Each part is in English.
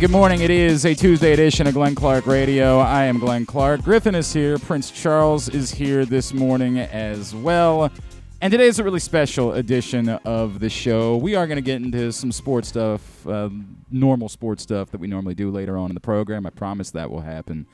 good morning. It is a Tuesday edition of Glenn Clark Radio. I am Glenn Clark. Griffin is here. Prince Charles is here this morning as well. And today is a really special edition of the show. We are going to get into some sports stuff, uh, normal sports stuff that we normally do later on in the program. I promise that will happen.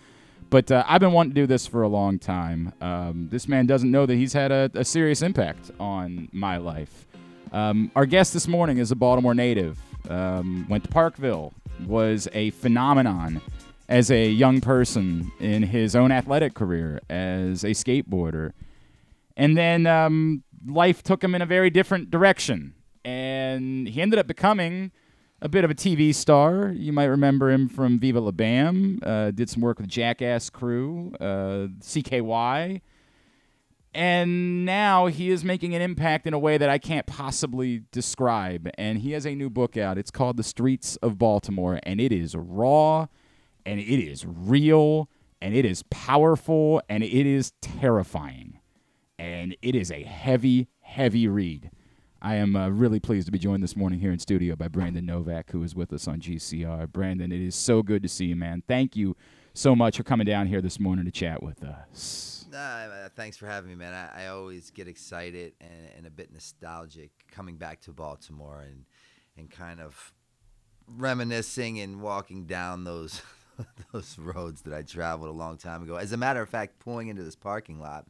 But uh, I've been wanting to do this for a long time. Um, this man doesn't know that he's had a, a serious impact on my life. Um, our guest this morning is a Baltimore native. Um, went to Parkville, was a phenomenon as a young person in his own athletic career as a skateboarder. And then um, life took him in a very different direction. And he ended up becoming a bit of a TV star. You might remember him from Viva La Bam, uh, did some work with Jackass Crew, uh, CKY. And now he is making an impact in a way that I can't possibly describe. And he has a new book out. It's called The Streets of Baltimore. And it is raw, and it is real, and it is powerful, and it is terrifying. And it is a heavy, heavy read. I am uh, really pleased to be joined this morning here in studio by Brandon Novak, who is with us on GCR. Brandon, it is so good to see you, man. Thank you so much for coming down here this morning to chat with us. Uh, thanks for having me, man. I, I always get excited and, and, a bit nostalgic coming back to Baltimore and and kind of reminiscing and walking down those those roads that I traveled a long time ago. As a matter of fact, pulling into this parking lot,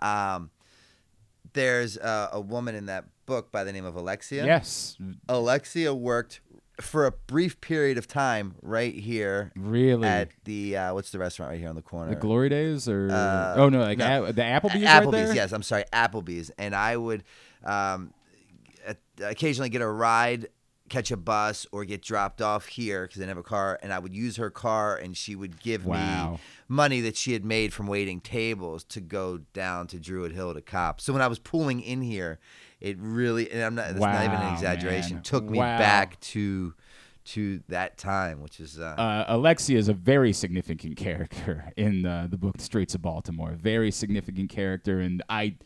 um, there's a, a woman in that book by the name of Alexia. Yes, Alexia worked for a brief period of time right here. Really? At the uh, what's the restaurant right here on the corner? The Glory Days or uh, oh no, like no. A- the Applebee's. Applebee's, right yes. I'm sorry, Applebee's, and I would um, occasionally get a ride. Catch a bus or get dropped off here because I didn't have a car, and I would use her car, and she would give wow. me money that she had made from waiting tables to go down to Druid Hill to cop. So when I was pulling in here, it really and I'm not that's wow, not even an exaggeration. Man. Took me wow. back to to that time, which is uh, uh, Alexia is a very significant character in the, the book Streets of Baltimore. Very significant character, and I,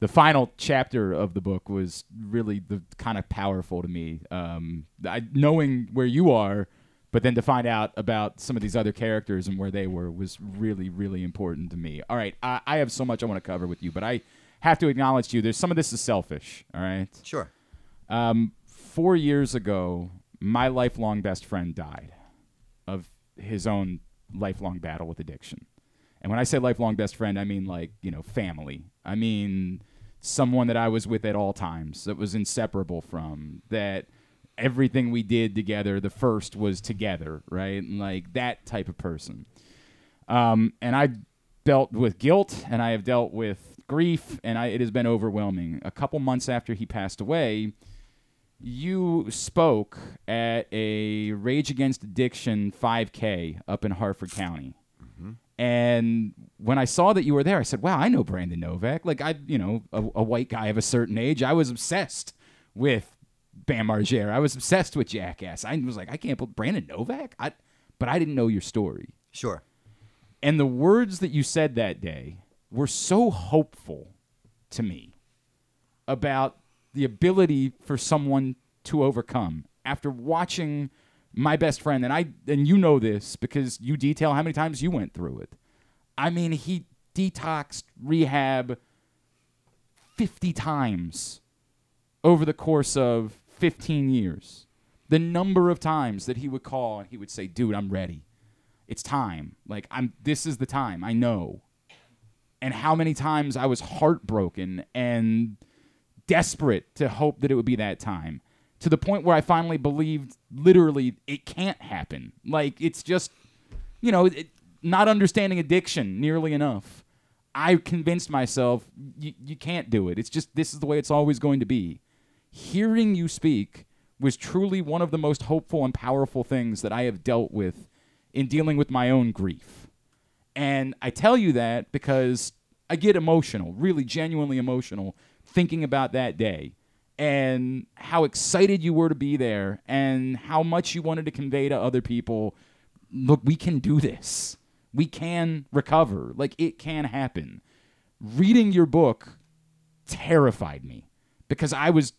the final chapter of the book was really the kind of powerful to me. Um, I, knowing where you are, but then to find out about some of these other characters and where they were was really really important to me. All right, I, I have so much I want to cover with you, but I have to acknowledge to you. There's some of this is selfish. All right. Sure. Um, four years ago, my lifelong best friend died of his own lifelong battle with addiction. And when I say lifelong best friend, I mean like, you know, family. I mean someone that I was with at all times, that was inseparable from, that everything we did together, the first was together, right? And like that type of person. Um, and I dealt with guilt and I have dealt with grief, and I, it has been overwhelming. A couple months after he passed away, you spoke at a Rage Against Addiction 5K up in Harford County. Mm-hmm. And when I saw that you were there, I said, "Wow, I know Brandon Novak. Like I, you know, a, a white guy of a certain age. I was obsessed with Bam Margera. I was obsessed with Jackass. I was like, I can't believe Brandon Novak. I, but I didn't know your story. Sure. And the words that you said that day were so hopeful to me about the ability for someone to overcome after watching my best friend and I and you know this because you detail how many times you went through it. I mean, he detoxed rehab 50 times over the course of 15 years. The number of times that he would call and he would say, "Dude, I'm ready. It's time. Like I'm this is the time. I know." And how many times I was heartbroken and desperate to hope that it would be that time to the point where I finally believed literally it can't happen. Like it's just, you know, it, not understanding addiction nearly enough. I convinced myself you can't do it. It's just this is the way it's always going to be. Hearing you speak was truly one of the most hopeful and powerful things that I have dealt with in dealing with my own grief. And I tell you that because I get emotional, really genuinely emotional, thinking about that day and how excited you were to be there and how much you wanted to convey to other people look, we can do this. We can recover. Like, it can happen. Reading your book terrified me because I was,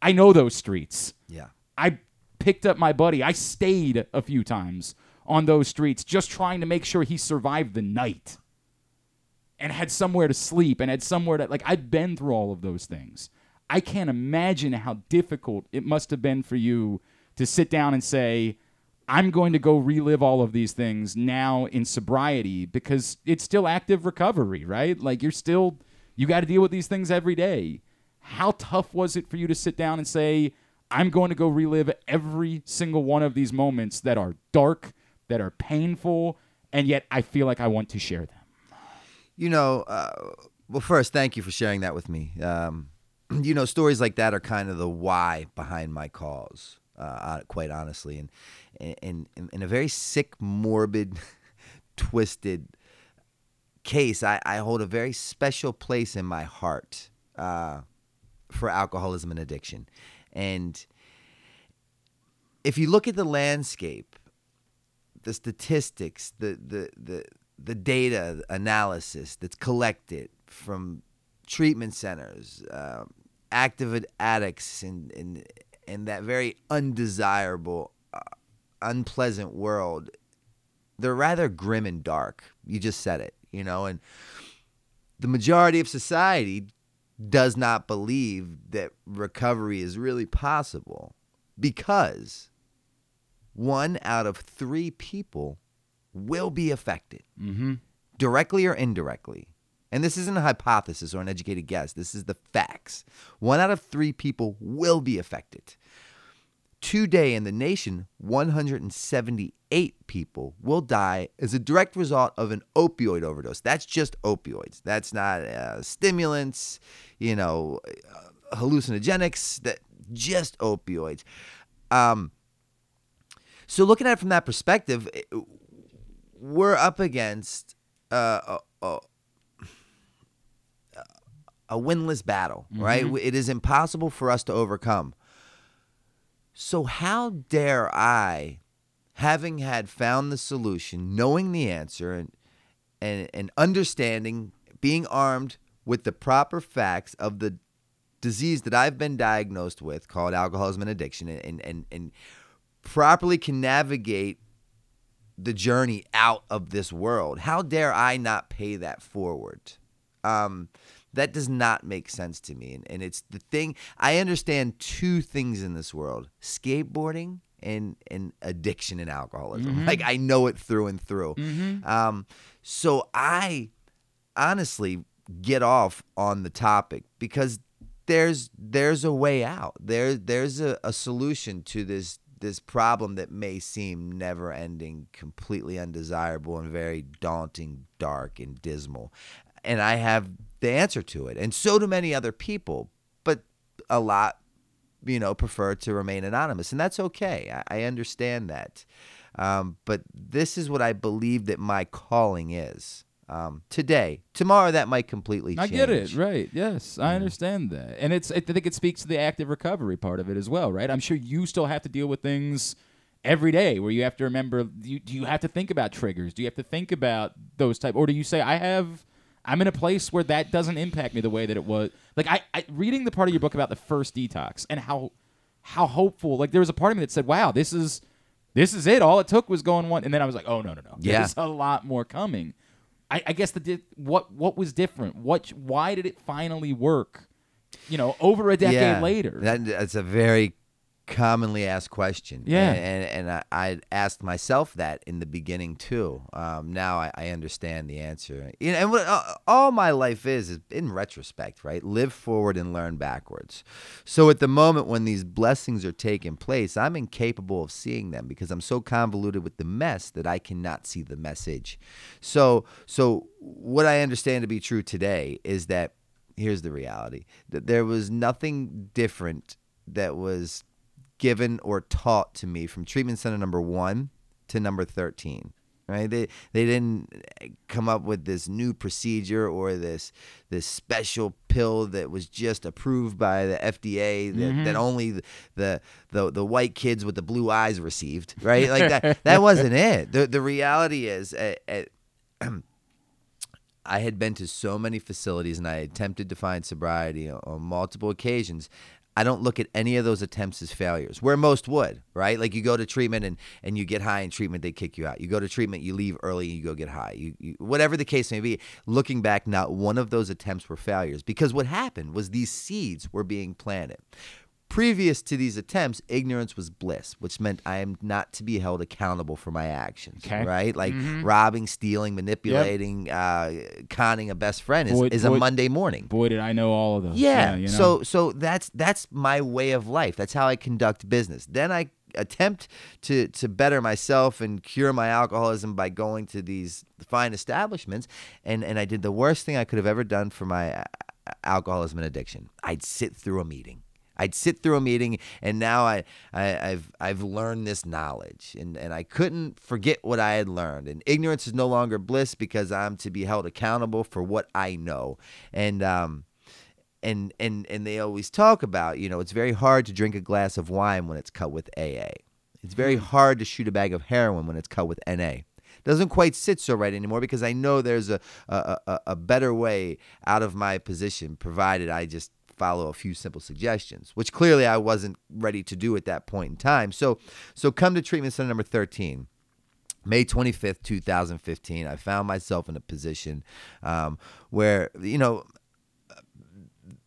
I know those streets. Yeah. I've picked up my buddy. I stayed a few times on those streets just trying to make sure he survived the night and had somewhere to sleep and had somewhere to like I've been through all of those things. I can't imagine how difficult it must have been for you to sit down and say, I'm going to go relive all of these things now in sobriety because it's still active recovery, right? Like you're still you got to deal with these things every day. How tough was it for you to sit down and say, I'm going to go relive every single one of these moments that are dark, that are painful, and yet I feel like I want to share them? You know, uh, well, first, thank you for sharing that with me. Um, you know, stories like that are kind of the why behind my cause, uh, quite honestly, and in in a very sick, morbid, twisted case, I, I hold a very special place in my heart uh, for alcoholism and addiction, and if you look at the landscape, the statistics, the the the the data analysis that's collected from treatment centers, uh, active addicts, and in, in, that very undesirable, uh, unpleasant world, they're rather grim and dark. You just said it, you know, and the majority of society does not believe that recovery is really possible because one out of three people will be affected, mm-hmm. directly or indirectly. And this isn't a hypothesis or an educated guess. This is the facts. One out of three people will be affected. Today in the nation, 178 people will die as a direct result of an opioid overdose. That's just opioids. That's not uh, stimulants, you know, uh, hallucinogenics. That just opioids. Um, so looking at it from that perspective, we're up against uh, a, a, a, winless battle, mm-hmm. right? It is impossible for us to overcome. So, how dare I, having had found the solution, knowing the answer, and, and, and understanding, being armed with the proper facts of the disease that I've been diagnosed with, called alcoholism and addiction, and, and, and properly can navigate the journey out of this world. How dare I not pay that forward? Um, that does not make sense to me. And, and it's the thing, I understand two things in this world skateboarding and, and addiction and alcoholism. Mm-hmm. Like, I know it through and through. Mm-hmm. Um, so I honestly get off on the topic because there's there's a way out. There there's a, a solution to this this problem that may seem never ending, completely undesirable, and very daunting, dark, and dismal. And I have the answer to it. And so do many other people. But a lot, you know, prefer to remain anonymous. And that's okay. I, I understand that. Um, but this is what I believe that my calling is um, today. Tomorrow that might completely change. I get it, right? Yes, I understand that, and it's. I think it speaks to the active recovery part of it as well, right? I'm sure you still have to deal with things every day where you have to remember. You, do you have to think about triggers? Do you have to think about those type, or do you say I have? I'm in a place where that doesn't impact me the way that it was. Like I, I reading the part of your book about the first detox and how how hopeful. Like there was a part of me that said, "Wow, this is." This is it. All it took was going one, and then I was like, "Oh no, no, no! Yeah. There's a lot more coming." I, I guess the di- what what was different? What why did it finally work? You know, over a decade yeah, later. That, that's a very commonly asked question. Yeah, and and, and I, I, asked myself that in the beginning too. Um, now I, I, understand the answer. You know, and what uh, all my life is is in retrospect, right? Live forward and learn backwards. So at the moment when these blessings are taking place, I'm incapable of seeing them because I'm so convoluted with the mess that I cannot see the message. So so what I understand to be true today is that here's the reality that there was nothing different that was given or taught to me from treatment center number one to number 13 right? They they didn't come up with this new procedure or this this special pill that was just approved by the FDA that, mm-hmm. that only the, the, the the white kids with the blue eyes received right? Like that that wasn't it. The the reality is at, at I had been to so many facilities and I attempted to find sobriety on multiple occasions I don't look at any of those attempts as failures, where most would, right? Like you go to treatment and, and you get high in treatment, they kick you out. You go to treatment, you leave early, and you go get high. You, you, whatever the case may be, looking back, not one of those attempts were failures because what happened was these seeds were being planted. Previous to these attempts, ignorance was bliss, which meant I am not to be held accountable for my actions. Okay. Right? Like Mhm. robbing, stealing, manipulating, uh, conning a best friend is, Boy- is a Monday morning. Boy, did I know all of those. Yeah. you know? So so that's that's my way of life. That's how I conduct business. Then I attempt to to better myself and cure my alcoholism by going to these fine establishments and and I did the worst thing I could have ever done for my uh, alcoholism and addiction. I'd sit through a meeting. I'd sit through a meeting, and now I, I, I've I've learned this knowledge, and, and I couldn't forget what I had learned. And ignorance is no longer bliss because I'm to be held accountable for what I know. And um, and and and they always talk about you know it's very hard to drink a glass of wine when it's cut with AA. It's very hard to shoot a bag of heroin when it's cut with NA. Doesn't quite sit so right anymore because I know there's a a, a, a better way out of my position, provided I just follow a few simple suggestions, which clearly I wasn't ready to do at that point in time. So so come to treatment center number 13. May 25th, 2015, I found myself in a position um, where, you know,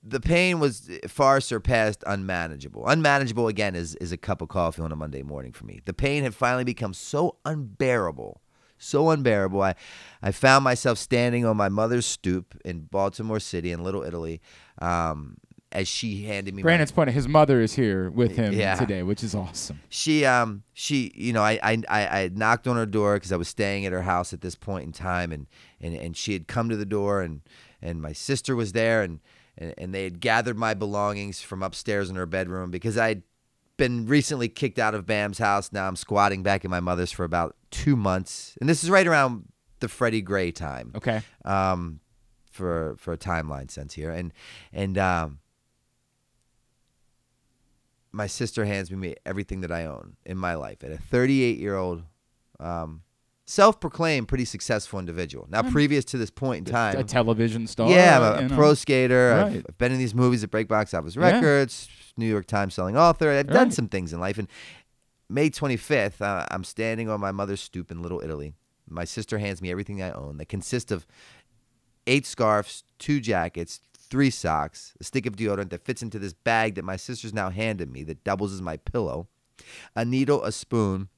the pain was far surpassed unmanageable. Unmanageable again is is a cup of coffee on a Monday morning for me. The pain had finally become so unbearable, so unbearable. I I found myself standing on my mother's stoop in Baltimore City in Little Italy, um, as she handed me. my- Brandon's point. His mother is here with him Yeah. today, which is awesome. she um she you know I I I I knocked on her door because I was staying at her house at this point in time and and and she had come to the door and and my sister was there and and, and they had gathered my belongings from upstairs in her bedroom because I'd been recently kicked out of Bam's house. Now I'm squatting back at my mother's for about two months, and this is right around the Freddie Gray time Okay. um, for for a timeline sense here, and and um, my sister hands me everything that I own in my life. At a 38 year old, um, self-proclaimed pretty successful individual. Now, previous to this point in time, a television star. yeah, I'm a, a know. pro skater. I've- I've, been in these movies at Break Box Office Yeah. Records, New York Times selling author. I've done some things in life. And May 25th, uh, I'm standing on my mother's stoop in Little Italy. My sister hands me everything I own that consists of eight scarves, two jackets, three socks, a stick of deodorant that fits into this bag that my sister's now handed me that doubles as my pillow, a needle, a spoon,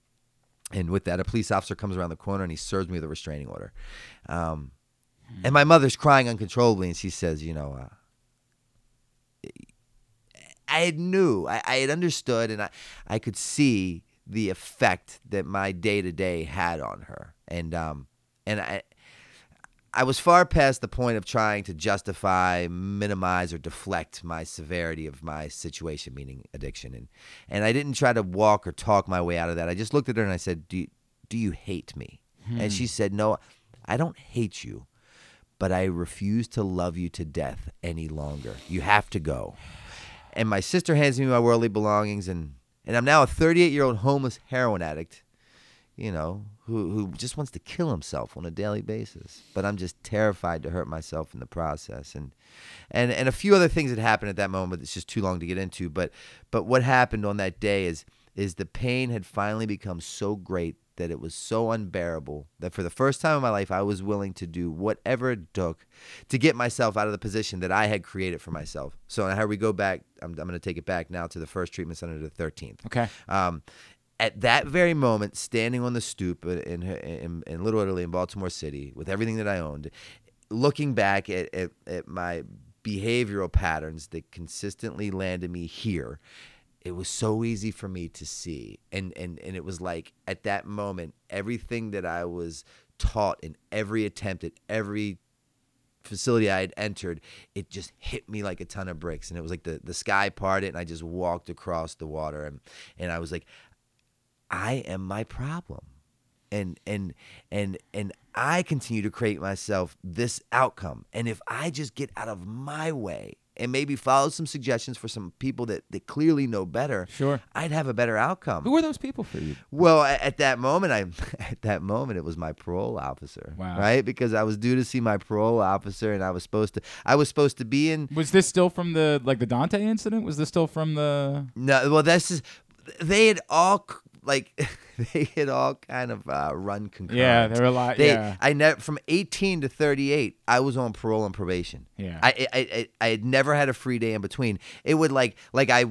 and with that, a police officer comes around the corner and he serves me with a restraining order. Um, and my mother's crying uncontrollably, and she says, "You know, uh, I had knew, I, I had understood, and I, I could see the effect that my day to day had on her, and um, and I." I was far past the point of trying to justify, minimize, or deflect my severity of my situation, meaning addiction, and and I didn't try to walk or talk my way out of that. I just looked at her and I said, "Do you, do you hate me?" And she hmm. said, "No, I don't hate you, but I refuse to love you to death any longer. You have to go." And my sister hands me my worldly belongings, and and I'm now a 38 year old homeless heroin addict you know, who who just wants to kill himself on a daily basis. But I'm just terrified to hurt myself in the process, and and and a few other things that happened at that moment. It's just too long to get into. But but what happened on that day is is the pain had finally become so great that it was so unbearable that for the first time in my life I was willing to do whatever it took to get myself out of the position that I had created for myself. So how we go back, I'm, I'm going to take it back now to the first treatment center, the 13th. Okay. Um, at that very moment, standing on the stoop in, in, in Little Italy in Baltimore City with everything that I owned, looking back at, at, at my behavioral patterns that consistently landed me here, it was so easy for me to see. And, and, and it was like at that moment, everything that I was taught in every attempt at every facility I had entered, it just hit me like a ton of bricks. And it was like the, the sky parted and I just walked across the water. And, and I was like, I am my problem. And and and and I continue to create myself this outcome. And if I just get out of my way and maybe follow some suggestions for some people that, that clearly know better, Sure. I'd have a better outcome. Who were those people for you? Well, a- at that moment, I at that moment it was my parole officer, Wow. right? Because I was due to see my parole officer, and I was supposed to I was supposed to be in. Was this still from the like the Dante incident? Was this still from the? No, well, this is they had all like they had all kind of uh, run concurrent. Yeah, there were a lot. They, yeah, I never from 18 to 38, I was on parole and probation. yeah. I, I I I had never had a free day in between. It would like like I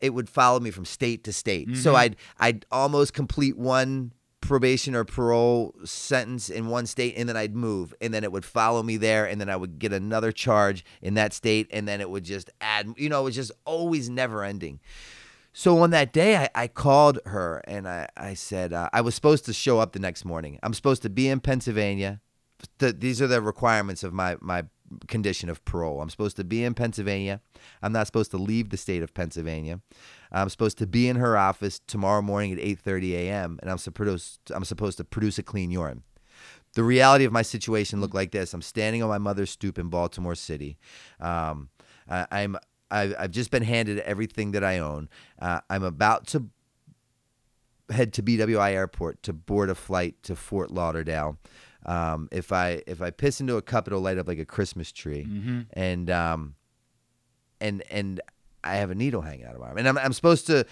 it would follow me from state to state. So Mhm. I'd I'd almost complete one probation or parole sentence in one state and then I'd move and then it would follow me there and then I would get another charge in that state and then it would just add you know it was just always never ending. So on that day, I, I called her and I, I said, uh, I was supposed to show up the next morning. I'm supposed to be in Pennsylvania. The, these are the requirements of my, my condition of parole. I'm supposed to be in Pennsylvania. I'm not supposed to leave the state of Pennsylvania. I'm supposed to be in her office tomorrow morning at 8:30 a.m. and I'm supposed I'm supposed to produce a clean urine. The reality of my situation looked like this: I'm standing on my mother's stoop in Baltimore City. Um, I'm I've, I've just been handed everything that I own. Uh, I'm about to head to BWI Airport to board a flight to Fort Lauderdale. Um, if I if I piss into a cup, it'll light up like a Christmas tree, mm-hmm. and um, and and I have a needle hanging out of my arm, and I'm I'm supposed to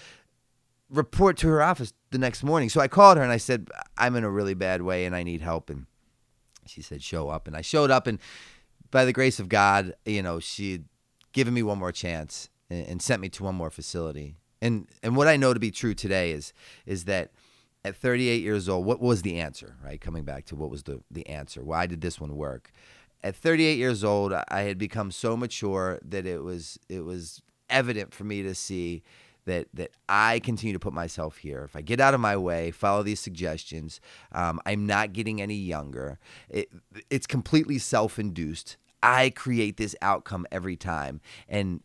report to her office the next morning. So I called her and I said I'm in a really bad way and I need help, and she said show up, and I showed up, and by the grace of God, you know, she'd given me one more chance and, and sent me to one more facility. And and what I know to be true today is is that at 38 years old, what was the answer? Right, coming back to what was the the answer? Why did this one work? At 38 years old, I had become so mature that it was it was evident for me to see that that I continue to put myself here. If I get out of my way, follow these suggestions, um, I'm not getting any younger. It, it's completely self-induced. I create this outcome every time, and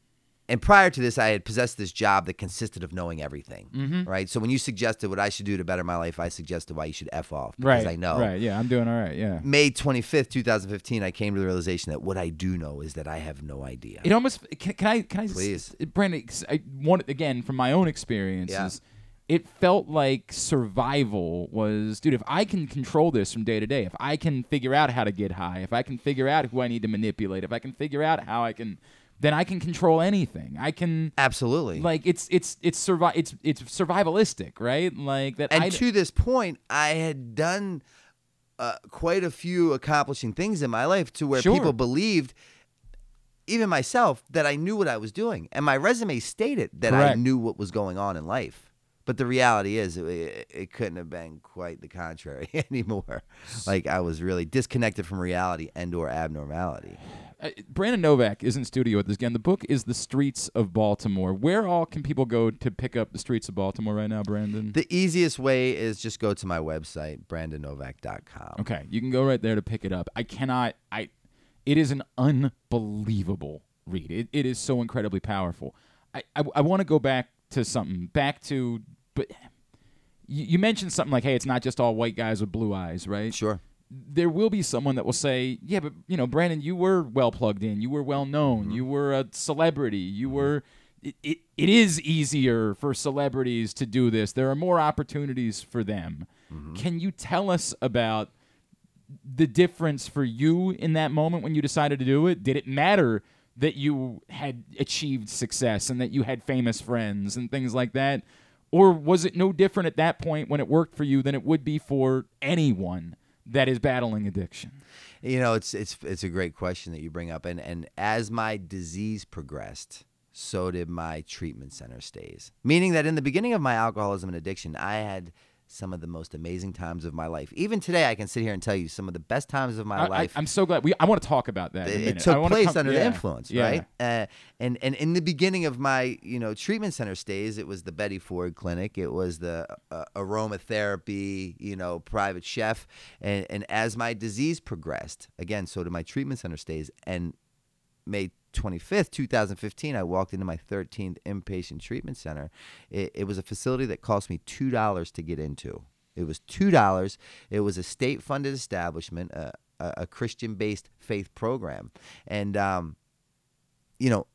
and prior to this, I had possessed this job that consisted of knowing everything. Mm-hmm. Right. So when you suggested what I should do to better my life, I suggested why you should f off because Right. I know. Right. Yeah, I'm doing all right. Yeah. May 25th, 2015, I came to the realization that what I do know is that I have no idea. It almost can, can I can I Please. Brandon? I want again from my own experiences. It felt like survival was, dude. If I can control this from day to day, if I can figure out how to get high, if I can figure out who I need to manipulate, if I can figure out how I can, then I can control anything. I can Absolutely. like it's it's it's survi- it's it's survivalistic, right? Like that. and I, to this point, I had done uh, quite a few accomplishing things in my life to where Sure. people believed, even myself, that I knew what I was doing. And my resume stated that I knew what was going on in life. But the reality is, it, it couldn't have been quite the contrary anymore. Like I was really disconnected from reality and/or abnormality. Uh, Brandon Novak is in studio with us again. The book is The Streets of Baltimore. Where all can people go to pick up The Streets of Baltimore right now, Brandon? The easiest way is just go to my website, brandonnovak.com. okay, you can go right there to pick it up. I cannot. I. It is an unbelievable read. It, it is so incredibly powerful. I I, I want to go back to something. Back to but. You you mentioned something like, "Hey, it's not just all white guys with blue eyes, right?" Sure. there will be someone that will say, "Yeah, but you know, Brandon, you were well plugged in. You were well known. Mm-hmm. You were a celebrity. You mm-hmm. were." It, it, it is easier for celebrities to do this. There are more opportunities for them. Mm-hmm. Can you tell us about the difference for you in that moment when you decided to do it? Did it matter that you had achieved success and that you had famous friends and things like that? Or was it no different at that point when it worked for you than it would be for anyone that is battling addiction? You know, it's it's it's a great question that you bring up, and and as my disease progressed, so did my treatment center stays. Meaning that in the beginning of my alcoholism and addiction, I had some of the most amazing times of my life. Even today, I can sit here and tell you some of the best times of my I, life. I, am so glad. We, I want to talk about that. it, took place come- under the influence, yeah. right? Uh, and and in the beginning of my you know treatment center stays, it was the Betty Ford Clinic, it was the uh, aromatherapy, you know, private chef, and and as my disease progressed, again, so did my treatment center stays, and May 25th, 2015, I walked into my 13th inpatient treatment center. It, it was a facility that cost me $2 to get into. It was $2. It was a state funded establishment, a, a, a Christian based faith program. And, um, you know,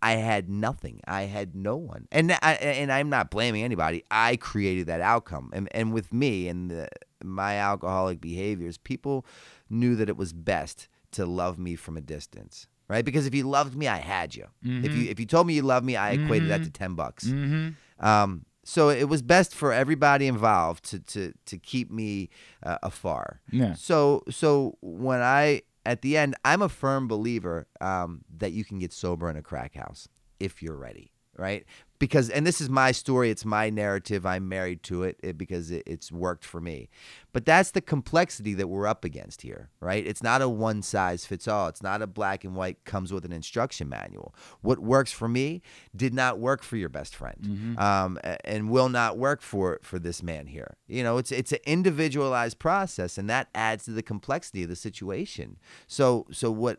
I had nothing. I had no one, and I, and I'm not blaming anybody. I created that outcome, and and with me and the, my alcoholic behaviors, people knew that it was best to love me from a distance, right? Because if you loved me, I had you. If you if you told me you loved me, I equated that to ten bucks. Mm-hmm. Um, so it was best for everybody involved to to to keep me uh, afar. Yeah. So so when I at the end, I'm a firm believer um, that you can get sober in a crack house if you're ready, right? Because and this is my story, it's my narrative. I'm married to it, it because it, it's worked for me. But that's the complexity that we're up against here, right? It's not a one size fits all. It's not a black and white comes with an instruction manual. What works for me did not work for your best friend, um, and will not work for for this man here. You know, it's it's an individualized process, and that adds to the complexity of the situation. So so what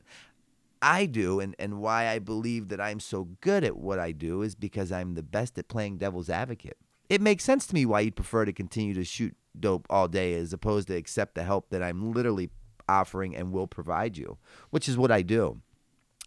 I do and, and why I believe that I'm so good at what I do is because I'm the best at playing devil's advocate. It makes sense to me why you'd prefer to continue to shoot dope all day as opposed to accept the help that I'm literally offering and will provide you, which is what I do.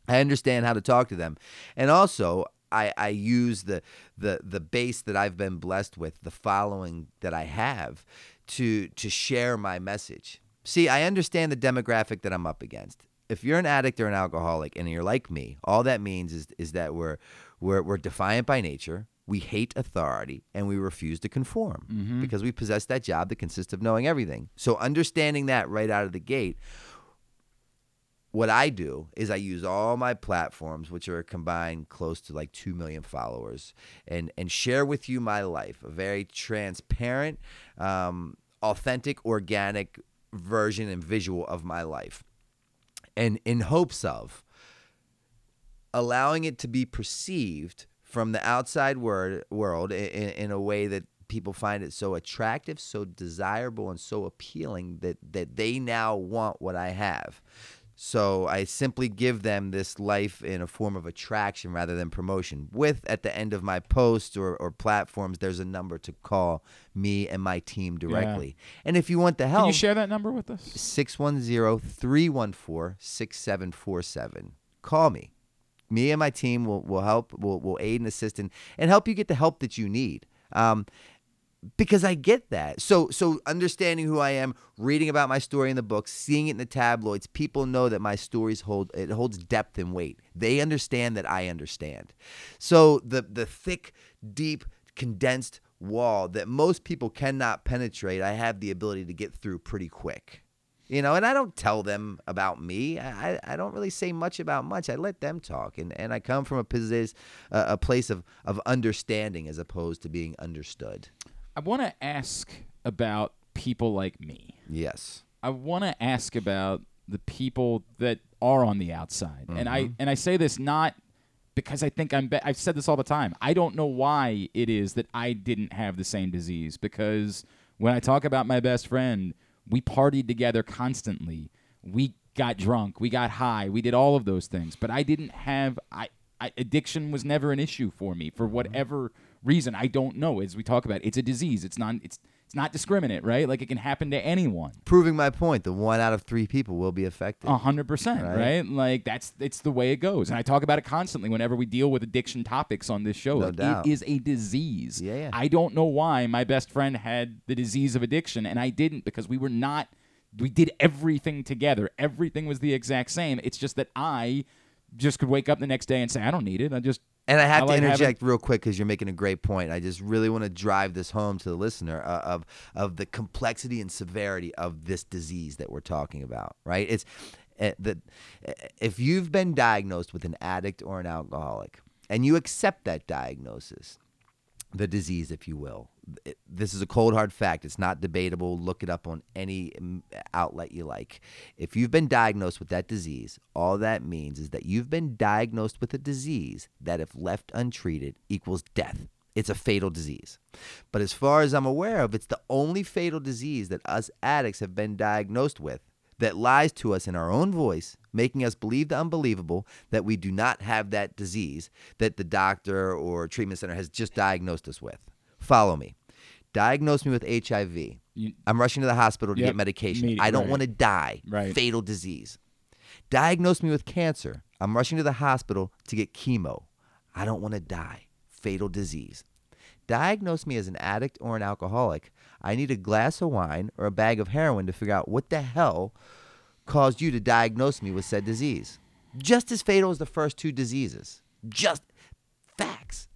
I understand how to talk to them. And also I, I use the, the the base that I've been blessed with, the following that I have, to to share my message. See, I understand the demographic that I'm up against. If you're an addict or an alcoholic and you're like me, all that means is is that we're we're we're defiant by nature. We hate authority and we refuse to conform because we possess that job that consists of knowing everything. So understanding that right out of the gate, what I do is I use all my platforms, which are combined close to like 2 million followers, and, and share with you my life, a very transparent, um, authentic, organic version and visual of my life. And in hopes of allowing it to be perceived from the outside word, world in, in a way that people find it so attractive, so desirable, and so appealing that, that they now want what I have. So I simply give them this life in a form of attraction rather than promotion. With at the end of my posts or, or platforms, there's a number to call me and my team directly. And if you want the help, Can you share that number with us? 610-314-6747. Call me. Me and my team will, will help, will, will aid and assist and, and help you get the help that you need. Um, because I get that. So so understanding who I am, reading about my story in the books, seeing it in the tabloids, people know that my stories hold it holds depth and weight. They understand that I understand. So the the thick, deep, condensed wall that most people cannot penetrate, I have the ability to get through pretty quick. You know, and I don't tell them about me. I, I don't really say much about much. I let them talk, and, and I come from a position, a, a place of, of understanding as opposed to being understood. I want to ask about people like me. Yes. I want to ask about the people that are on the outside, and I Mm-hmm. and I say this not because I think I'm. Be- I've said this all the time. I don't know why it is that I didn't have the same disease because when I talk about my best friend, we partied together constantly. We got drunk, we got high, we did all of those things, but I didn't have. I, I addiction was never an issue for me for whatever reason. I don't know. As we talk about, it's a disease. It's not. It's it's not discriminate, right? Like it can happen to anyone. Proving my point, the one out of three people will be affected. A hundred percent, Right. Like that's it's the way it goes, and I talk about it constantly whenever we deal with addiction topics on this show. No Like, doubt. It is a disease. Yeah, yeah. I don't know why my best friend had the disease of addiction, and I didn't because we were not. We did everything together. Everything was the exact same. It's just that I just could wake up the next day and say I don't need it. I just And I have I to like having- interject real quick because you're making a great point. I just really want to drive this home to the listener uh, of of the complexity and severity of this disease that we're talking about. Right? It's uh, that uh, if you've been diagnosed with an addict or an alcoholic, and you accept that diagnosis, the disease, if you will. This is a cold hard fact. It's not debatable. Look it up on any mm, outlet you like. If you've been diagnosed with that disease, all that means is that you've been diagnosed with a disease that, if left untreated, equals death. It's a fatal disease. But as far as I'm aware of, it's the only fatal disease that us addicts have been diagnosed with that lies to us in our own voice, making us believe the unbelievable that we do not have that disease that the doctor or treatment center has just diagnosed us with. Follow me. Diagnose me with HIV. You- I'm rushing to the hospital to Yep, get medication. I don't right. want to die. Right. Fatal disease. Diagnose me with cancer. I'm rushing to the hospital to get chemo. I don't want to die. Fatal disease. Diagnose me as an addict or an alcoholic. I need a glass of wine or a bag of heroin to figure out what the hell caused you to diagnose me with said disease. Just as fatal as the first two diseases. Just facts.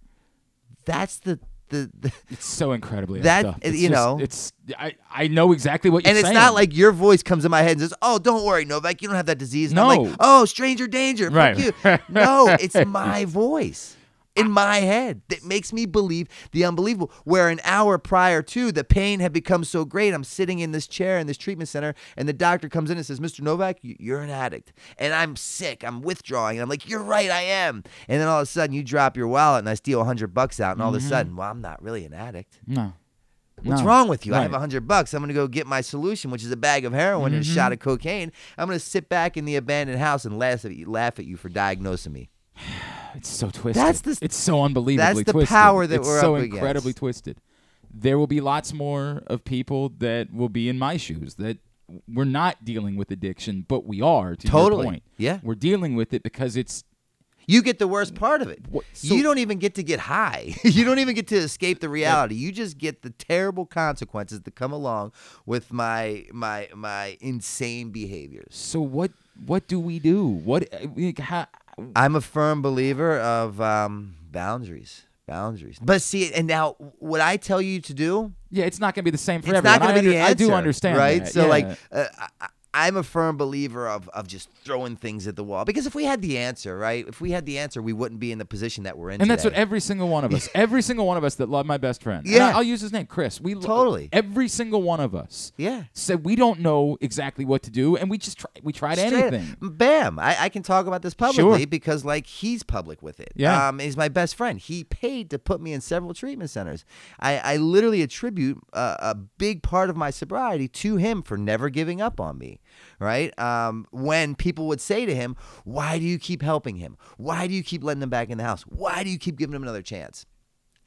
That's the the, the It's so incredibly That- you just- know- it's I I know exactly what you're saying. and it's saying. not like your voice comes in my head and says, "Oh, don't worry, Novak, you don't have that disease." And I'm No. like, "Oh, stranger danger, Right. fuck you." No, it's my voice in my head that makes me believe the unbelievable. Where an hour prior to, the pain had become so great. I'm sitting in this chair in this treatment center, and the doctor comes in and says, "Mr. Novak, you- you're an addict," and I'm sick. I'm withdrawing, and I'm like, "You're right, I am." And then all of a sudden, you drop your wallet, and I steal hundred bucks out, and all of a sudden, well, I'm not really an addict. no. What's No. wrong with you? I have a hundred bucks. I'm gonna go get my solution, which is a bag of heroin and a Mm-hmm. shot of cocaine. I'm gonna sit back in the abandoned house and laugh at you, laugh at you for diagnosing me. It's so twisted. That's the- It's so unbelievably that's the twisted. power that it's we're so up incredibly against. twisted. There will be lots more of people that will be in my shoes that we're not dealing with addiction, but we are. To Totally. your point, Yeah. we're dealing with it because it's You get the worst part of it. What- so- you don't even get to get high. you don't even get to escape the reality. You just get the terrible consequences that come along with my my my insane behaviors. so. What what do we do? What eh, how, I'm a firm believer of um, boundaries. Boundaries. But see, and now what I tell you to do, Yeah, it's not going to be the same for it's everyone. not going I to be the answer. I do understand, right? that, So yeah. like, uh, I, I'm a firm believer of of just throwing things at the wall because if we had the answer, right? If we had the answer, we wouldn't be in the position that we're in. and that's what every single one of us, every single one of us that love my best friend. Yeah. I- I'll use his name, Chris. We Totally. every single one of us. yeah. said we don't know exactly what to do, and we just try, we tried Straight- anything. Bam! I, I can talk about this publicly Sure. because like he's public with it. Yeah. um, he's my best friend. He paid to put me in several treatment centers. I, I literally attribute a, a big part of my sobriety to him for never giving up on me. Right? Um, when people would say to him, "Why do you keep helping him? Why do you keep letting him back in the house? Why do you keep giving him another chance?"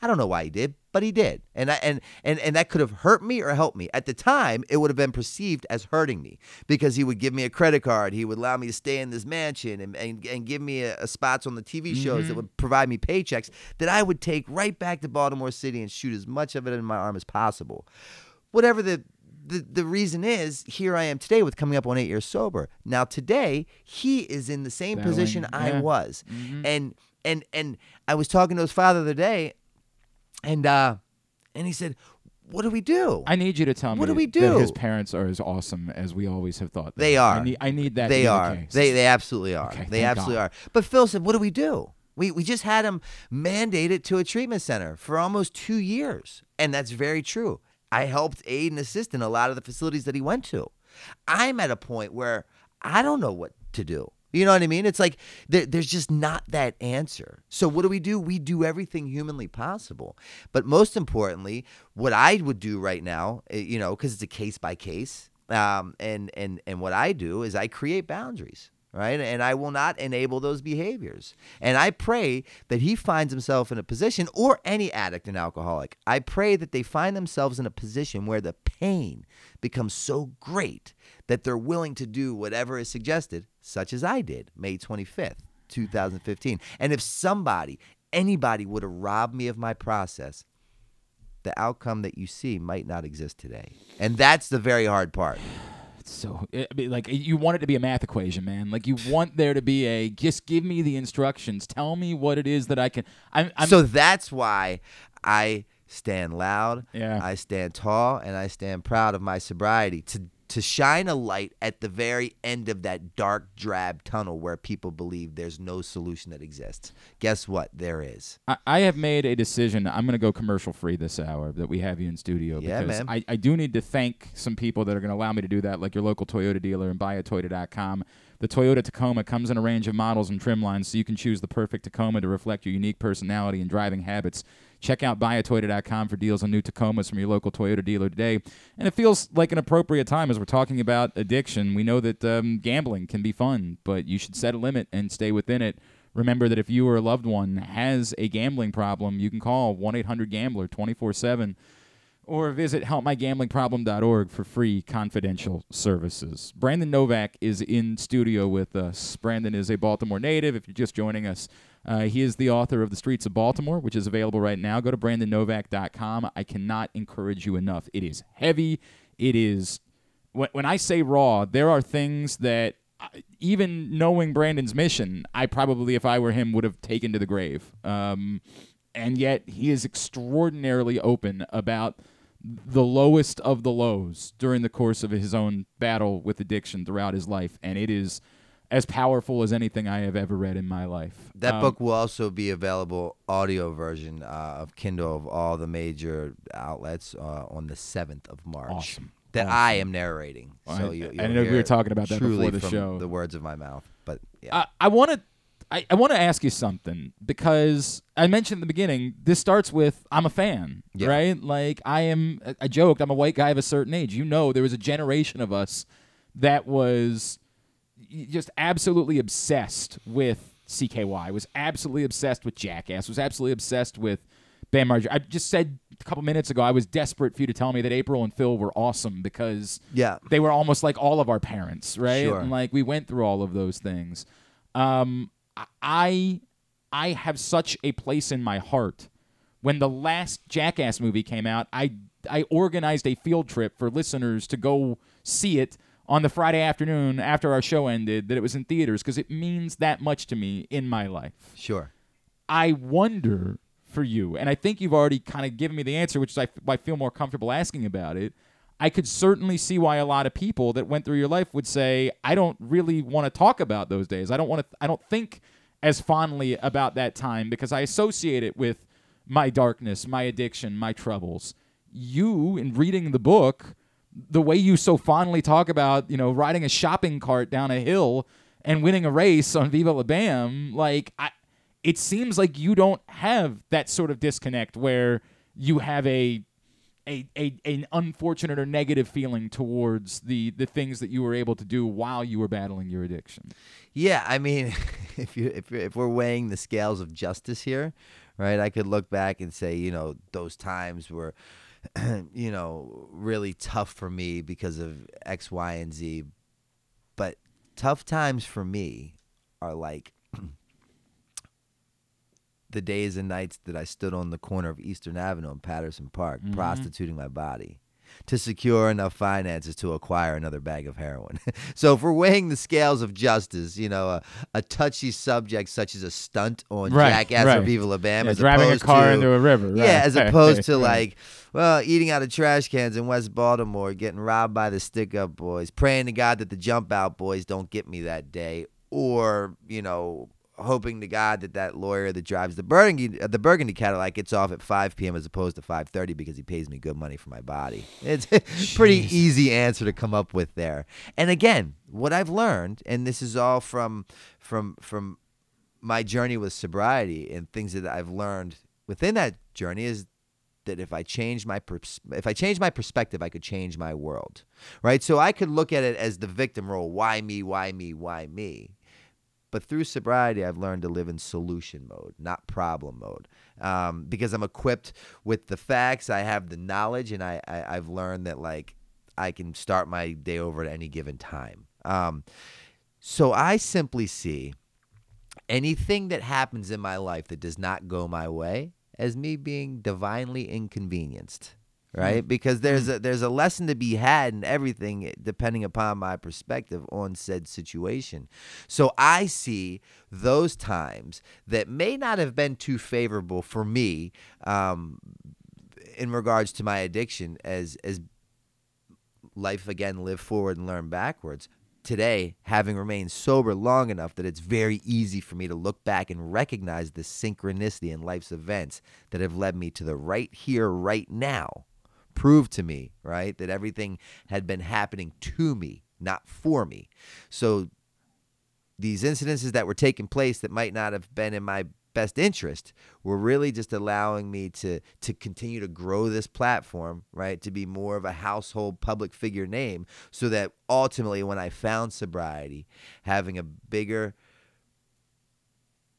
I don't know why he did, but he did. And I and and and that could have hurt me or helped me. At the time, it would have been perceived as hurting me because he would give me a credit card, he would allow me to stay in this mansion and and, and give me a, a spots on the TV shows that would provide me paychecks that I would take right back to Baltimore City and shoot as much of it in my arm as possible. Whatever the the, the reason is here I am today with coming up on eight years sober. Now today he is in the same Battling, position I yeah. was, and and and I was talking to his father the other day, and uh, and he said, "What do we do?" I need you to tell me What do we do? his parents are as awesome as we always have thought. They are. are. I need, I need that. they be the are. They they absolutely are. Okay, they absolutely God. are. But Phil said, "What do we do?" We we just had him mandated to a treatment center for almost two years, and that's very true. I helped aid and assist in a lot of the facilities that he went to. I'm at a point where I don't know what to do. You know what I mean? It's like there, there's just not that answer. So what do we do? We do everything humanly possible. But most importantly, what I would do right now, eh, you know, because it's a case by case, um, and and and what I do is I create boundaries, right? And I will not enable those behaviors. And I pray that he finds himself in a position, or any addict and alcoholic. I pray that they find themselves in a position where the pain becomes so great that they're willing to do whatever is suggested, such as I did, May 25th, 2015. And if somebody, anybody would have robbed me of my process, the outcome that you see might not exist today. And that's the very hard part. It's so eh, I mean, like eh, you want it to be a math equation, man. Like you want there to be a just give me the instructions. Tell me what it is that I can. I'm, I'm so that's why I stand loud, Yeah. I stand tall, and I stand proud of my sobriety to to shine a light at the very end of that dark drab tunnel where people believe there's no solution that exists. Guess what? There is. I, I have made a decision. I'm going to go commercial free this hour that we have you in studio Yeah, because man. I, I do need to thank some people that are going to allow me to do that, like your local Toyota dealer and buyatoyota.com. The Toyota Tacoma comes in a range of models and trim lines, so you can choose the perfect Tacoma to reflect your unique personality and driving habits. Check out buyatoyota.com for deals on new Tacomas from your local Toyota dealer today. And it feels like an appropriate time as we're talking about addiction. We know that um, gambling can be fun, but you should set a limit and stay within it. Remember that if you or a loved one has a gambling problem, you can call 1 800 Gambler 24 7 or visit helpmygamblingproblem.org for free confidential services. Brandon Novak is in studio with us. Brandon is a Baltimore native. If you're just joining us, uh, he is the author of The Streets of Baltimore, which is available right now. Go to brandonnovak.com. I cannot encourage you enough. It is heavy. It is, when, when I say raw, there are things that even knowing Brandon's mission, I probably, if I were him, would have taken to the grave. Um, and yet he is extraordinarily open about the lowest of the lows during the course of his own battle with addiction throughout his life, and it is as powerful as anything I have ever read in my life. That Um, book will also be available audio version uh, of Kindle of all the major outlets uh, on the seventh of March. Awesome. That Awesome. I am narrating. Well, so I- you, I know we were talking about that truly before the from show. The words of my mouth, but yeah. I, I want to. I, I want to ask you something because I mentioned in the beginning. This starts with I'm a fan, Yeah. right? Like I am. I- joked I'm a white guy of a certain age. You know, there was a generation of us that was just absolutely obsessed with CKY. Was absolutely obsessed with Jackass. Was absolutely obsessed with Bam Margera. I just said a couple minutes ago I was desperate for you to tell me that April and Phil were awesome because yeah. they were almost like all of our parents, right? Sure. And like we went through all of those things. Um, I I have such a place in my heart. When the last Jackass movie came out, I I organized a field trip for listeners to go see it on the Friday afternoon after our show ended. That it was in theaters because it means that much to me in my life. Sure. I wonder for you, and I think you've already kind of given me the answer, which is I, why I feel more comfortable asking about it. I could certainly see why a lot of people that went through your life would say, "I don't really want to talk about those days. I don't want to. I don't think as fondly about that time because I associate it with my darkness, my addiction, my troubles." You, in reading the book, the way you so fondly talk about, you know, riding a shopping cart down a hill and winning a race on Viva La Bam, like I, it seems like you don't have that sort of disconnect where you have a a, a an unfortunate or negative feeling towards the the things that you were able to do while you were battling your addiction. Yeah, I mean, if you if if we're weighing the scales of justice here, right? I could look back and say, you know, those times were, you know, really tough for me because of X, Y, and Z. But tough times for me are like the days and nights that I stood on the corner of Eastern Avenue in Patterson Park, mm-hmm. prostituting my body to secure enough finances to acquire another bag of heroin. so if we're weighing the scales of justice, you know, a, a touchy subject such as a stunt on Right, Jackass or right. Viva La Bam, Yeah, as driving a car to, into a river. Right. yeah, as opposed to like, well, eating out of trash cans in West Baltimore, getting robbed by the stick up boys, praying to God that the jump out boys don't get me that day, or you know, hoping to God that that lawyer that drives the Burgundy the Burgundy Cadillac gets off at 5 p.m. as opposed to 5:30 because he pays me good money for my body. It's a pretty Jeez. easy answer to come up with there. And again, what I've learned, and this is all from from from my journey with sobriety and things that I've learned within that journey is that if I change my pers- if I change my perspective, I could change my world, right? So I could look at it as the victim role: why me, why me, why me. But through sobriety, I've learned to live in solution mode, not problem mode, um, because I'm equipped with the facts. I have the knowledge, and I, I I've learned that like I can start my day over at any given time. Um, so I simply see anything that happens in my life that does not go my way as me being divinely inconvenienced right? Because there's a there's a lesson to be had in everything eh, depending upon my perspective on said situation. So i see those times that may not have been too favorable for me um, in regards to my addiction as as life again live forward and learn backwards. Today having remained sober long enough that it's very easy for me to look back and recognize the synchronicity in life's events that have led me to the right here right now prove to me right that everything had been happening to me not for me. So these incidences that were taking place that might not have been in my best interest were really just allowing me to to continue to grow this platform right to be more of a household public figure name so that ultimately when i found sobriety having a bigger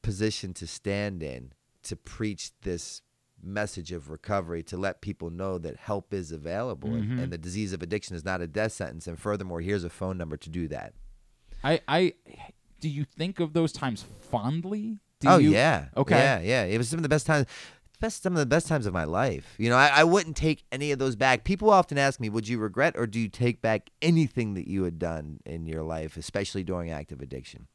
position to stand in to preach this message of recovery to let people know that help is available and, Mm-hmm. and the disease of addiction is not a death sentence. And furthermore, here's a phone number to do that. I, I, do you think of those times fondly? Do oh you- yeah. Okay. Yeah, yeah. It was some of the best times. Best some of the best times of my life. You know, I, I wouldn't take any of those back. People often ask me, "Would you regret or do you take back anything that you had done in your life, especially during active addiction?"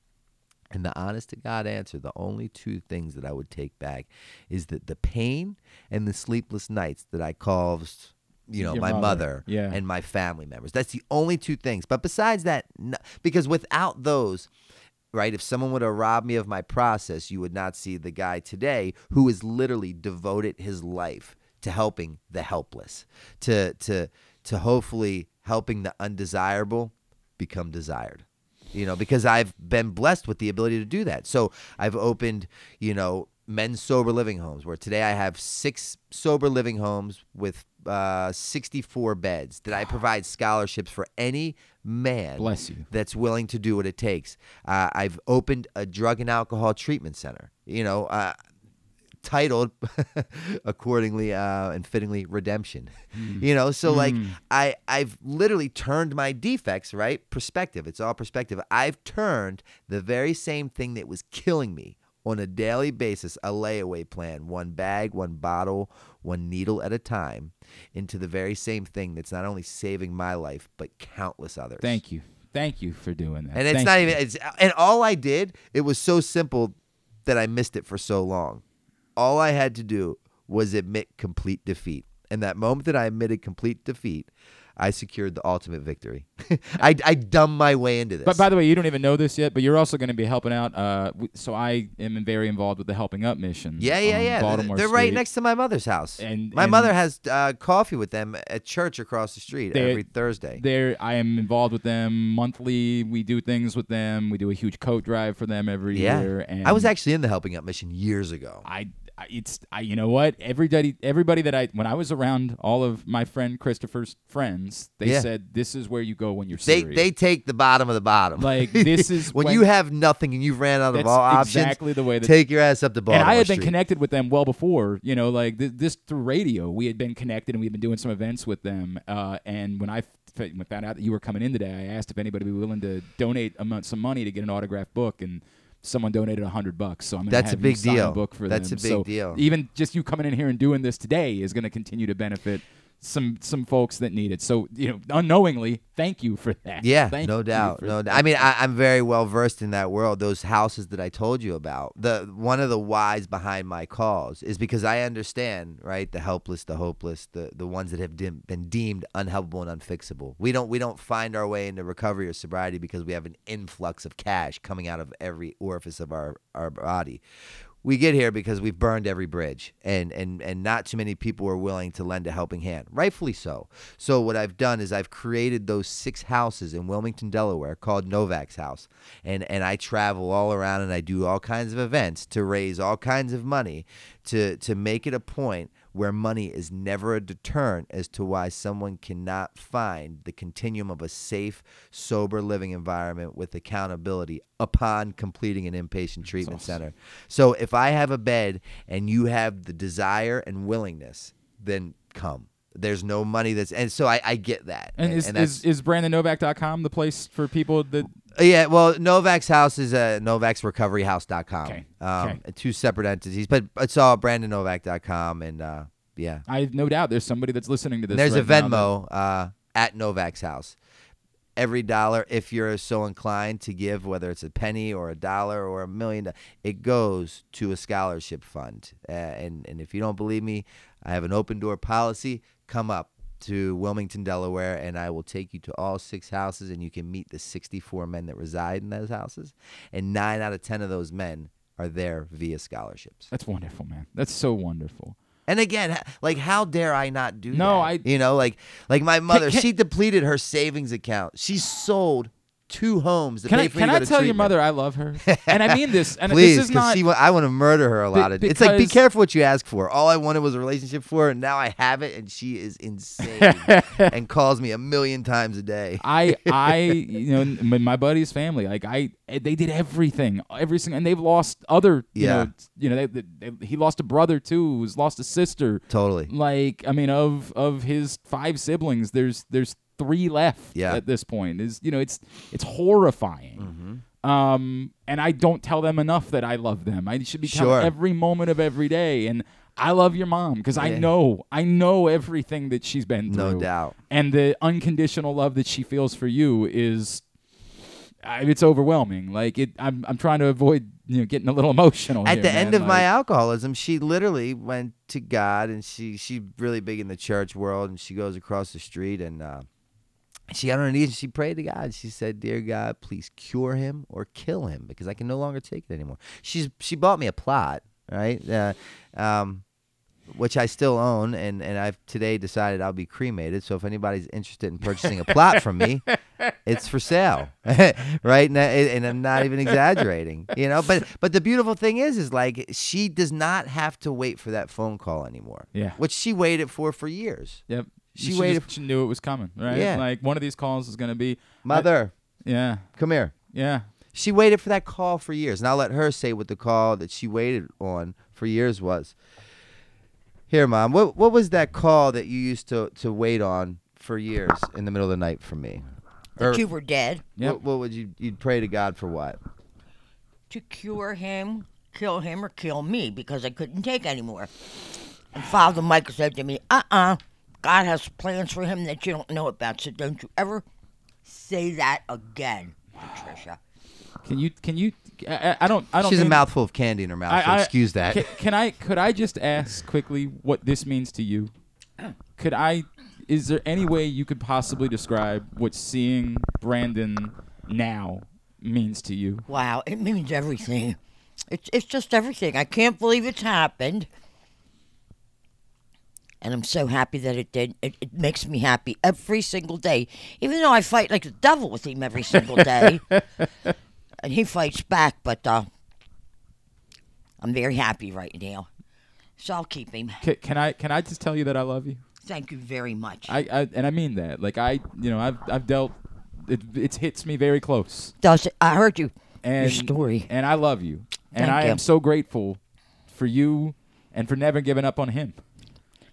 And the honest to God answer, the only two things that I would take back is that the pain and the sleepless nights that I caused, you know, Your my mother. mother, Yeah. and my family members. That's the only two things. But besides that, no, because without those, right, if someone would have robbed me of my process, you would not see the guy today who has literally devoted his life to helping the helpless, to to to hopefully helping the undesirable become desired you know, because I've been blessed with the ability to do that. So I've opened, you know, men's sober living homes where today I have six sober living homes with uh, 64 beds that I provide scholarships for any man Bless you. that's willing to do what it takes. Uh, I've opened a drug and alcohol treatment center, you know, uh, titled accordingly uh, and fittingly redemption you know so like i i've literally turned my defects right perspective it's all perspective i've turned the very same thing that was killing me on a daily basis a layaway plan one bag one bottle one needle at a time into the very same thing that's not only saving my life but countless others Thank you. Thank you for doing that. and it's Thank not you. even it's and all I did, it was so simple that I missed it for so long. All I had to do was admit complete defeat. And that moment that I admitted complete defeat, I secured the ultimate victory. I, I dumbed my way into this. But by the way, you don't even know this yet, but you're also going to be helping out. Uh, so I am very involved with the Helping Up mission. yeah, yeah, yeah. Baltimore They're right next to my mother's house. And- my and- mother has uh, coffee with them at church across the street every Thursday. There, I am involved with them monthly. We do things with them. We do a huge coat drive for them every yeah. year. And I was actually in the Helping Up mission years ago. I it's I, you know what everybody everybody that I when I was around all of my friend Christopher's friends they Yeah. said this is where you go when you're They serious. they take the bottom of the bottom. Like, this is when, when- you have nothing and you've ran out of all options. exactly the way that take your ass up the Baltimore and I had been Street. connected with them well before, you know, like th- this through radio. We had been connected and we had been doing some events with them. Uh, and when I f- found out that you were coming in today, I asked if anybody would be willing to donate some money to get an autographed book, and someone donated a hundred bucks. So I'm gonna That's a have you big sign deal. A book for That's them. a big So deal. Even just you coming in here and doing this today is going to continue to benefit some some folks that need it. So you know, unknowingly, thank you for that. Yeah, Thank no doubt, no doubt. I mean, I, I'm very well versed in that world. Those houses that I told you about. The one of the whys behind my calls is because I understand, right? The helpless, the hopeless, the the ones that have dim, been deemed unhelpable and unfixable. We don't we don't find our way into recovery or sobriety because we have an influx of cash coming out of every orifice of our our body. We get here because we've burned every bridge, and, and, and not too many people are willing to lend a helping hand. Rightfully so. So, what I've done is I've created those six houses in Wilmington, Delaware, called Novak's House. And, and I travel all around and I do all kinds of events to raise all kinds of money to, to make it a point where money is never a deterrent as to why someone cannot find the continuum of a safe, sober living environment with accountability upon completing an inpatient treatment awesome. center. So if I have a bed and you have the desire and willingness, then come. There's no money that's and so I, I get that. And is, that's, is is BrandonNovak.com the place for people that yeah, well, Novak's house is uh, novaksrecoveryhouse.com. Okay, Um, okay. Two separate entities, but it's all brandonnovak.com. And uh, yeah. I have no doubt there's somebody that's listening to this. And there's a right that- Venmo uh, at Novak's house. Every dollar, if you're so inclined to give, whether it's a penny or a dollar or a million, it goes to a scholarship fund. Uh, and and if you don't believe me, I have an open door policy. Come up to Wilmington, Delaware, and I will take you to all six houses, and you can meet the 64 men that reside in those houses. And nine out of ten of those men are there via scholarships. That's wonderful, man. That's so wonderful. And again, like how dare I not do No, that? I- you know, like like my mother, can- she depleted her savings account. She sold two homes to Can pay I for can I tell your mother I love her? and I mean this. And Please, this is because not. she, I want to murder her a lot of. It's like be careful what you ask for. All I wanted was a relationship for her, and now I have it, and she is insane and calls me a million times a day. I I you know m- my buddy's family like I eh, they did everything every single and they've lost other you Yeah. know you know they, they, they- he lost a brother too who's lost a sister Totally. like I mean of of his five siblings there's there's three left Yeah. at this point is you know it's it's horrifying Mm-hmm. um and I don't tell them enough that I love them I should be telling Sure. every moment of every day and I love your mom because I know I know everything that she's been through No doubt. and the unconditional love that she feels for you is I it's overwhelming like it i'm i'm trying to avoid you know getting a little emotional At here, the man. end of my alcoholism, she literally went to God, and she she's really big in the church world, and she goes across the street and. uh she got on her knees and she prayed to God. She said, "Dear God, please cure him or kill him because I can no longer take it anymore." She's she bought me a plot, right? Uh, um, which I still own, and and I've today decided I'll be cremated. So if anybody's interested in purchasing a plot from me, it's for sale, right? And, I- and I'm not even exaggerating, you know. But but the beautiful thing is, is like she does not have to wait for that phone call anymore. Yeah. which she waited for for years. yep She she, waited- just- she knew it was coming right Yeah. like one of these calls is going to be Mother, yeah come here. yeah She waited for that call for years, and I'll let her say what the call that she waited on for years was. Here, mom, what what was that call that you used to to wait on for years in the middle of the night for me? Or that you were dead, Yeah. what, what would you you'd pray to God for what? to cure him, kill him, or kill me because I couldn't take anymore. And Father Michael said to me, uh uh God has plans for him that you don't know about, so don't you ever say that again, Patricia. can you can you i, I- I don't i don't She's a mouthful of candy in her mouth. I- so I- excuse that. Can, can I could I just ask quickly what this means to you? Could I is there any way you could possibly describe what seeing Brandon now means to you? Wow, it means everything. It's it's just everything. I can't believe it's happened. And I'm so happy that it did. It, it makes me happy every single day. Even though I fight like the devil with him every single day. and he fights back, but uh, I'm very happy right now. So I'll keep him. Can, can I can I just tell you that I love you? Thank you very much. I, I and I mean that. Like I you know I've I've dealt it it hits me very close. Does it? I heard you. And Your story. And I love you. And Thank I you. am so grateful for you and for never giving up on him.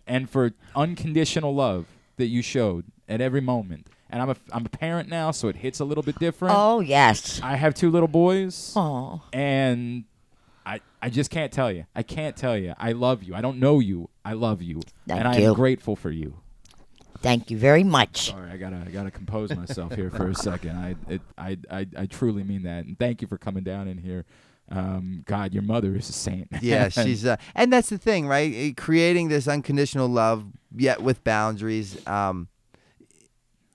And for unconditional love that you showed at every moment. And I'm a I'm a parent now, so it hits a little bit different. Oh yes. I have two little boys, Oh. and I I just can't tell you. I can't tell you. I love you. I don't know you. I love you, Thank and I am grateful for you. Thank you very much. Sorry, I gotta I gotta compose myself here for a second. I it, I, I I truly mean that, and thank you for coming down in here. Um, God, your mother is a saint. yeah, she's uh, and that's the thing, right? Eh, Creating this unconditional love, yet with boundaries, um,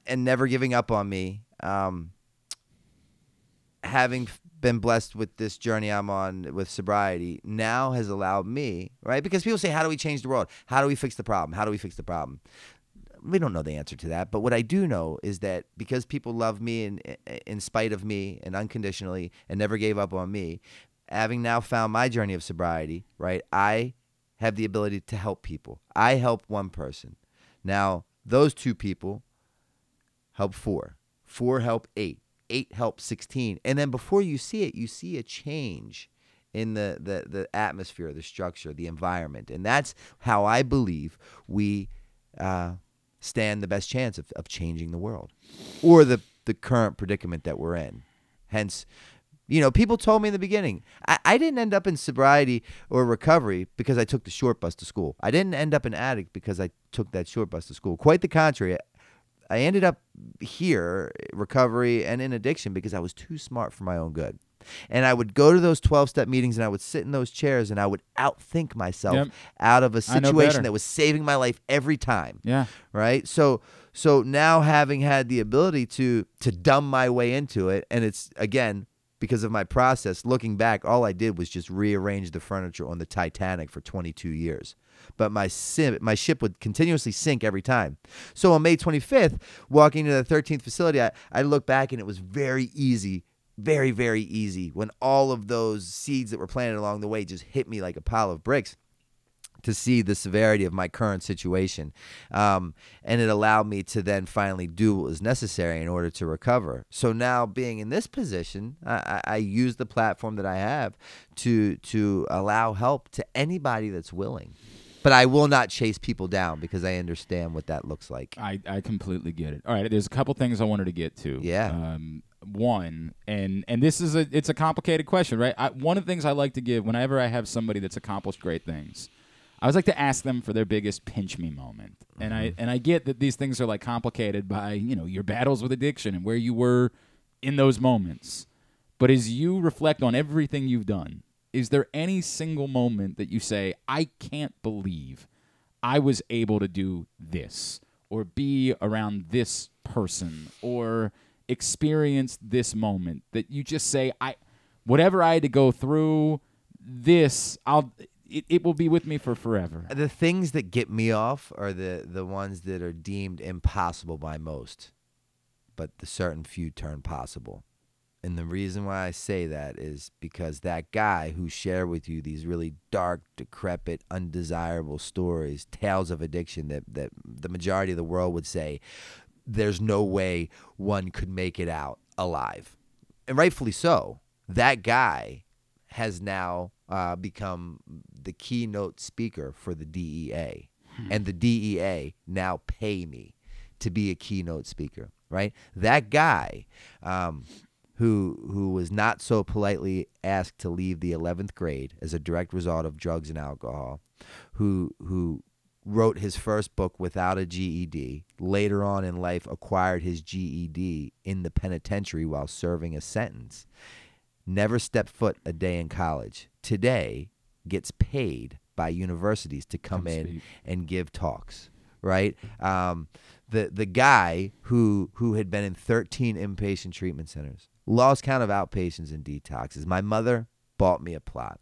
and never giving up on me. Um, having been blessed with this journey I'm on with sobriety now has allowed me, right? Because people say, "How do we change the world? How do we fix the problem? How do we fix the problem?" we don't know the answer to that, but what I do know is that because people love me in in spite of me and unconditionally and never gave up on me, having now found my journey of sobriety, right? I have the ability to help people. I help one person. Now, those two people help four. Four help eight. Eight help 16. And then before you see it, you see a change in the, the, the atmosphere, the structure, the environment. And that's how I believe we uh, stand the best chance of, of changing the world or the, the current predicament that we're in. Hence, you know, people told me in the beginning, I, I didn't end up in sobriety or recovery because I took the short bus to school. I didn't end up an addict because I took that short bus to school. Quite the contrary. I ended up here, recovery and in addiction, because I was too smart for my own good. And I would go to those 12 step meetings and I would sit in those chairs and I would outthink myself Yep. out of a situation that was saving my life every time yeah. right so so now having had the ability to to dumb my way into it and it's again because of my process. Looking back, all I did was just rearrange the furniture on the Titanic for 22 years. But my sim, my ship would continuously sink every time. So on May 25th, walking to the 13th facility, I, I look back and it was very easy, very, very easy when all of those seeds that were planted along the way just hit me like a pile of bricks to see the severity of my current situation. Um, and it allowed me to then finally do what was necessary in order to recover. So now, being in this position, I, I, use the platform that I have to to allow help to anybody that's willing. But I will not chase people down because I understand what that looks like. I, I completely get it. All right, there's a couple things I wanted to get to. Yeah. Um, one, and and this is a it's a complicated question, right? I, one of the things I like to give whenever I have somebody that's accomplished great things, I always like to ask them for their biggest pinch me moment. And I mm-hmm. and I get that these things are like complicated by you know your battles with addiction and where you were in those moments. But as you reflect on everything you've done, is there any single moment that you say, I can't believe I was able to do this or be around this person or experience this moment that you just say, I whatever I had to go through, this I'll it, it will be with me for forever. The things that get me off are the the ones that are deemed impossible by most, but the certain few turn possible. And the reason why I say that is because that guy who shared with you these really dark, decrepit, undesirable stories, tales of addiction that, that the majority of the world would say there's no way one could make it out alive. And rightfully so. That guy has now uh, become the keynote speaker for the DEA. And the DEA now pay me to be a keynote speaker, right? That guy um, who who was not so politely asked to leave the 11th grade as a direct result of drugs and alcohol, who who wrote his first book without a GED, later on in life acquired his GED in the penitentiary while serving a sentence, never stepped foot a day in college. Today gets paid by universities to come, Come in speak. and give talks, right? Um, the the guy who who had been in 13 inpatient treatment centers, lost count of outpatients and detoxes. My mother bought me a plot.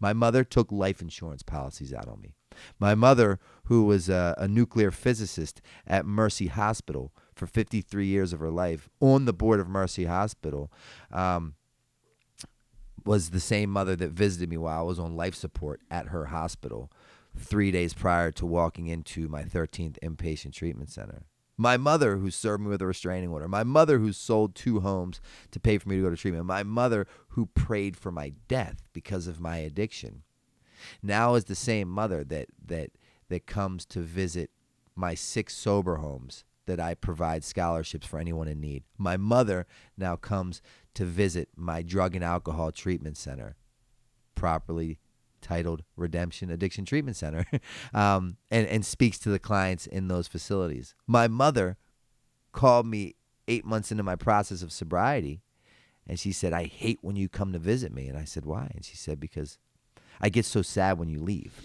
My mother took life insurance policies out on me. My mother, who was a, a nuclear physicist at Mercy Hospital for 53 years of her life, on the board of Mercy Hospital, um, was the same mother that visited me while I was on life support at her hospital three days prior to walking into my 13th inpatient treatment center. My mother, who served me with a restraining order. My mother, who sold two homes to pay for me to go to treatment. My mother, who prayed for my death because of my addiction. Now is the same mother that that that comes to visit my six sober homes that I provide scholarships for anyone in need. My mother now comes to visit my drug and alcohol treatment center, properly titled Redemption Addiction Treatment Center, um, and, and speaks to the clients in those facilities. My mother called me eight months into my process of sobriety, and she said, I hate when you come to visit me. And I said, Why? And she said, Because I get so sad when you leave.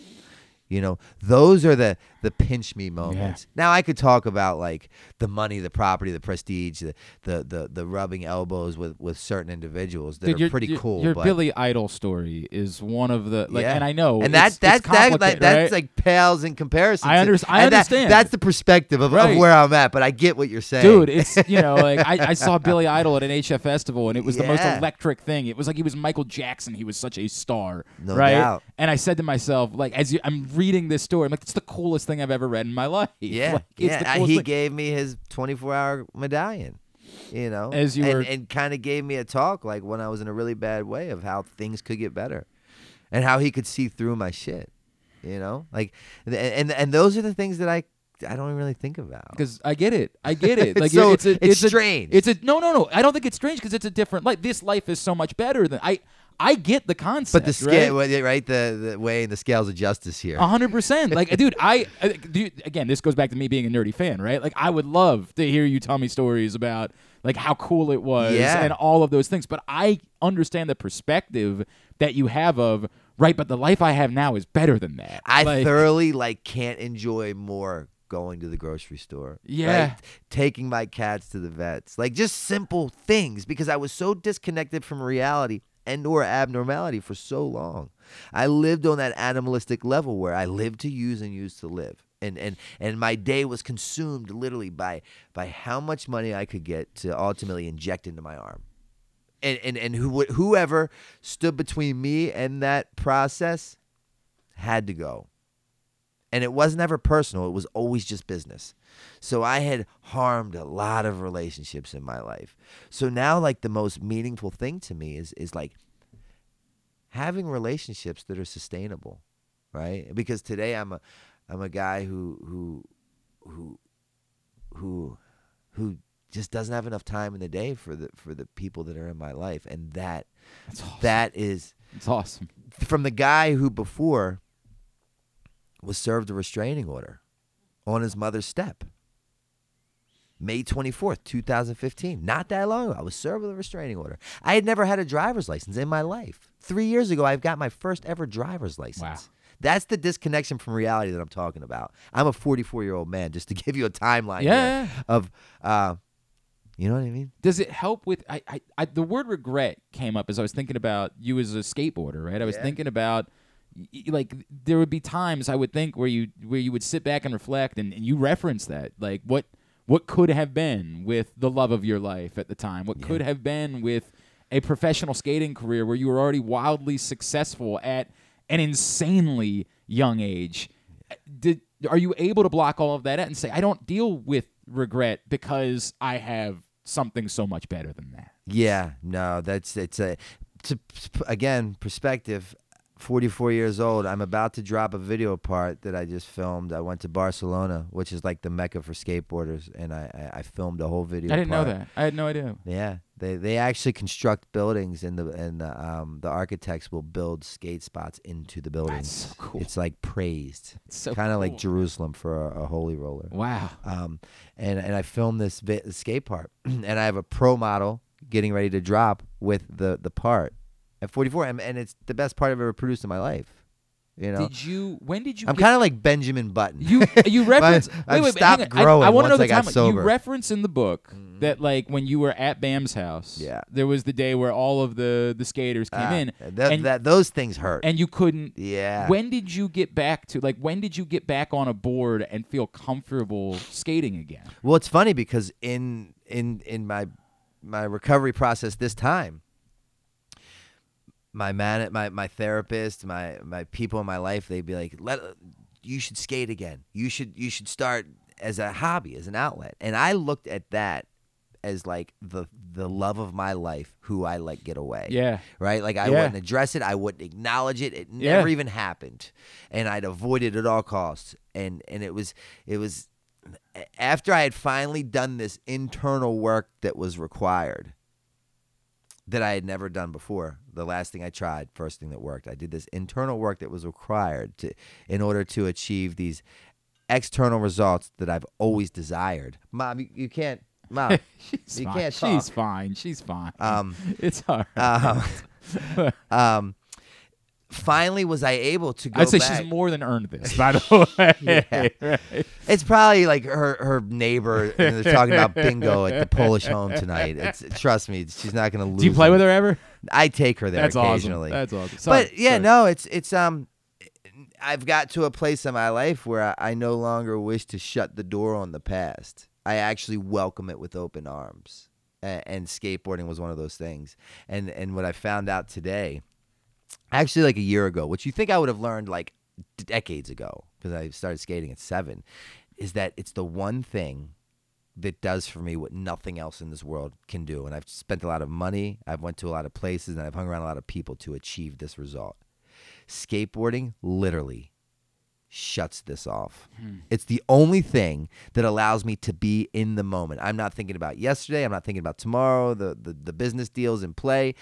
You know, those are the the pinch me moments. Now I could talk about like the money, the property, the prestige, the the the, the rubbing elbows with, with certain individuals that Dude, are your- pretty your, cool. Your but Billy Idol story is one of the like, yeah. and I know, and that that's that, that that's right? like pales in comparison. I to- I and that- understand. that's the perspective of, Right. of where I'm at, but I get what you're saying, Dude, it's you know like I, I saw Billy Idol at an HF festival and it was the most electric thing. It was like he was Michael Jackson. He was such a star, No right? doubt. And I said to myself, like as you, I'm reading this story, I'm like, it's the coolest thing I've ever read in my life. Yeah, Like, yeah. I- uh, he thing. gave me his 24 hour medallion. You know, As you and, were- and kind of gave me a talk like when I was in a really bad way of how things could get better, and how he could see through my shit. You know, like, and and, and those are the things that I I don't really think about. because I get it. I get it. Like so- it's a, it's a- strange. it's a no, no, no. I don't think it's strange because it's a different life. This life is so much better than I. I get the concept. But the scale, right? right? The the way the scales of justice here. A hundred percent. Like, dude, I dude, again, this goes back to me being a nerdy fan, right? Like, I would love to hear you tell me stories about like how cool it was Yeah. and all of those things. But I understand the perspective that you have of right. But the life I have now is better than that. I like, thoroughly like can't enjoy more going to the grocery store. Yeah. right? Taking my cats to the vets. Like just simple things because I was so disconnected from reality and or abnormality for so long. I lived on that animalistic level where I lived to use and used to live. And, and, and my day was consumed literally by, by how much money I could get to ultimately inject into my arm and and and who whoever stood between me and that process had to go. And it wasn't ever personal, it was always just business. So I had harmed a lot of relationships in my life. So now like the most meaningful thing to me is is like having relationships that are sustainable, right? Because today I'm a I'm a guy who who who who who just doesn't have enough time in the day for the for the people that are in my life and that That's awesome. that is It's awesome. from the guy who before was served a restraining order on his mother's step. May 24th, 2015. Not that long ago. I was served with a restraining order. I had never had a driver's license in my life. Three years ago, I've got my first ever driver's license. Wow. That's the disconnection from reality that I'm talking about. I'm a 44 year old man, just to give you a timeline Yeah. of, uh, you know what I mean? Does it help with I, I, I the word regret came up as I was thinking about you as a skateboarder, right? I was Yeah. thinking about like there would be times I would think where you where you would sit back and reflect and, and you reference that like what what could have been with the love of your life at the time what could have been with a professional skating career where you were already wildly successful at an insanely young age uh, did are you able to block all of that out and say I don't deal with regret because I have something so much better than that? Yeah, no, that's it's a to again perspective. 44 years old. I'm about to drop a video part that I just filmed. I went to Barcelona, which is like the mecca for skateboarders, and I I, I filmed a whole video. I didn't know that. I had no idea. Yeah, they they actually construct buildings, and the and the, um the architects will build skate spots into the buildings. so cool. It's like praised, It's so kind of like. Jerusalem for a, a holy roller. Wow. Um, and and I filmed this vi- skate part, and I have a pro model getting ready to drop with the the part at 44, and, and it's the best part I've ever produced in my life. You know, Did you? When did you? I'm get- kind of like Benjamin Button. You you reference. wait, I've wait, stopped growing I, I want to know the I got time. sober. Mm-hmm. You reference in the book that like when you were at Bam's house. Yeah. There was the day where all of the the skaters came Ah, in, that, and that those things hurt. and you couldn't. yeah. When did you get back to like when did you get back on a board and feel comfortable skating again? Well, it's funny because in in in my my recovery process this time, my man, my my therapist, my my people in my life, they'd be like, "Let you should skate again. You should you should start as a hobby, as an outlet." And I looked at that as like the the love of my life, who I let get away. Yeah. Right? Like I Yeah. wouldn't address it, I wouldn't acknowledge it. It Yeah. never even happened. And I'd avoid it at all costs. And and it was it was after I had finally done this internal work that was required that I had never done before. The last thing I tried, first thing that worked. I did this internal work that was required to in order to achieve these external results that I've always desired. Mom, you, you can't Mom, She's you fine. can't She's fine. She's fine. Um, it's right. um, um, finally was I able to go I'd say back. she's more than earned this, by the way. Yeah. Right. It's probably like her her neighbor they're talking about bingo at the Polish home tonight. It's trust me, she's not gonna lose. Do you play it. with her ever? I take her there That's awesome. occasionally. That's awesome. Sorry, but yeah, sorry. no, it's it's um I've got to a place in my life where I, I no longer wish to shut the door on the past. I actually welcome it with open arms. And skateboarding was one of those things. And and what I found out today, actually like a year ago, which you think I would have learned like decades ago because I started skating at 7, is that it's the one thing that does for me what nothing else in this world can do. And I've spent a lot of money, I've went to a lot of places, and I've hung around a lot of people to achieve this result. Skateboarding literally shuts this off. Hmm. It's the only thing that allows me to be in the moment. I'm not thinking about yesterday, I'm not thinking about tomorrow, the the, the business deals in play.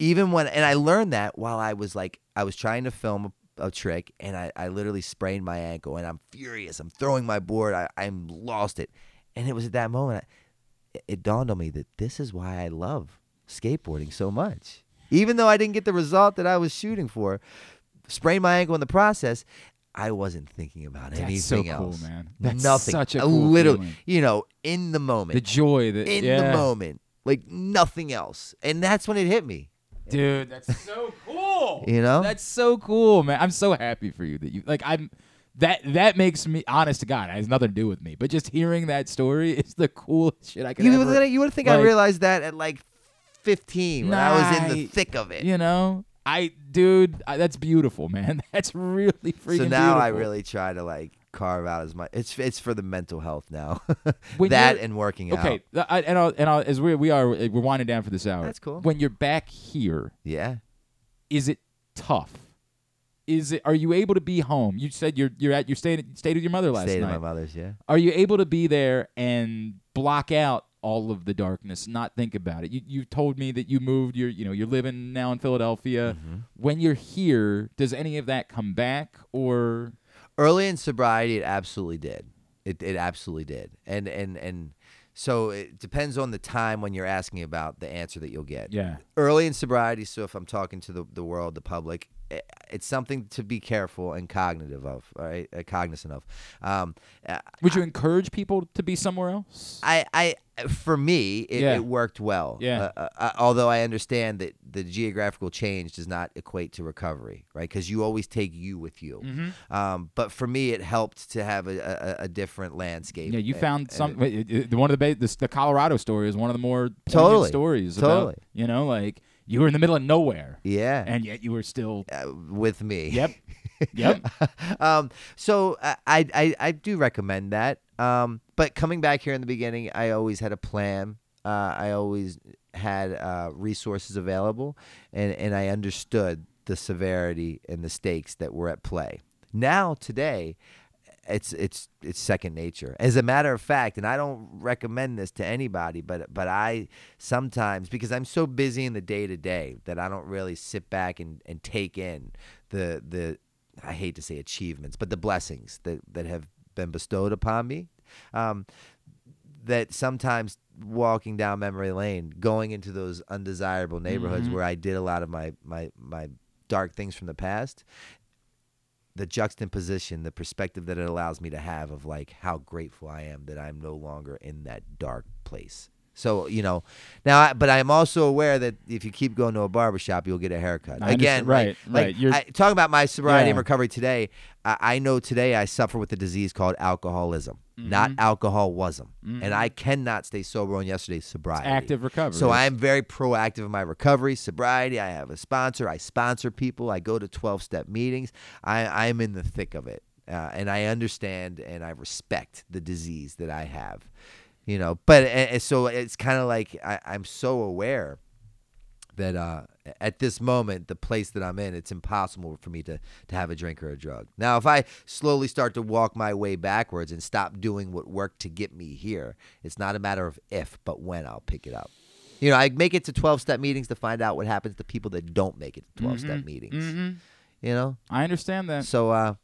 Even when and I learned that while I was like I was trying to film a, a trick and I, I literally sprained my ankle and I'm furious. I'm throwing my board. I, I'm lost it. And it was at that moment I, it dawned on me that this is why I love skateboarding so much. Even though I didn't get the result that I was shooting for, sprained my ankle in the process, I wasn't thinking about That's anything so cool, else. man. That's Nothing. such a cool literally, feeling. you know, in the moment, The joy that in yeah. the moment, like nothing else, and that's when it hit me. Dude, that's so cool. You know? That's so cool, man. I'm so happy for you that you like I'm that that makes me honest to God, it has nothing to do with me. But just hearing that story is the coolest shit I can You ever would, you would think I realized that at like 15 when I was in the thick of it. You know? I dude, I, that's beautiful, man. That's really freaking so now I really try to like carve out as much. It's it's for the mental health now. That and working out. Okay, I, and I'll, and I'll, as we we are we're winding down for this hour. That's cool. When you're back here, Yeah. is it tough? Is it? Are you able to be home? You said you're you're at you stayed stayed with your mother last Stayed night. at my mother's. Yeah. Are you able to be there and block out all of the darkness, not think about it? You you told me that you moved. You're you know you're living now in Philadelphia. Mm-hmm. When you're here, does any of that come back or? Early in sobriety, it absolutely did. It it absolutely did. And and and so it depends on the time when you're asking about the answer that you'll get. Yeah. Early in sobriety, so if I'm talking to the, the world, the public, it's something to be careful and cognitive of, right, uh, cognizant of. Um, uh, Would you encourage people to be somewhere else? I, I, for me, it, Yeah. it worked well. Yeah. Uh, uh, although I understand that the geographical change does not equate to recovery, right? Because you always take you with you. Mm-hmm. Um, but for me, it helped to have a, a, a different landscape. Yeah, you And- found some. it- One of the this, the Colorado story is one of the more Totally. stories. Totally. About, you know, like you were in the middle of nowhere, yeah. and yet you were still. uh, with me. Yep. Yep. um, so I, I I I do recommend that. Um, but coming back here in the beginning, I always had a plan. Uh, I always had uh, resources available, and and I understood the severity and the stakes that were at play. Now today, it's it's it's second nature. As a matter of fact, and I don't recommend this to anybody, but but I sometimes because I'm so busy in the day to day that I don't really sit back and, and take in the the I hate to say achievements, but the blessings that that have been bestowed upon me. Um, that sometimes walking down memory lane, going into those undesirable neighborhoods Mhm. where I did a lot of my my my dark things from the past, the juxtaposition, the perspective that it allows me to have of like how grateful I am that I'm no longer in that dark place. So you know, now, I, but I am also aware that if you keep going to a barbershop, you'll get a haircut. I Again, understand- like- right, like, right. You're- I, talking about my sobriety and recovery today, I, I know today I suffer with a disease called alcoholism, not Mm-hmm. alcoholism, and I cannot stay sober on yesterday's sobriety. active recovery. So I am very proactive in my recovery, sobriety. I have a sponsor. I sponsor people. I go to 12 step meetings. I, I'm in the thick of it. Uh, and I understand and I respect the disease that I have. You know, but so it's kind of like I, I'm so aware that uh, at this moment, the place that I'm in, it's impossible for me to, to have a drink or a drug. Now, if I slowly start to walk my way backwards and stop doing what worked to get me here, it's not a matter of if, but when I'll pick it up. You know, I make it to 12 step meetings to find out what happens to people that don't make it to 12 step meetings. Mhm. You know? I understand that. So, uh,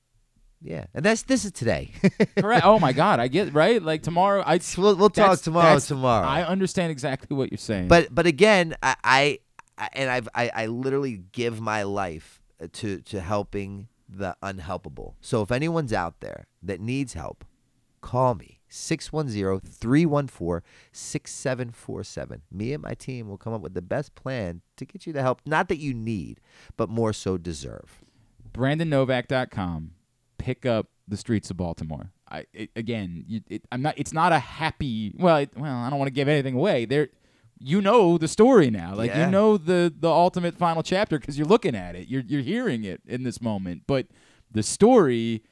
yeah. And that's this is today. Correct. Oh my God, I get right. Like tomorrow, I. we'll, we'll talk that's- tomorrow. that's- Tomorrow. I understand exactly what you're saying. But but again, I, I, I and I've I, I literally give my life uh, to to helping the unhelpable. So if anyone's out there that needs help, call me 610-314-6747. Me and my team will come up with the best plan to get you the help not that you need, but more so deserve. BrandonNovak.com. Pick up the streets of Baltimore. I it, again, you, it, I'm not. It's not a happy. Well, it, well, I don't want to give anything away. There, you know the story now. Like Yeah. you know the the ultimate final chapter because you're looking at it. You're you're hearing it in this moment. But the story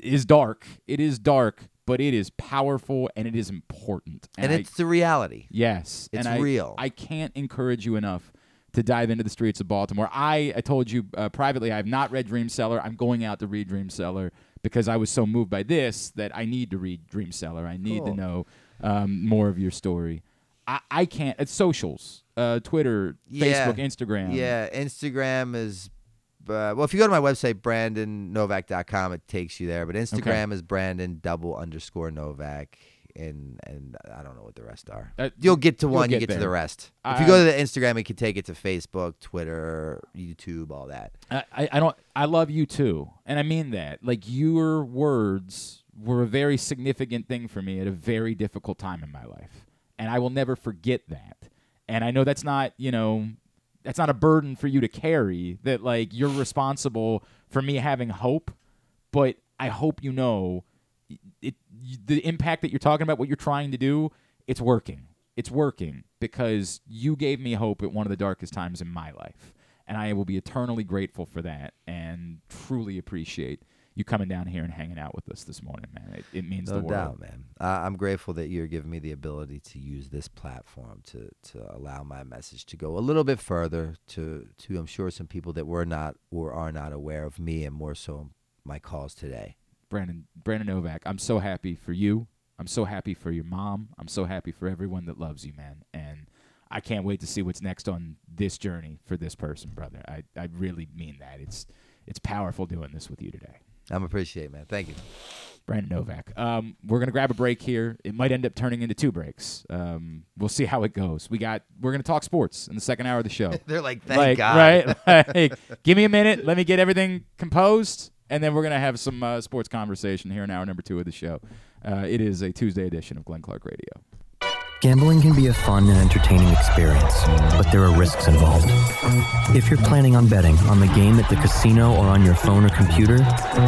is dark. It is dark, but it is powerful and it is important. And, I- it's the reality. Yes, It's and I, real. I can't encourage you enough to dive into the streets of Baltimore. I, I told you uh, privately, I have not read Dream Seller. I'm going out to read Dream Seller because I was so moved by this that I need to read Dream Seller. I need to know um, more of your story. I, I can't. It's socials, uh, Twitter, Yeah. Facebook, Instagram. Yeah, Instagram is. Uh, well, if you go to my website, brandonnovak.com, it takes you there. But Instagram is Brandon double underscore Novak. And and I don't know what the rest are. Uh, You'll get to one, you get get to the there. rest. if you go to the Instagram, you can take it to Facebook, Twitter, YouTube, all that. I, I don't. I love you too, and I mean that. Like your words were a very significant thing for me at a very difficult time in my life, and I will never forget that. And I know that's not, you know, that's not a burden for you to carry. That like you're responsible for me having hope, but I hope you know it. The impact that you're talking about, what you're trying to do, it's working. It's working because you gave me hope at one of the darkest times in my life and I will be eternally grateful for that and truly appreciate you coming down here and hanging out with us this morning, man. It, it means No the world. doubt, man. Uh, I'm grateful that you're giving me the ability to use this platform to to allow my message to go a little bit further to to I'm sure some people that were not or are not aware of me and more so my cause today. Brandon Brandon Novak, I'm so happy for you. I'm so happy for your mom. I'm so happy for everyone that loves you, man. And I can't wait to see what's next on this journey for this person, brother. I, I really mean that. It's it's powerful doing this with you today. I'm appreciate, man. Thank you. Brandon Novak. Um, we're gonna grab a break here. It might end up turning into two breaks. Um, we'll see how it goes. We got we're gonna talk sports in the second hour of the show. They're like, thank like God. right, like, give me a minute. Let me get everything composed, and then we're gonna have some uh, sports conversation here in hour number two of the show. Uh, it is a Tuesday edition of Glenn Clark Radio. Gambling can be a fun and entertaining experience, but there are risks involved. If you're planning on betting on the game at the casino or on your phone or computer,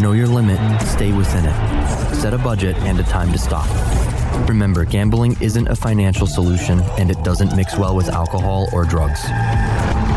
know your limit, stay within it. Set a budget and a time to stop. Remember, gambling isn't a financial solution and it doesn't mix well with alcohol or drugs.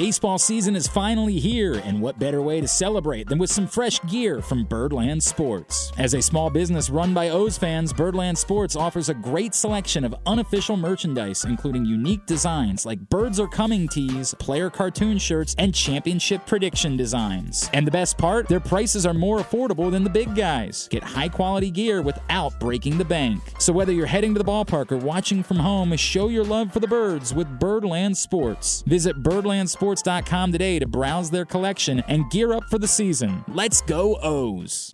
Baseball season is finally here, and what better way to celebrate than with some fresh gear from Birdland Sports? As a small business run by O's fans, Birdland Sports offers a great selection of unofficial merchandise, including unique designs like Birds Are Coming tees, player cartoon shirts, and championship prediction designs. And the best part, their prices are more affordable than the big guys. Get high quality gear without breaking the bank. So whether you're heading to the ballpark or watching from home, show your love for the birds with Birdland Sports. Visit birdlandsports.com today to browse their collection and gear up for the season. Let's go O's.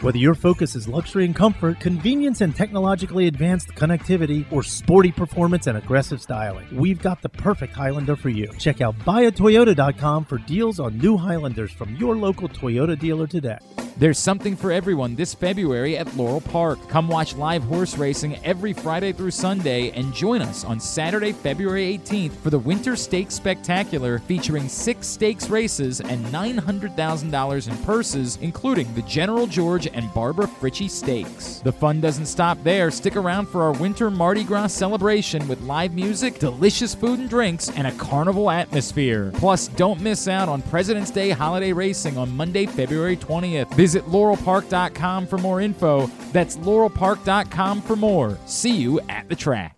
Whether your focus is luxury and comfort, convenience and technologically advanced connectivity, or sporty performance and aggressive styling, we've got the perfect Highlander for you. Check out buyatoyota.com for deals on new Highlanders from your local Toyota dealer today. There's something for everyone this February at Laurel Park. Come watch live horse racing every Friday through Sunday and join us on Saturday, February 18th for the Winter Stakes Spectacular featuring six stakes races and $900,000 in purses, including the General George and Barbara Fritchie Stakes. The fun doesn't stop there. Stick around for our Winter Mardi Gras celebration with live music, delicious food and drinks, and a carnival atmosphere. Plus, don't miss out on President's Day holiday racing on Monday, February 20th. Visit laurelpark.com for more info. That's laurelpark.com for more. See you at the track.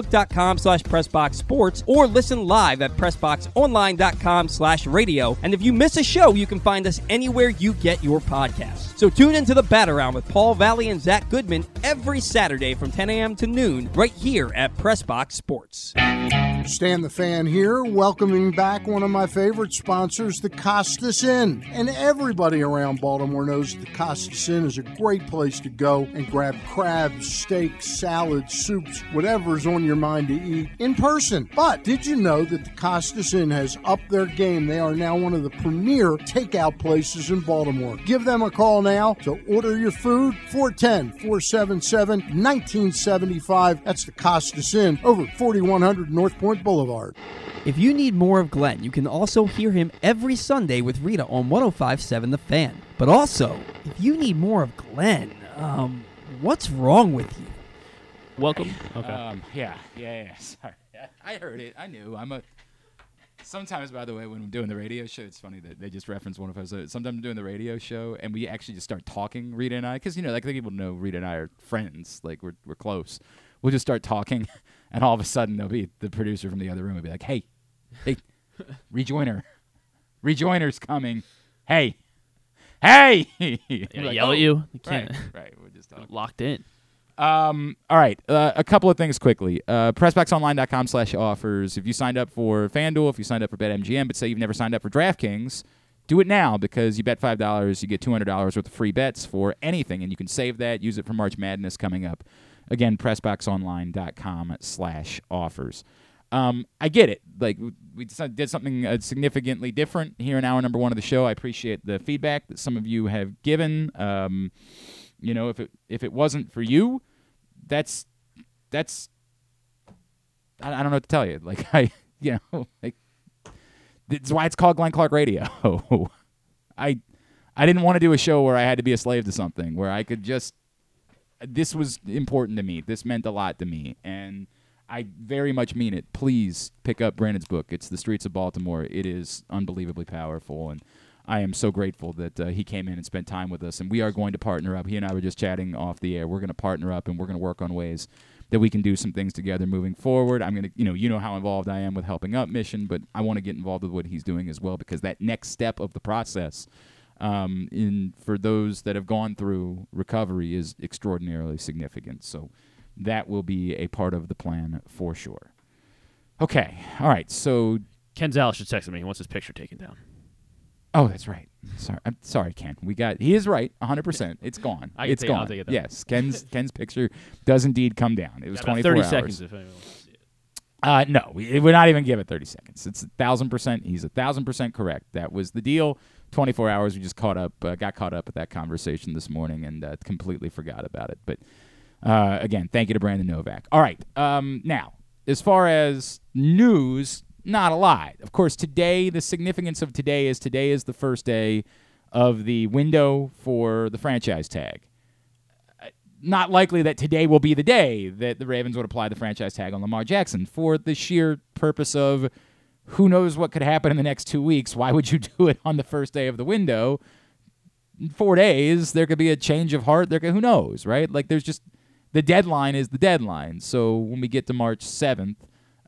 facebook.com slash pressboxsports or listen live at pressboxonline.com slash radio. And if you miss a show, you can find us anywhere you get your podcasts. So tune into the Bat Around with Paul Valley and Zach Goodman every Saturday from 10 a.m. to noon right here at Pressbox Sports. Stan the Fan here, welcoming back one of my favorite sponsors, the Costas Inn. And everybody around Baltimore knows the Costas Inn is a great place to go and grab crabs, steaks, salads, soups, whatever's on your mind to eat in person. But did you know that the Costas Inn has upped their game? They are now one of the premier takeout places in Baltimore. Give them a call now to order your food 410 477 1975. That's the Costas Inn over 4100 North Point Boulevard. If you need more of Glenn, you can also hear him every Sunday with Rita on 1057 The Fan. But also, if you need more of Glenn, um, what's wrong with you? Welcome. Okay. Um, yeah, yeah, yeah. Sorry, I heard it. I knew. I'm a. Sometimes, by the way, when I'm doing the radio show, it's funny that they just reference one of us. Sometimes I'm doing the radio show, and we actually just start talking, Rita and I, because you know, like I think people know Rita and I are friends, like we're we're close. We'll just start talking, and all of a sudden, there'll be the producer from the other room will be like, "Hey, hey, rejoiner, rejoiner's coming. Hey, hey!" Like, yell "Oh, at you. You can't. Right, right. We're just talking. Locked in. Um, all right, uh, a couple of things quickly. Uh, PressBoxOnline.com slash offers. If you signed up for FanDuel, if you signed up for BetMGM, but say you've never signed up for DraftKings, do it now because you bet $5, you get $200 worth of free bets for anything, and you can save that, use it for March Madness coming up. Again, PressBoxOnline.com slash offers. Um, I get it. Like we did something uh, significantly different here in hour number one of the show. I appreciate the feedback that some of you have given. Um, you know, if it if it wasn't for you, that's that's I, I don't know what to tell you. Like I, you know, like that's why it's called Glenn Clark Radio. I I didn't want to do a show where I had to be a slave to something where I could just this was important to me. This meant a lot to me and I very much mean it. Please pick up Brandon's book. It's The Streets of Baltimore. It is unbelievably powerful and I am so grateful that uh, he came in and spent time with us, and we are going to partner up. He and I were just chatting off the air. We're going to partner up, and we're going to work on ways that we can do some things together moving forward. I'm going to, you know, you know how involved I am with helping up Mission, but I want to get involved with what he's doing as well because that next step of the process, um, in for those that have gone through recovery, is extraordinarily significant. So that will be a part of the plan for sure. Okay, all right. So Ken Zales just texted me. He wants his picture taken down. Oh, that's right. Sorry, I'm sorry, Ken. We got. He is right. 100. percent It's gone. I can it's take it. I'll gone. take it. Yes, Ken's Ken's picture does indeed come down. It was Got about 24 30 hours. seconds if anyone wants to see it. Uh, no, we, we're not even give it 30 seconds. It's a thousand percent. He's a thousand percent correct. That was the deal. 24 hours. We just caught up, uh, got caught up at that conversation this morning, and uh, completely forgot about it. But uh, again, thank you to Brandon Novak. All right. Um, now, as far as news, not a lot. Of course, today, the significance of today is today is the first day of the window for the franchise tag uh, not likely that today will be the day that the Ravens would apply the franchise tag on Lamar Jackson for the sheer purpose of who knows what could happen in the next two weeks. Why would you do it on the first day of the window? In four days, there could be a change of heart. There, could, who knows, right? Like, there's just the deadline is the deadline. So when we get to March 7th,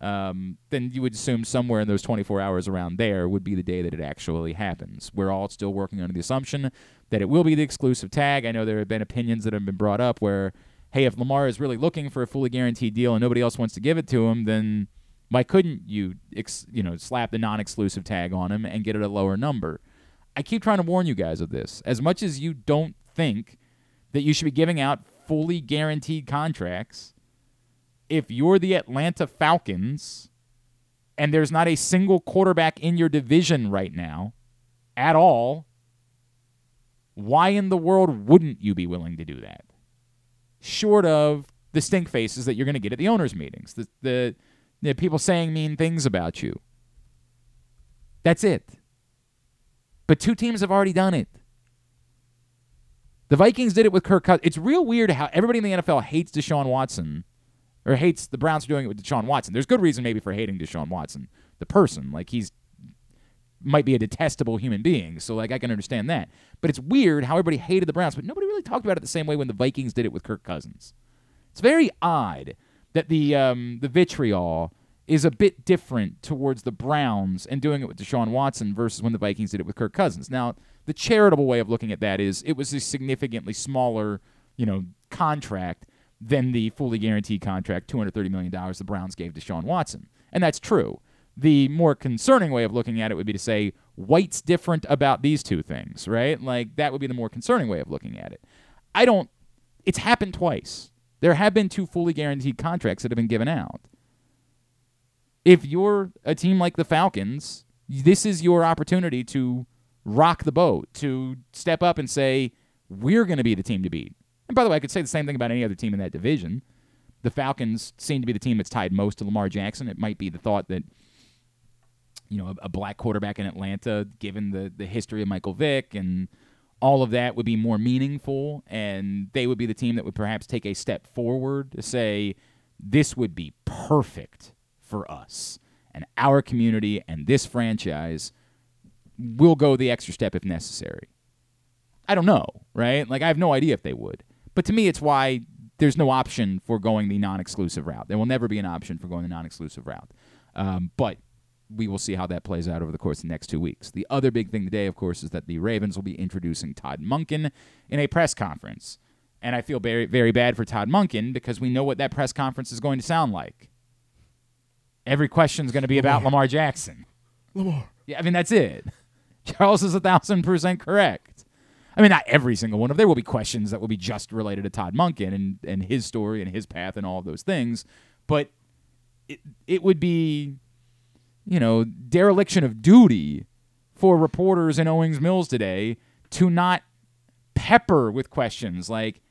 um, then you would assume somewhere in those 24 hours around there would be the day that it actually happens. We're all still working under the assumption that it will be the exclusive tag. I know there have been opinions that have been brought up where, hey, if Lamar is really looking for a fully guaranteed deal and nobody else wants to give it to him, then why couldn't you, ex- you know, slap the non-exclusive tag on him and get it a lower number? I keep trying to warn you guys of this. As much as you don't think that you should be giving out fully guaranteed contracts, if you're the Atlanta Falcons and there's not a single quarterback in your division right now at all, why in the world wouldn't you be willing to do that? Short of the stink faces that you're going to get at the owners' meetings, the, the, the people saying mean things about you. That's it. But two teams have already done it. The Vikings did it with Kirk Cousins. It's real weird how everybody in the NFL hates Deshaun Watson or hates the Browns for doing it with Deshaun Watson. There's good reason maybe for hating Deshaun Watson, the person. Like he's might be a detestable human being, so like I can understand that. But it's weird how everybody hated the Browns, but nobody really talked about it the same way when the Vikings did it with Kirk Cousins. It's very odd that the um, the vitriol is a bit different towards the Browns and doing it with Deshaun Watson versus when the Vikings did it with Kirk Cousins. Now, the charitable way of looking at that is it was a significantly smaller, you know, contract than the fully guaranteed contract, $230 million the Browns gave to Sean Watson. And that's true. The more concerning way of looking at it would be to say, White's different about these two things, right? Like, that would be the more concerning way of looking at it. I don't, it's happened twice. There have been two fully guaranteed contracts that have been given out. If you're a team like the Falcons, this is your opportunity to rock the boat, to step up and say, we're going to be the team to beat. And by the way, I could say the same thing about any other team in that division. The Falcons seem to be the team that's tied most to Lamar Jackson. It might be the thought that, you know, a, a black quarterback in Atlanta, given the, the history of Michael Vick and all of that would be more meaningful, and they would be the team that would perhaps take a step forward to say, this would be perfect for us and our community and this franchise. We'll go the extra step if necessary. I don't know, right? Like, I have no idea if they would. But to me, it's why there's no option for going the non exclusive route. There will never be an option for going the non exclusive route. Um, but we will see how that plays out over the course of the next two weeks. The other big thing today, of course, is that the Ravens will be introducing Todd Monken in a press conference. And I feel very, very bad for Todd Monken because we know what that press conference is going to sound like. Every question is going to be about Lamar Jackson. Lamar. Yeah, I mean, that's it. Charles is a thousand percent correct. I mean, not every single one of there will be questions that will be just related to Todd Monken and, and his story and his path and all of those things, but it it would be, you know, dereliction of duty for reporters in Owings Mills today to not pepper with questions like,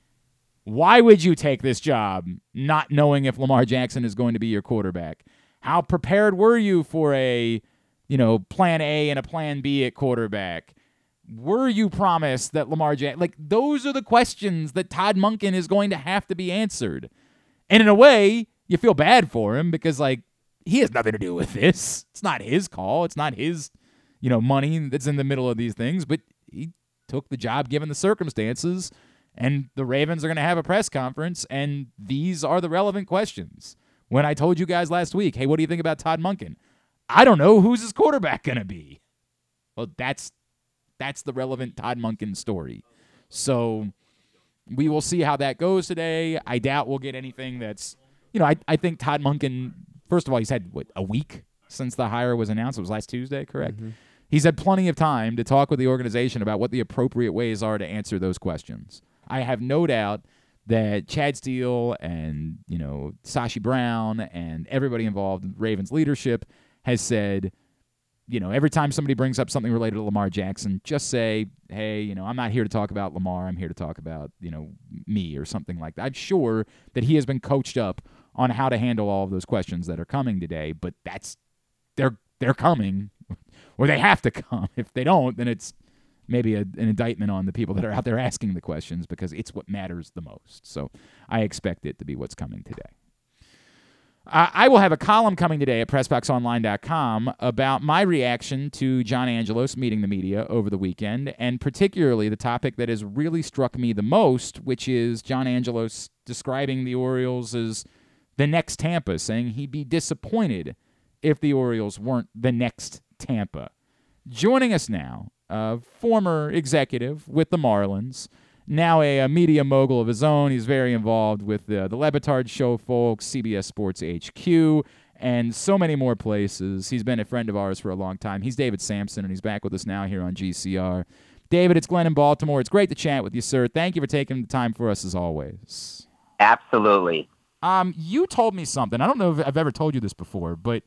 why would you take this job not knowing if Lamar Jackson is going to be your quarterback? How prepared were you for a, you know, plan A and a plan B at quarterback? Were you promised that Lamar Jackson? Like those are the questions that Todd Monken is going to have to be answered. And in a way, you feel bad for him because like he has nothing to do with this. It's not his call. It's not his, you know, money that's in the middle of these things. But he took the job given the circumstances. And the Ravens are going to have a press conference, and these are the relevant questions. When I told you guys last week, hey, what do you think about Todd Monken? I don't know who's his quarterback going to be. Well, that's that's the relevant Todd Monken story. So we will see how that goes today. I doubt we'll get anything that's, you know, I, I think Todd Monken, first of all, he's had, what, a week since the hire was announced. It was last Tuesday, correct? Mm-hmm. He's had plenty of time to talk with the organization about what the appropriate ways are to answer those questions. I have no doubt that Chad Steele and, you know, Sashi Brown and everybody involved in Ravens leadership has said, you know, every time somebody brings up something related to Lamar Jackson, just say, hey, you know, I'm not here to talk about Lamar. I'm here to talk about, you know, me or something like that. I'm sure that he has been coached up on how to handle all of those questions that are coming today, but that's they're they're coming or they have to come. If they don't, then it's maybe a, an indictment on the people that are out there asking the questions because it's what matters the most. So I expect it to be what's coming today. Uh, I will have a column coming today at PressBoxOnline.com about my reaction to John Angelos meeting the media over the weekend, and particularly the topic that has really struck me the most, which is John Angelos describing the Orioles as the next Tampa, saying he'd be disappointed if the Orioles weren't the next Tampa. Joining us now, a former executive with the Marlins now a, a, media mogul of his own. He's very involved with the, the Le Batard Show folks, CBS Sports HQ, and so many more places. He's been a friend of ours for a long time. He's David Samson, and he's back with us now here on GCR. David, it's Glenn in Baltimore. It's great to chat with you, sir. Thank you for taking the time for us as always. Absolutely. Um, you told me something. I don't know if I've ever told you this before, but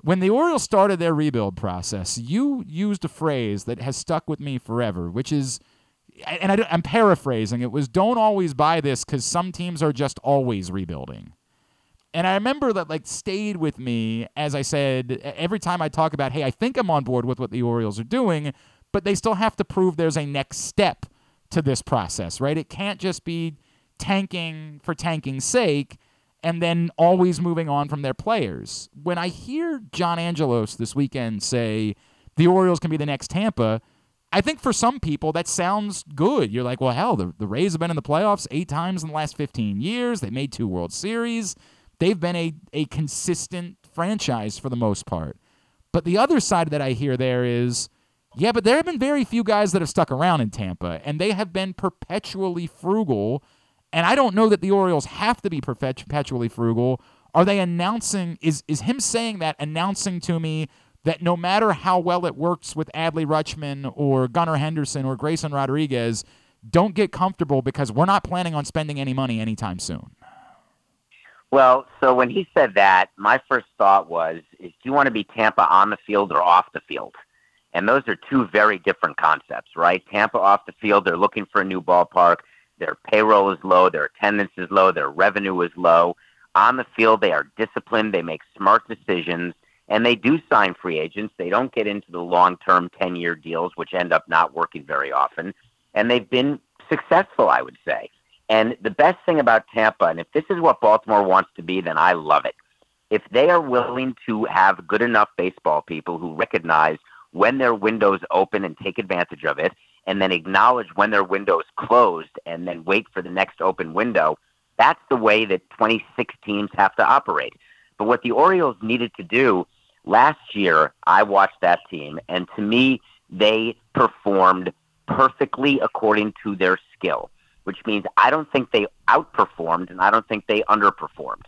when the Orioles started their rebuild process, you used a phrase that has stuck with me forever, which is – and I, am paraphrasing, it was don't always buy this because some teams are just always rebuilding. And I remember that like stayed with me as I said every time I talk about, hey, I think I'm on board with what the Orioles are doing, but they still have to prove there's a next step to this process, right? It can't just be tanking for tanking's sake and then always moving on from their players. When I hear John Angelos this weekend say the Orioles can be the next Tampa, I think for some people that sounds good. You're like, well, hell, the, the Rays have been in the playoffs eight times in the last 15 years. They made two World Series. They've been a, a consistent franchise for the most part. But the other side that I hear there is, yeah, but there have been very few guys that have stuck around in Tampa, and they have been perpetually frugal. And I don't know that the Orioles have to be perpetually frugal. Are they announcing, is, is him saying that announcing to me that no matter how well it works with Adley Rutschman or Gunnar Henderson or Grayson Rodriguez, don't get comfortable because we're not planning on spending any money anytime soon. Well, so when he said that, my first thought was, do you want to be Tampa on the field or off the field? And those are two very different concepts, right? Tampa off the field, they're looking for a new ballpark. Their payroll is low, their attendance is low, their revenue is low. On the field, they are disciplined, they make smart decisions, and they do sign free agents. They don't get into the long term 10 year deals, which end up not working very often. and they've been successful, I would say. And the best thing about Tampa, and if this is what Baltimore wants to be, then I love it. If they are willing to have good enough baseball people who recognize when their window's open and take advantage of it, and then acknowledge when their window is closed and then wait for the next open window, that's the way that 26 teams have to operate. But what the Orioles needed to do last year, I watched that team, and to me, they performed perfectly according to their skill, which means I don't think they outperformed and I don't think they underperformed.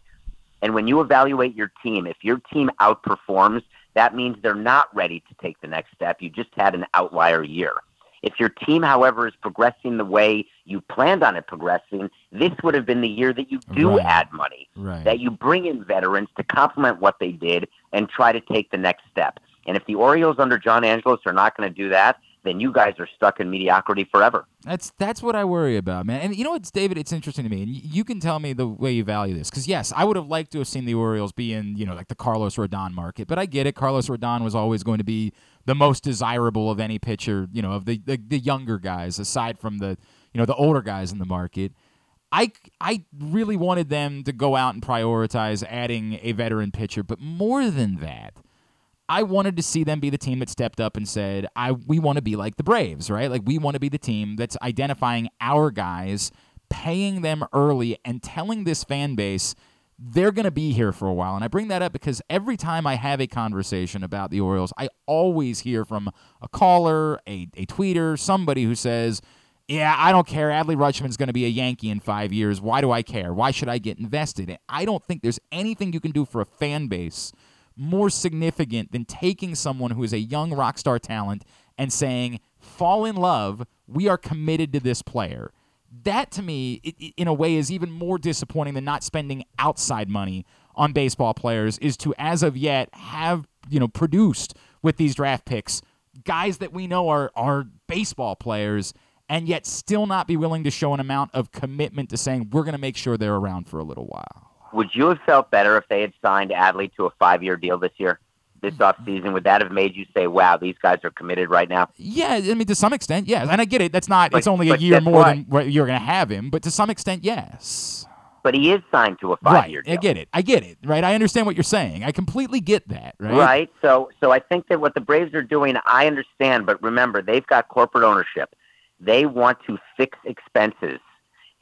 And when you evaluate your team, if your team outperforms, that means they're not ready to take the next step. You just had an outlier year. If your team, however, is progressing the way you planned on it progressing, this would have been the year that you do Right. add money, Right. that you bring in veterans to complement what they did and try to take the next step. And if the Orioles under John Angelos are not going to do that, then you guys are stuck in mediocrity forever. That's that's what I worry about, man. And you know what's David? It's interesting to me, and you can tell me the way you value this. Because yes, I would have liked to have seen the Orioles be in, you know, like the Carlos Rodon market. But I get it. Carlos Rodon was always going to be the most desirable of any pitcher, you know, of the the, the younger guys, aside from the you know the older guys in the market. I, I really wanted them to go out and prioritize adding a veteran pitcher, but more than that, I wanted to see them be the team that stepped up and said, "I we want to be like the Braves, right? Like we want to be the team that's identifying our guys, paying them early, and telling this fan base they're going to be here for a while." And I bring that up because every time I have a conversation about the Orioles, I always hear from a caller, a a tweeter, somebody who says. Yeah, I don't care. Adley Rutschman's going to be a Yankee in five years. Why do I care? Why should I get invested? I don't think there's anything you can do for a fan base more significant than taking someone who is a young rock star talent and saying, fall in love, we are committed to this player. That to me, in a way, is even more disappointing than not spending outside money on baseball players. Is to, as of yet, have you know produced with these draft picks guys that we know are are baseball players, and yet still not be willing to show an amount of commitment to saying we're going to make sure they're around for a little while. Would you have felt better if they had signed Adley to a five-year deal this year, this mm-hmm. offseason? Would that have made you say, "Wow, these guys are committed right now"? Yeah, I mean to some extent, yes, and I get it. That's not. But- it's only a year more what? than you're going to have him, but to some extent, yes. But he is signed to a five-year deal. I get it. I get it. Right. I understand what you're saying. I completely get that. Right. Right. So so I think that what the Braves are doing, I understand, but remember, they've got corporate ownership. They want to fix expenses.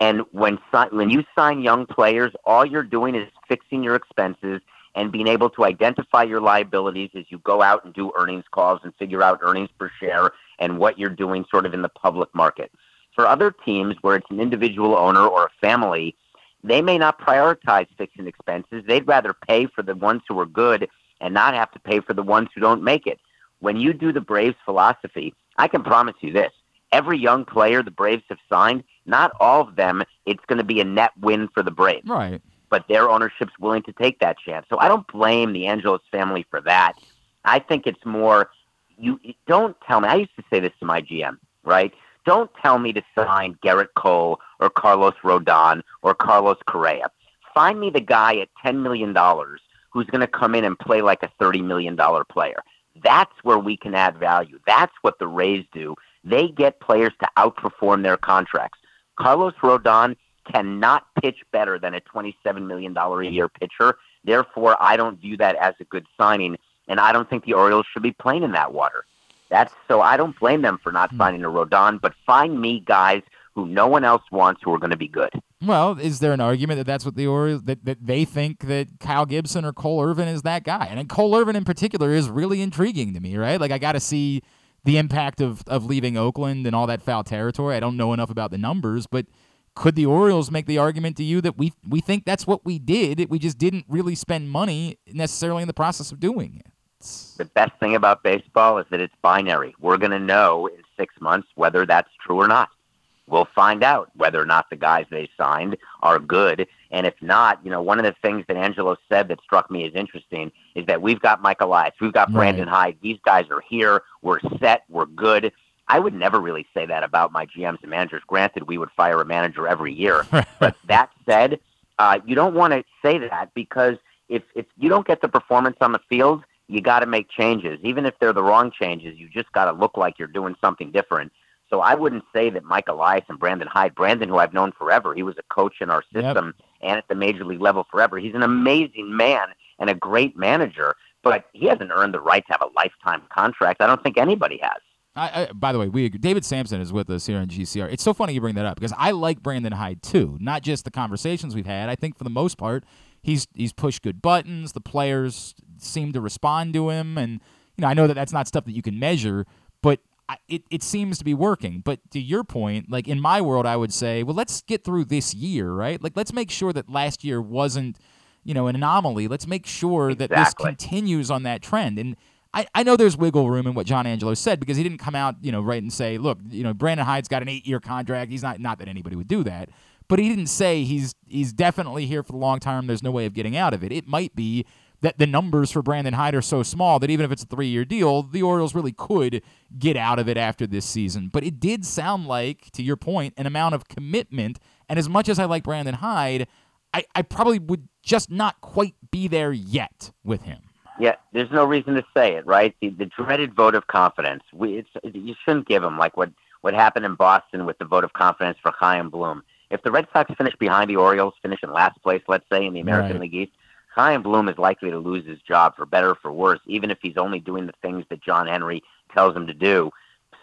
And when si- when you sign young players, all you're doing is fixing your expenses and being able to identify your liabilities as you go out and do earnings calls and figure out earnings per share and what you're doing sort of in the public market. For other teams where it's an individual owner or a family, they may not prioritize fixing expenses. They'd rather pay for the ones who are good and not have to pay for the ones who don't make it. When you do the Braves philosophy, I can promise you this. Every young player the Braves have signed, not all of them, it's going to be a net win for the Braves. Right. But their ownership's willing to take that chance. So I don't blame the Angelos family for that. I think it's more you don't tell me. I used to say this to my GM, right? Don't tell me to sign Gerrit Cole or Carlos Rodon or Carlos Correa. Find me the guy at $10 million who's going to come in and play like a $30 million player. That's where we can add value. That's what the Rays do. They get players to outperform their contracts. Carlos Rodon cannot pitch better than a $27 million a year pitcher. Therefore, I don't view that as a good signing, and I don't think the Orioles should be playing in that water. That's so I don't blame them for not hmm. signing a Rodon, but find me guys who no one else wants who are going to be good. Well, is there an argument that that's what the Orioles that, that they think that Kyle Gibson or Cole Irvin is that guy? And Cole Irvin in particular is really intriguing to me, right? Like I got to see the impact of of leaving Oakland and all that foul territory. I don't know enough about the numbers, but could the Orioles make the argument to you that we we think that's what we did? We just didn't really spend money necessarily in the process of doing it. The best thing about baseball is that it's binary. We're going to know in six months whether that's true or not. We'll find out whether or not the guys they signed are good. And if not, you know, one of the things that Angelos said that struck me as interesting is that we've got Mike Elias, we've got Brandon Hyde. These guys are here. We're set. We're good. I would never really say that about my GMs and managers. Granted, we would fire a manager every year. but that said, uh, you don't want to say that because if, if you don't get the performance on the field, you got to make changes. Even if they're the wrong changes, you just got to look like you're doing something different. So I wouldn't say that Mike Elias and Brandon Hyde, Brandon, who I've known forever, he was a coach in our Yep. system and at the major league level forever. He's an amazing man and a great manager, but he hasn't earned the right to have a lifetime contract. I don't think anybody has. I, I, by the way, we. David Samson is with us here on GCR. It's so funny you bring that up because I like Brandon Hyde too. Not just the conversations we've had. I think for the most part, he's he's pushed good buttons. The players seem to respond to him, and you know I know that that's not stuff that you can measure, but it it seems to be working. But to your point, like in my world, I would say, well, let's get through this year, right? Like let's make sure that last year wasn't you know an anomaly. Let's make sure that this continues on that trend and. I, I know there's wiggle room in what John Angelos said because he didn't come out, you know, right and say, look, you know, Brandon Hyde's got an eight year contract. He's not not that anybody would do that. But he didn't say he's he's definitely here for the long term. There's no way of getting out of it. It might be that the numbers for Brandon Hyde are so small that even if it's a three year deal, the Orioles really could get out of it after this season. But it did sound like, to your point, an amount of commitment. And as much as I like Brandon Hyde, I, I probably would just not quite be there yet with him. Yeah, there's no reason to say it, right? The, the dreaded vote of confidence. We, it's, you shouldn't give him like what what happened in Boston with the vote of confidence for Chaim Bloom. If the Red Sox finish behind the Orioles, finish in last place, let's say in the American Right. League East, Chaim Bloom is likely to lose his job for better or for worse, even if he's only doing the things that John Henry tells him to do.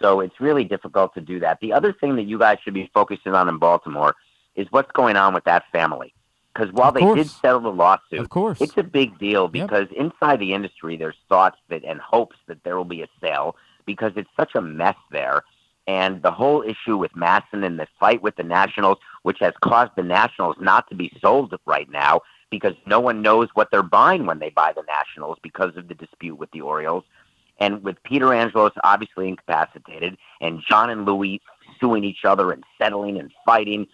So it's really difficult to do that. The other thing that you guys should be focusing on in Baltimore is what's going on with that family. Because while they did settle the lawsuit, Of course. it's a big deal Yep. because inside the industry, there's thoughts that and hopes that there will be a sale because it's such a mess there. And the whole issue with MASN and the fight with the Nationals, which has caused the Nationals not to be sold right now because no one knows what they're buying when they buy the Nationals because of the dispute with the Orioles. And with Peter Angelos obviously incapacitated and John and Louis suing each other and settling and fighting,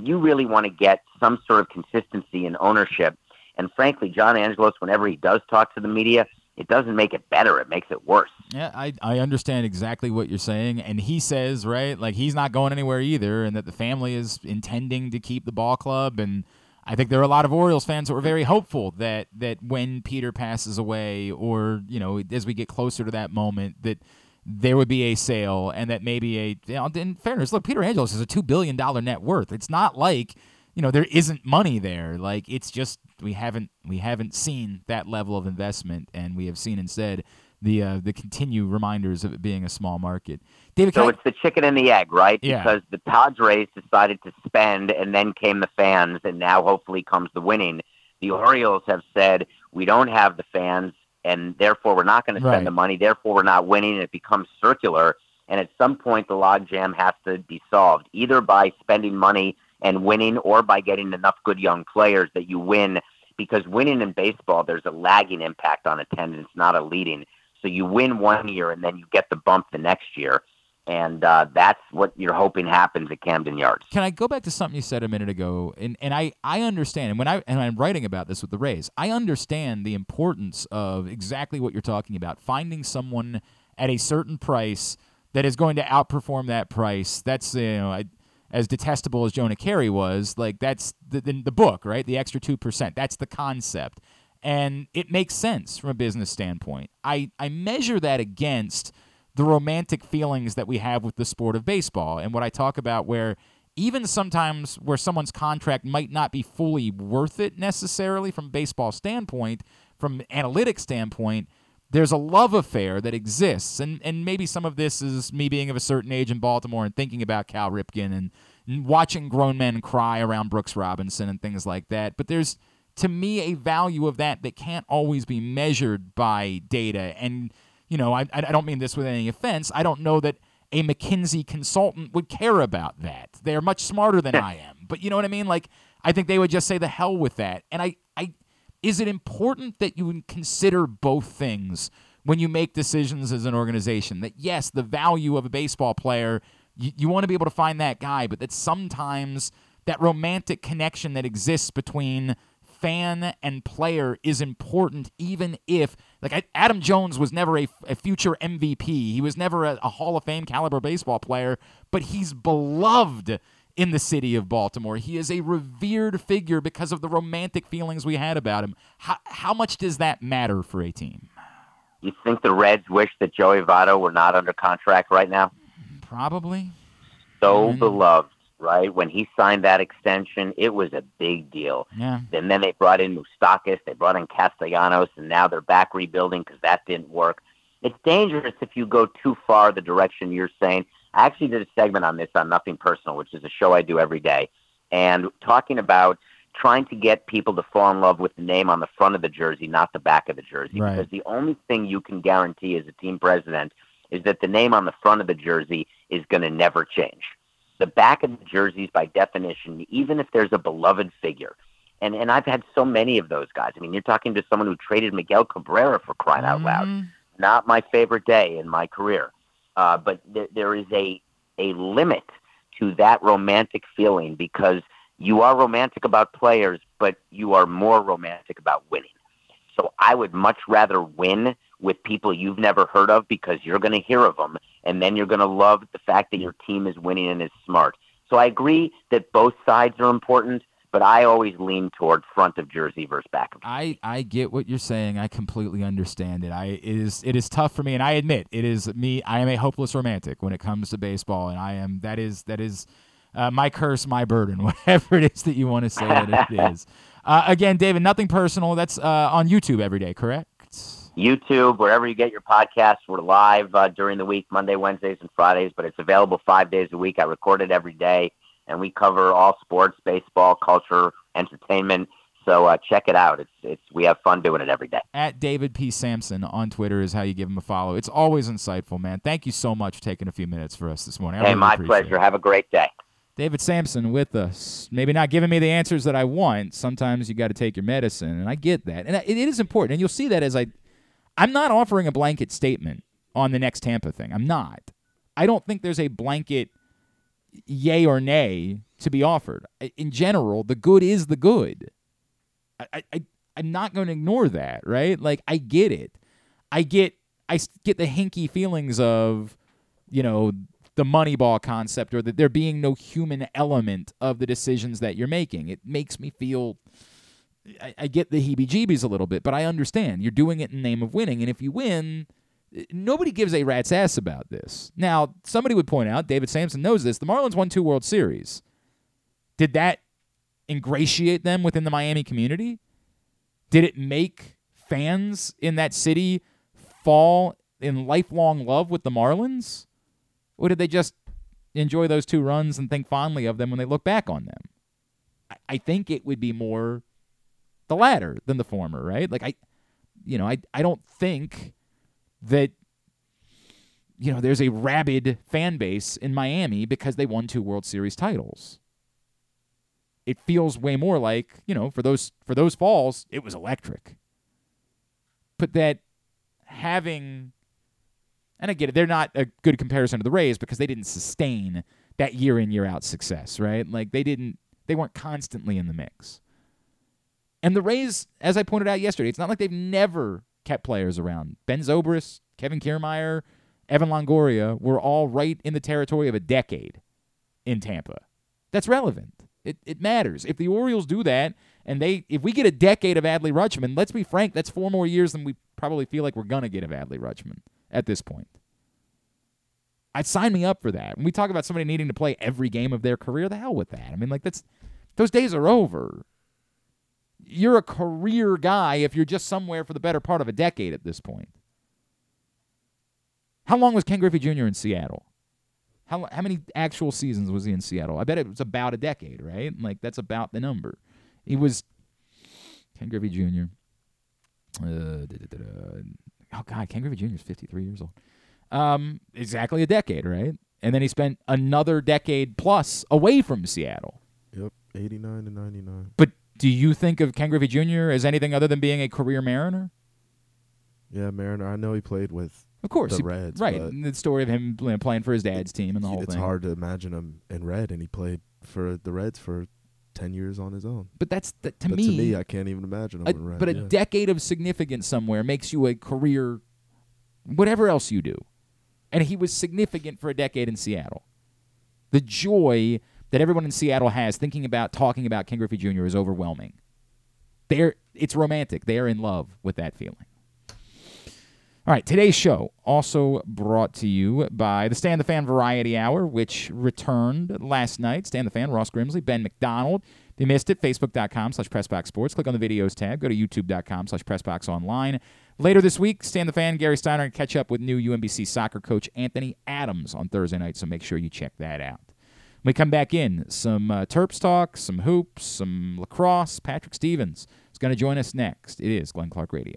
you really want to get some sort of consistency in ownership. And frankly, John Angelos, whenever he does talk to the media, it doesn't make it better. It makes it worse. Yeah, I, I understand exactly what you're saying. And he says, right, like he's not going anywhere either, and that the family is intending to keep the ball club. And I think there are a lot of Orioles fans that were very hopeful that that when Peter passes away, or, you know, as we get closer to that moment, that there would be a sale and that maybe a, you know, in fairness, look, Peter Angelos is a $2 billion net worth. It's not like, you know, there isn't money there. Like it's just we haven't we haven't seen that level of investment, and we have seen instead the uh, the continued reminders of it being a small market. David, So I- it's the chicken and the egg, right? Yeah. Because the Padres decided to spend, and then came the fans, and now hopefully comes the winning. The Orioles have said we don't have the fans, and therefore we're not going to spend Right. the money. Therefore, we're not winning. and It becomes circular, and at some point, the logjam has to be solved, either by spending money and winning, or by getting enough good young players that you win. Because winning in baseball, there's a lagging impact on attendance, not a leading. So you win one year, and then you get the bump the next year and uh, that's what you're hoping happens at Camden Yards. Can I go back to something you said a minute ago? And and I, I understand. And when I and I'm writing about this with the Rays, I understand the importance of exactly what you're talking about. Finding someone at a certain price that is going to outperform that price. That's you know, I, as detestable as Jonah Keri was, like that's the the, the book, right? The extra two percent. That's the concept. And it makes sense from a business standpoint. I, I measure that against the romantic feelings that we have with the sport of baseball and what I talk about where even sometimes where someone's contract might not be fully worth it necessarily from baseball standpoint, from analytics standpoint, there's a love affair that exists. And and maybe some of this is me being of a certain age in Baltimore and thinking about Cal Ripken and watching grown men cry around Brooks Robinson and things like that. But there's to me a value of that that can't always be measured by data. And you know I, I don't mean this with any offense. I don't know that a mckinsey consultant would care about that. They're much smarter than i am. But you know what i mean? Like i think they would just say the hell with that. And i i is it important that you consider both things when you make decisions as an organization? That yes the value of a baseball player you, you want to be able to find that guy but that sometimes that romantic connection that exists between fan and player is important, even if like I, Adam Jones was never a, a future MVP. He was never a, a Hall of Fame caliber baseball player, but he's beloved in the city of Baltimore. He is a revered figure because of the romantic feelings we had about him. How, how much does that matter for a team? You think the Reds wish that Joey Votto were not under contract right now? Probably. So Mhm. beloved, right? When he signed that extension, it was a big deal. Yeah. And then they brought in Moustakas, they brought in Castellanos, and now they're back rebuilding because that didn't work. It's dangerous if you go too far the direction you're saying. I actually did a segment on this on Nothing Personal, which is a show I do every day, and talking about trying to get people to fall in love with the name on the front of the jersey, not the back of the jersey. Right. Because the only thing you can guarantee as a team president is that the name on the front of the jersey is going to never change. The back of the jerseys, by definition, even if there's a beloved figure, and and I've had so many of those guys. I mean, you're talking to someone who traded Miguel Cabrera for crying out loud. Mhm. Not my favorite day in my career, uh, but th- there is a a limit to that romantic feeling because you are romantic about players, but you are more romantic about winning. So I would much rather win with people you've never heard of because you're going to hear of them, and then you're going to love the fact that your team is winning and is smart. So I agree that both sides are important, but I always lean toward front of jersey versus back of. I, I get what you're saying. I completely understand it. I it is it is tough for me, and I admit it is me. I am a hopeless romantic when it comes to baseball, and I am that is that is uh, my curse, my burden, whatever it is that you want to say that it is. Uh, again, David, nothing personal. That's uh, on YouTube every day, correct? YouTube, wherever you get your podcasts. We're live uh, during the week, Monday, Wednesdays, and Fridays, but it's available five days a week. I record it every day, and we cover all sports, baseball, culture, entertainment. So uh, check it out. It's it's we have fun doing it every day. At David P. Samson on Twitter is how you give him a follow. It's always insightful, man. Thank you so much for taking a few minutes for us this morning. I hey, really my pleasure. it. Have a great day. David Samson with us. Maybe not giving me the answers that I want. Sometimes you got to take your medicine, and I get that. And it it is important. And you'll see that as I I'm not offering a blanket statement on the next Tampa thing. I'm not. I don't think there's a blanket yay or nay to be offered. In general, the good is the good. I, I, I'm not going to ignore that, right? Like I get it. I get I get the hinky feelings of, you know, the Moneyball concept or that there being no human element of the decisions that you're making. It makes me feel I, I get the heebie-jeebies a little bit, but I understand you're doing it in the name of winning, and if you win, eh, nobody gives a rat's ass about this. Now, somebody would point out, David Samson knows this. The Marlins won two World Series. Did that ingratiate them within the Miami community? Did it make fans in that city fall in lifelong love with the Marlins? Or did they just enjoy those two runs and think fondly of them when they look back on them? I think it would be more the latter than the former, right? Like I you know, I I don't think that you know, there's a rabid fan base in Miami because they won two World Series titles. It feels way more like, you know, for those for those falls, it was electric. But that having and I get it, they're not a good comparison to the Rays because they didn't sustain that year in, year out success, right? Like they didn't they weren't constantly in the mix. And the Rays, as I pointed out yesterday, it's not like they've never kept players around. Ben Zobrist, Kevin Kiermaier, Evan Longoria were all right in the territory of a decade in Tampa. That's relevant. It, it matters. If the Orioles do that, and they if we get a decade of Adley Rutschman, let's be frank, that's four more years than we probably feel like we're gonna get of Adley Rutschman at this point. I'd sign me up for that. When we talk about somebody needing to play every game of their career, the hell with that. I mean, like that's those days are over. You're a career guy if you're just somewhere for the better part of a decade at this point. How long was Ken Griffey Jr. in Seattle? How how many actual seasons was he in Seattle? I bet it was about a decade, right? Like that's about the number. He was Ken Griffey Jr. Uh. Oh God, Ken Griffey Jr. is 53 years old. Um, exactly a decade, right? And then he spent another decade plus away from Seattle. Yep, 89 to 99. But do you think of Ken Griffey Jr. as anything other than being a career Mariner? Yeah, Mariner. I know he played with Of course, the he- Reds, right? and The story of him you know, playing for his dad's team and the whole it's thing. hard to imagine him in red, and he played for the Reds for 10 years on his own. But that's that, to But me. to me, I can't even imagine him a- in red. but a yeah. decade of significance somewhere makes you a career, whatever else you do. And he was significant for a decade in Seattle. The joy that everyone in Seattle has thinking about talking about Ken Griffey Jr. is overwhelming. They're it's romantic. They are in love with that feeling. All right, today's show also brought to you by the Stan the Fan Variety Hour, which returned last night. Stan the Fan, Ross Grimsley, Ben McDonald. If you missed it, facebook.com slash pressboxsports. Click on the videos tab. Go to youtube.com slash pressboxonline. Later this week, Stan the Fan, Gary Steiner, and catch up with new UMBC soccer coach Anthony Adams on Thursday night, so make sure you check that out. When we come back in, some uh, Terps talk, some hoops, some lacrosse. Patrick Stevens is going to join us next. It is Glenn Clark Radio.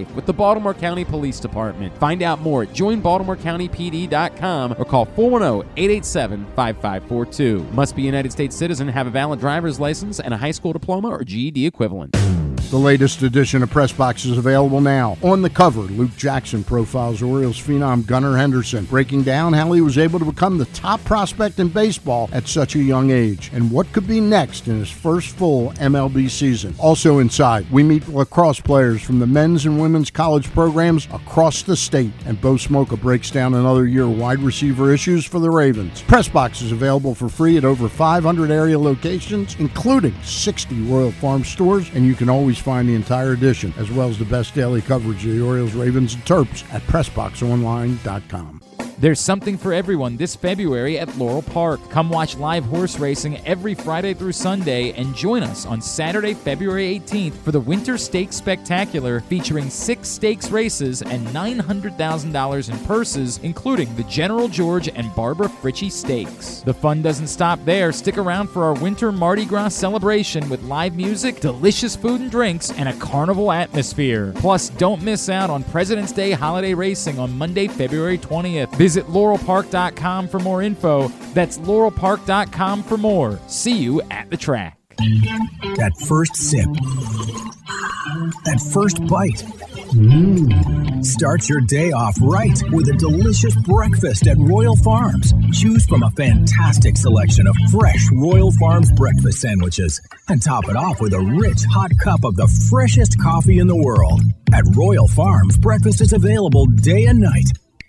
with the Baltimore County Police Department. Find out more at joinbaltimorecountypd.com or call 410-887-5542. Must be a United States citizen, have a valid driver's license and a high school diploma or GED equivalent. The latest edition of Press Box is available now. On the cover, Luke Jackson profiles Orioles phenom Gunnar Henderson, breaking down how he was able to become the top prospect in baseball at such a young age and what could be next in his first full MLB season. Also inside, we meet lacrosse players from the men's and women's college programs across the state, and Bo Smolka breaks down another year wide receiver issues for the Ravens. Press Box is available for free at over 500 area locations, including 60 Royal Farm stores, and you can always find the entire edition, as well as the best daily coverage of the Orioles, Ravens, and Terps at PressBoxOnline.com. There's something for everyone this February at Laurel Park. Come watch live horse racing every Friday through Sunday and join us on Saturday, February 18th for the Winter Stakes Spectacular featuring six stakes races and $900,000 in purses, including the General George and Barbara Fritchie Stakes. The fun doesn't stop there. Stick around for our Winter Mardi Gras celebration with live music, delicious food and drinks, and a carnival atmosphere. Plus, don't miss out on President's Day holiday racing on Monday, February 20th. Visit laurelpark.com for more info. That's laurelpark.com for more. See you at the track. That first sip. That first bite. Mmm. Start your day off right with a delicious breakfast at Royal Farms. Choose from a fantastic selection of fresh Royal Farms breakfast sandwiches and top it off with a rich hot cup of the freshest coffee in the world. At Royal Farms, breakfast is available day and night.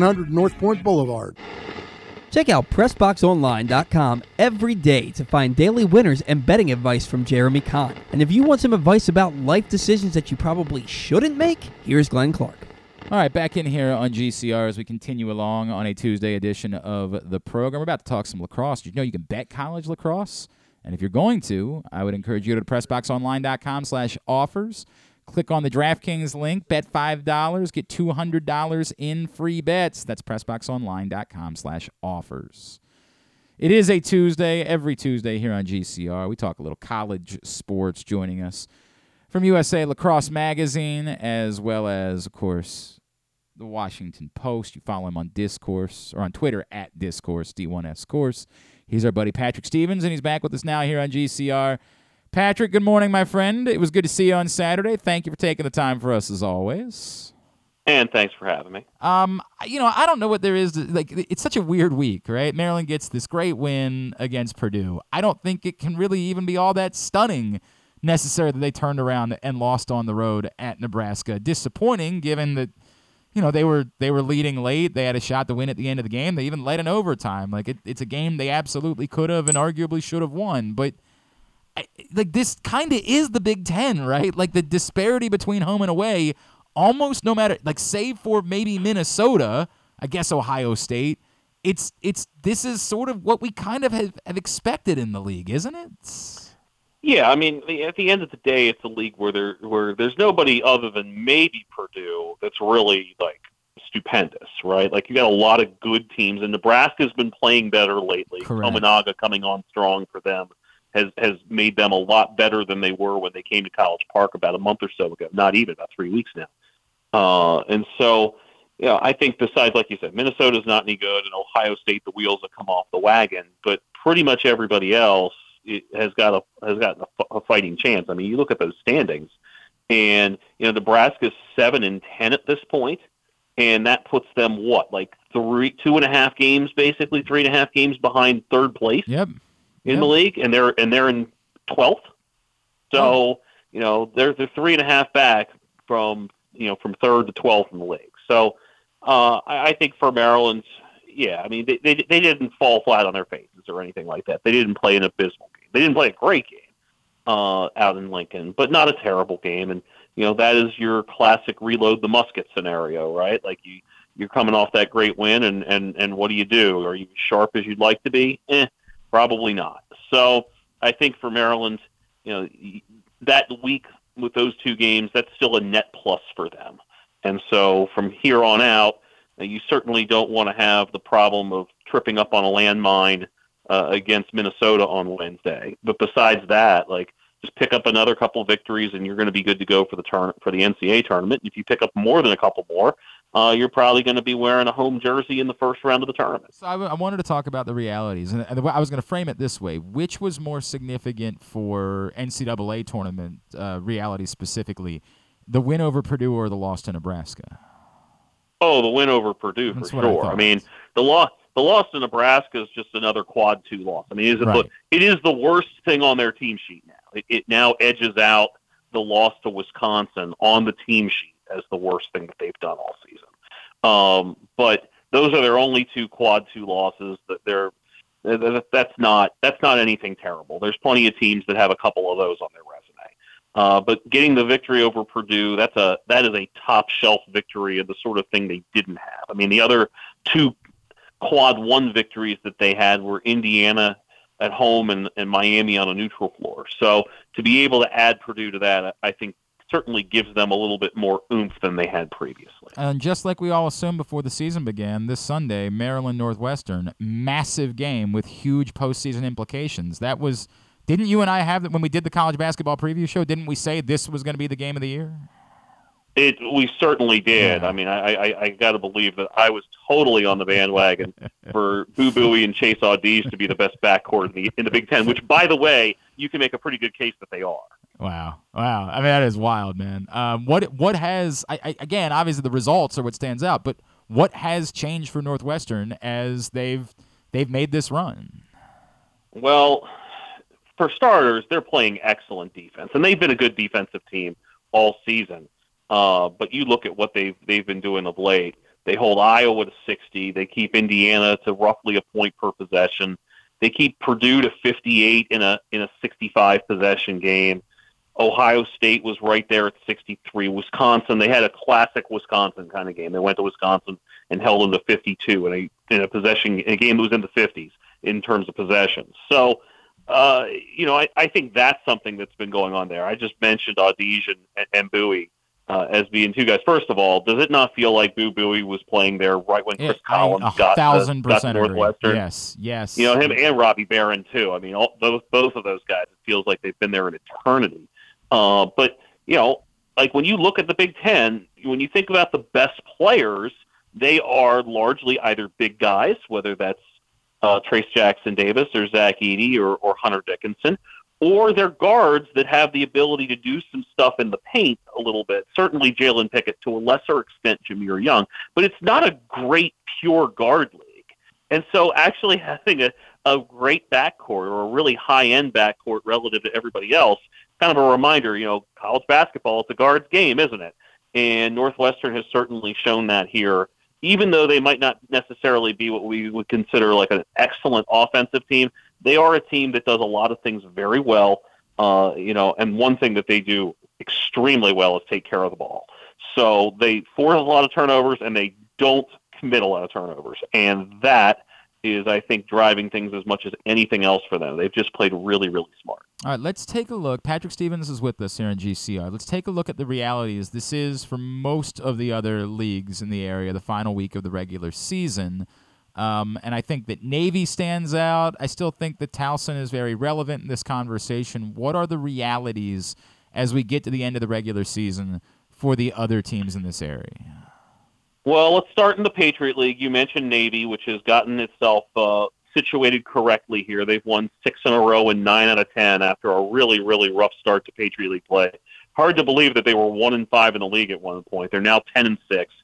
4100 North Point Boulevard. Check out PressBoxOnline.com every day to find daily winners and betting advice from Jeremy Conn. And if you want some advice about life decisions that you probably shouldn't make, here's Glenn Clark. All right, back in here on GCR as we continue along on a Tuesday edition of the program. We're about to talk some lacrosse. Did you know you can bet college lacrosse? And if you're going to, I would encourage you to PressBoxOnline.com slash offers. Click on the DraftKings link, bet $5, get $200 in free bets. That's PressBoxOnline.com slash offers. It is a Tuesday, every Tuesday here on GCR. We talk a little college sports joining us from USA Lacrosse Magazine, as well as, of course, the Washington Post. You follow him on Discourse or on Twitter at Discourse, D1S Course. He's our buddy Patrick Stevens, and he's back with us now here on GCR. Patrick, good morning, my friend. It was good to see you on Saturday. Thank you for taking the time for us as always. And thanks for having me. Um, you know, I don't know what there is. To, like, it's such a weird week, right? Maryland gets this great win against Purdue. I don't think it can really even be all that stunning necessary that they turned around and lost on the road at Nebraska. Disappointing, given that you know they were they were leading late. They had a shot to win at the end of the game. They even led in overtime. Like it, it's a game they absolutely could have and arguably should have won, but like this kind of is the Big Ten, right? Like the disparity between home and away, almost no matter like save for maybe Minnesota, I guess Ohio State, it's it's this is sort of what we kind of have, have expected in the league, isn't it? Yeah, I mean, at the end of the day, it's a league where there where there's nobody other than maybe Purdue that's really like stupendous, right? Like you got a lot of good teams, and Nebraska's been playing better lately. Correct. Tominaga coming on strong for them has has made them a lot better than they were when they came to College Park about a month or so ago. Not even about three weeks now. Uh, and so, you know, I think besides, like you said, Minnesota's not any good, and Ohio State, the wheels have come off the wagon. But pretty much everybody else has got a has got a fighting chance. I mean, you look at those standings, and you know, Nebraska's seven and ten at this point, and that puts them what like three, two and a half games, basically three and a half games behind third place. Yep. In the league, and they're and they're in twelfth. So you know they're they're three and a half back from you know from third to twelfth in the league. So uh, I, I think for Maryland, yeah, I mean they, they they didn't fall flat on their faces or anything like that. They didn't play an abysmal game. They didn't play a great game uh, out in Lincoln, but not a terrible game. And you know that is your classic reload the musket scenario, right? Like you you're coming off that great win, and and and what do you do? Are you as sharp as you'd like to be? Eh, probably not. So I think for Maryland, you know that week with those two games, that's still a net plus for them. And so from here on out, uh, you certainly don't want to have the problem of tripping up on a landmine uh, against Minnesota on Wednesday. But besides that, like just pick up another couple victories, and you're going to be good to go for the turn for the NCAA tournament. If you pick up more than a couple more, uh, you're probably going to be wearing a home jersey in the first round of the tournament. So I, w- I wanted to talk about the realities, and, and the way- I was going to frame it this way: which was more significant for NCAA tournament uh, realities specifically, the win over Purdue or the loss to Nebraska? Oh, the win over Purdue That's for what I sure. I, mean, the loss the loss to Nebraska is just another quad two loss. I mean, is it Right. the, it is the worst thing on their team sheet now. It, it now edges out the loss to Wisconsin on the team sheet as the worst thing that they've done all season. Um, but those are their only two quad two losses. That they're that- that- that's not that's not anything terrible. There's plenty of teams that have a couple of those on their resume. Uh, but getting the victory over Purdue, that's a that is a top shelf victory and the sort of thing they didn't have. I mean, the other two quad one victories that they had were Indiana at home and, and Miami on a neutral floor. So to be able to add Purdue to that, I think certainly gives them a little bit more oomph than they had previously. And just like we all assumed before the season began, this Sunday, Maryland Northwestern, massive game with huge postseason implications. That was, didn't you and I have that when we did the college basketball preview show? Didn't we say this was going to be the game of the year? It we certainly did. I mean, I I, I got to believe that I was totally on the bandwagon for Boo Buie and Chase Audige to be the best backcourt in the in the Big Ten. Which, by the way, you can make a pretty good case that they are. Wow, wow! I mean, that is wild, man. Um, what what has I, I, again? Obviously, the results are what stands out, but what has changed for Northwestern as they've they've made this run? Well, for starters, they're playing excellent defense, and they've been a good defensive team all season. Uh, but you look at what they've they've been doing of late. They hold Iowa to 60. They keep Indiana to roughly a point per possession. They keep Purdue to 58 in a in a 65 possession game. Ohio State was right there at 63. Wisconsin, they had a classic Wisconsin kind of game. They went to Wisconsin and held them to 52 in a in a possession in a game that was in the 50s in terms of possessions. So, uh, you know, I, I think that's something that's been going on there. I just mentioned Audige and, and Buie uh, as being two guys. First of all, does it not feel like Boo Buie was playing there right when Chris I- Collins a got, to, thousand got to percent agree. Northwestern? Yes, yes. You know him and Robbie Beran too. I mean, all, both both of those guys. It feels like they've been there an eternity. Uh, but you know, like when you look at the Big Ten, when you think about the best players, they are largely either big guys, whether that's uh, Trayce Jackson Davis or Zach Edey or, or Hunter Dickinson, or they're guards that have the ability to do some stuff in the paint a little bit. Certainly Jalen Pickett to a lesser extent, Jahmir Young, but it's not a great pure guard league. And so actually having a, a great backcourt or a really high end backcourt relative to everybody else, kind of a reminder, you know, college basketball, it's a guard's game, isn't it? And Northwestern has certainly shown that here, even though they might not necessarily be what we would consider like an excellent offensive team. They are a team that does a lot of things very well. Uh, you know, and one thing that they do extremely well is take care of the ball. So they force a lot of turnovers and they don't commit a lot of turnovers. And that is I think driving things as much as anything else for them. They've just played really, really smart. All right, let's take a look. Patrick Stevens is with us here in GCR. Let's take a look at the realities. This is for most of the other leagues in the area, the final week of the regular season. Um, and I think that Navy stands out. I still think that Towson is very relevant in this conversation. What are the realities as we get to the end of the regular season for the other teams in this area? Well, let's start in the Patriot League. You mentioned Navy, which has gotten itself uh, situated correctly here. They've won six in a row and nine out of ten after a really, really rough start to Patriot League play. Hard to believe that they were one and five in the league at one point. They're now ten and six,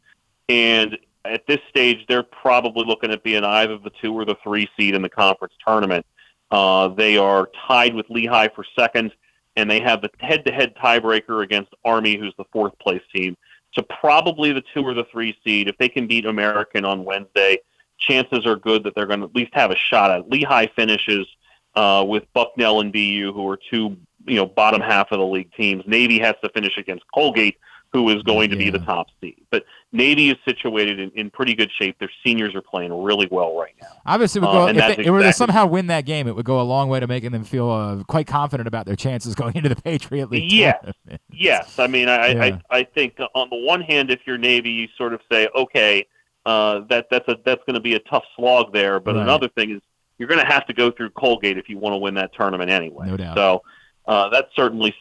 and at this stage, they're probably looking at being either the two or the three seed in the conference tournament. Uh, they are tied with Lehigh for second, and they have the head-to-head tiebreaker against Army, who's the fourth place team. So probably the two or the three seed. If they can beat American on Wednesday, chances are good that they're going to at least have a shot at. Lehigh finishes uh, with Bucknell and BU, who are two you know bottom half of the league teams. Navy has to finish against Colgate, who is going to be the top seed. But Navy is situated in, in pretty good shape. Their seniors are playing really well right now. Obviously, it would Uh, go, and if they, if were to somehow win that game, it would go a long way to making them feel uh, quite confident about their chances going into the Patriot League. Yes, tournament. yes. I mean, I, Yeah. I, I think on the one hand, if you're Navy, you sort of say, okay, uh, that that's a that's going to be a tough slog there. But Right. another thing is you're going to have to go through Colgate if you want to win that tournament anyway. No doubt. So uh, that certainly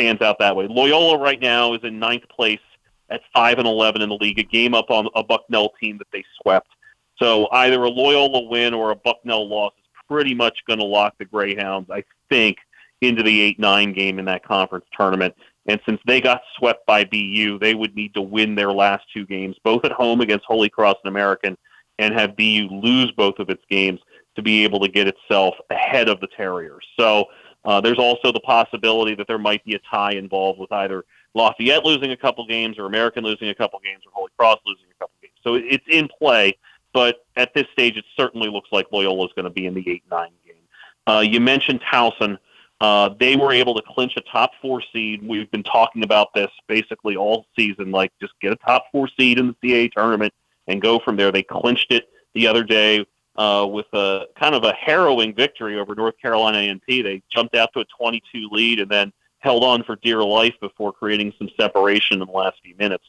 stands out that way. Loyola right now is in ninth place at five and eleven in the league, a game up on a Bucknell team that they swept. So either a Loyola win or a Bucknell loss is pretty much going to lock the Greyhounds, I think, into the eight nine game in that conference tournament. And since they got swept by BU, they would need to win their last two games, both at home against Holy Cross and American, and have BU lose both of its games to be able to get itself ahead of the Terriers. So uh, there's also the possibility that there might be a tie involved with either Lafayette losing a couple games or American losing a couple games or Holy Cross losing a couple games. So it's in play, but at this stage, it certainly looks like Loyola is going to be in the 8 9 game. Uh, you mentioned Towson. Uh, they were able to clinch a top four seed. We've been talking about this basically all season, like just get a top four seed in the CAA tournament and go from there. They clinched it the other day uh, with a kind of a harrowing victory over North Carolina A&T. They jumped out to a 22 lead and then held on for dear life before creating some separation in the last few minutes.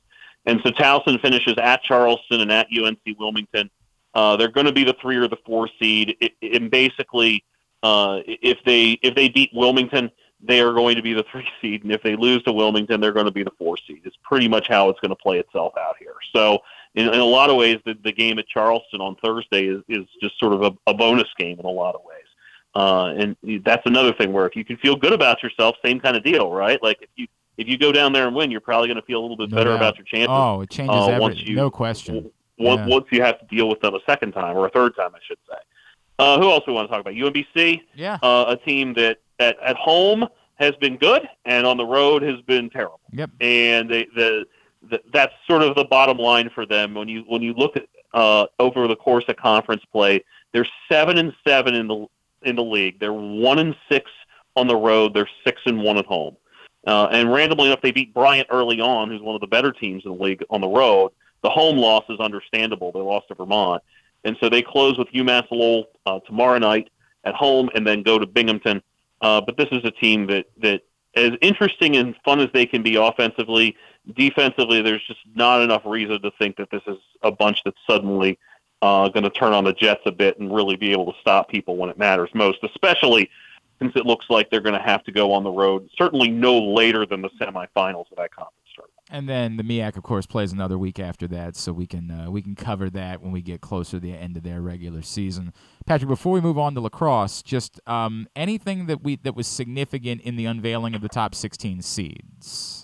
And so Towson finishes at Charleston and at UNC Wilmington. Uh, they're going to be the three or the four seed. And basically, uh, if they if they beat Wilmington, they are going to be the three seed, and if they lose to Wilmington, they're going to be the four seed. It's pretty much how it's going to play itself out here. So, in, in a lot of ways, the, the game at Charleston on Thursday is, is just sort of a, a bonus game in a lot of ways. Uh, and that's another thing where if you can feel good about yourself, same kind of deal, right? Like if you if you go down there and win, you're probably going to feel a little bit No better doubt. about your chances. Oh, it changes uh, everything. once you no question. once, Yeah. once you have to deal with them a second time or a third time, I should say. Uh, who else we want to talk about? UMBC, Yeah. uh, a team that at, at home has been good and on the road has been terrible. Yep. And they, the, the that's sort of the bottom line for them when you when you look at uh, over the course of conference play. They're seven and seven in the in the league. They're one and six on the road. They're six and one at home. Uh, and randomly enough, they beat Bryant early on, who's one of the better teams in the league on the road. The home loss is understandable. They lost to Vermont. And so they close with UMass Lowell uh, tomorrow night at home and then go to Binghamton. Uh, but this is a team that, that, as interesting and fun as they can be offensively, defensively, there's just not enough reason to think that this is a bunch that's suddenly uh, going to turn on the Jets a bit and really be able to stop people when it matters most, especially since it looks like they're going to have to go on the road, certainly no later than the semifinals of that conference tournament. And then the MEAC, of course, plays another week after that, so we can uh, we can cover that when we get closer to the end of their regular season. Patrick, before we move on to lacrosse, just um, anything that we that was significant in the unveiling of the top 16 seeds.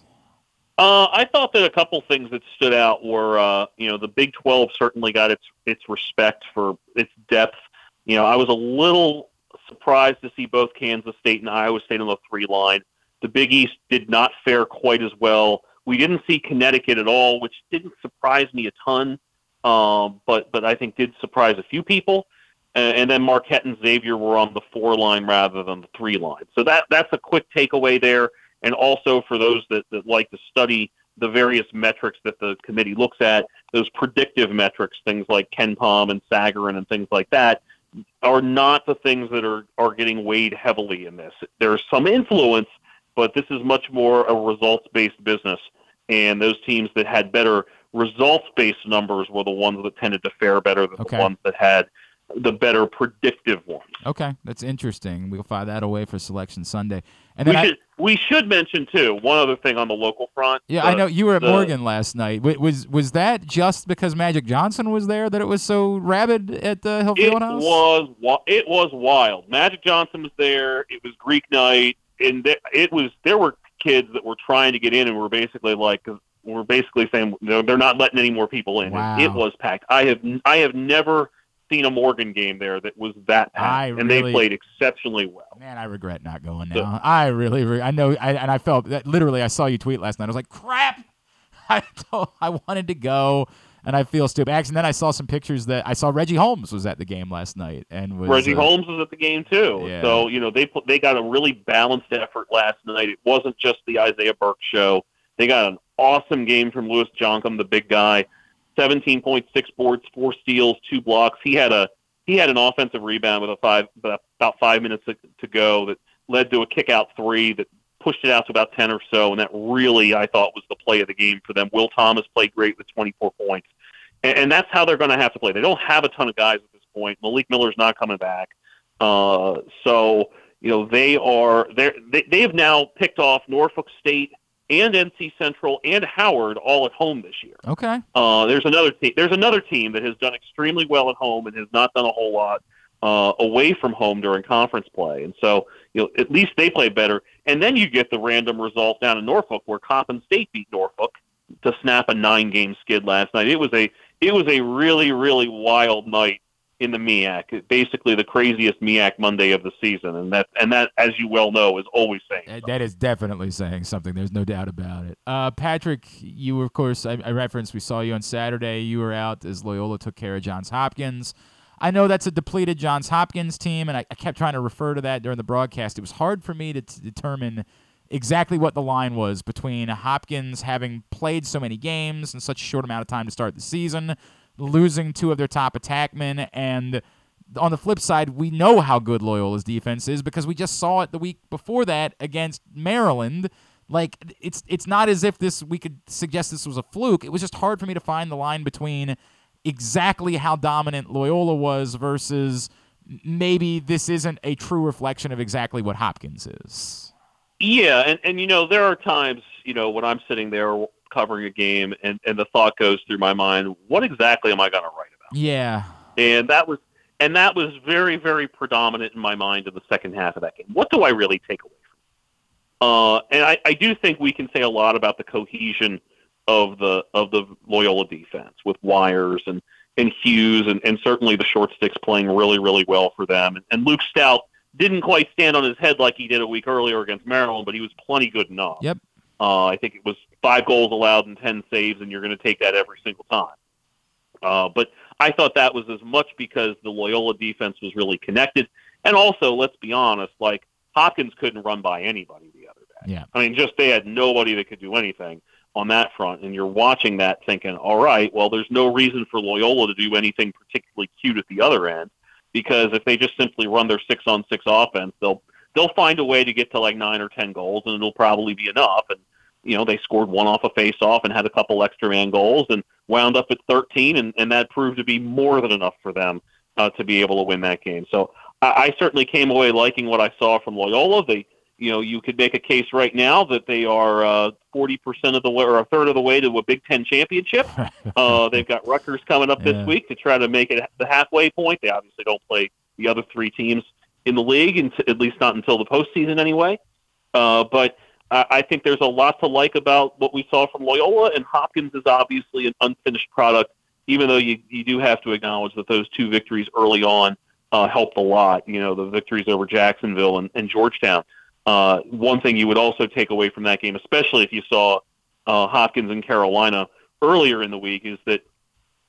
Uh, I thought that a couple things that stood out were, uh, you know, the Big 12 certainly got its its respect for its depth. You know, I was a little surprised to see both Kansas State and Iowa State on the three line. The Big East did not fare quite as well. We didn't see Connecticut at all, which didn't surprise me a ton, um, but but I think did surprise a few people. Uh, and then Marquette and Xavier were on the four line rather than the three line. So that that's a quick takeaway there. And also for those that, that like to study the various metrics that the committee looks at, those predictive metrics, things like KenPom and Sagarin and things like that, are not the things that are, are getting weighed heavily in this. There's some influence, but this is much more a results based business. And those teams that had better results based numbers were the ones that tended to fare better than Okay. the ones that had the better predictive ones. Okay, that's interesting. We'll file that away for Selection Sunday. And then we I, should we should mention too one other thing on the local front. yeah, The- I uh, know you were at the- Morgan last night. Was was that just because Magic Johnson was there that it was so rabid at the Hill It Fieldhouse? was it was wild. Magic Johnson was there. It was Greek night, and th- it was there were kids that were trying to get in, and were basically like were basically saying they're not letting any more people in. Wow. It, was packed. I have I have never a Morgan game there that was that packed, I and really- they played exceptionally well. Man, I regret not going So- I really, re- I know, I, and I felt that literally. I saw you tweet last night. I was like, crap. I told, I wanted to go, and I feel stupid. Actually, then I saw some pictures that I saw Reggie Holmes was at the game last night, and was Reggie uh, Holmes was at the game too. Yeah. So you know they put, they got a really balanced effort last night. It wasn't just the Isaiah Burke show. They got an awesome game from Lewis Djonkam, the big guy. Seventeen point six boards, four steals, two blocks. He had a he had an offensive rebound with a five about five minutes to, to go that led to a kick out three that pushed it out to about ten or so, and that really I thought was the play of the game for them. Will Thomas played great with twenty four points and, and that's how they're going to have to play. They don't have a ton of guys at this point. Malik Miller's not coming back, uh, so you know they are they they have now picked off Norfolk State and NC Central and Howard all at home this year. Okay. Uh, there's another team. There's another team that has done extremely well at home and has not done a whole lot uh, away from home during conference play. And so, you know, at least they play better. And then you get the random result down in Norfolk, where Coppin State beat Norfolk to snap a nine-game skid last night. It was a it was a really really wild night in the MEAC. Basically, the craziest MEAC Monday of the season, and that and that, as you well know, is always saying. Uh, That is definitely saying something. There's no doubt about it. Uh, Patrick, you of course I, I referenced. We saw you on Saturday. You were out as Loyola took care of Johns Hopkins. I know that's a depleted Johns Hopkins team, and I, I kept trying to refer to that during the broadcast. It was hard for me to t- determine exactly what the line was between Hopkins having played so many games in such a short amount of time to start the season, losing two of their top attackmen, and on the flip side, we know how good Loyola's defense is because we just saw it the week before that against Maryland. Like it's it's not as if this we could suggest this was a fluke. It was just hard for me to find the line between exactly how dominant Loyola was versus maybe this isn't a true reflection of exactly what Hopkins is. Yeah, and, and you know there are times you know when I'm sitting there covering a game and, and the thought goes through my mind, what exactly am I going to write about? Yeah. And that was and that was very very predominant in my mind in the second half of that game. What do I really take away from? It? Uh, and I, I do think we can say a lot about the cohesion of the of the Loyola defense with Wires and and Hughes and, and certainly the short sticks playing really really well for them. And, and Luke Stout didn't quite stand on his head like he did a week earlier against Maryland, but he was plenty good enough. Yep. Uh, I think it was five goals allowed and ten saves, and you're going to take that every single time. Uh, but I thought that was as much because the Loyola defense was really connected, and also, let's be honest, like Hopkins couldn't run by anybody the other day. Yeah. I mean, just they had nobody that could do anything on that front, and you're watching that thinking, all right, well, there's no reason for Loyola to do anything particularly cute at the other end because if they just simply run their six on six offense, they'll they'll find a way to get to like nine or ten goals, and it'll probably be enough. And you know, they scored one off a face off and had a couple extra man goals and wound up at 13, and, and that proved to be more than enough for them uh, to be able to win that game. So I, I certainly came away liking what I saw from Loyola. They, you know, you could make a case right now that they are uh, 40% of the way or a third of the way to a Big Ten championship. uh, they've got Rutgers coming up Yeah. this week to try to make it the halfway point. They obviously don't play the other three teams in the league, and at least not until the postseason anyway. Uh, but I I think there's a lot to like about what we saw from Loyola, and Hopkins is obviously an unfinished product, even though you, you do have to acknowledge that those two victories early on uh, helped a lot. You know, the victories over Jacksonville and, and Georgetown. Uh, one thing you would also take away from that game, especially if you saw uh, Hopkins and Carolina earlier in the week, is that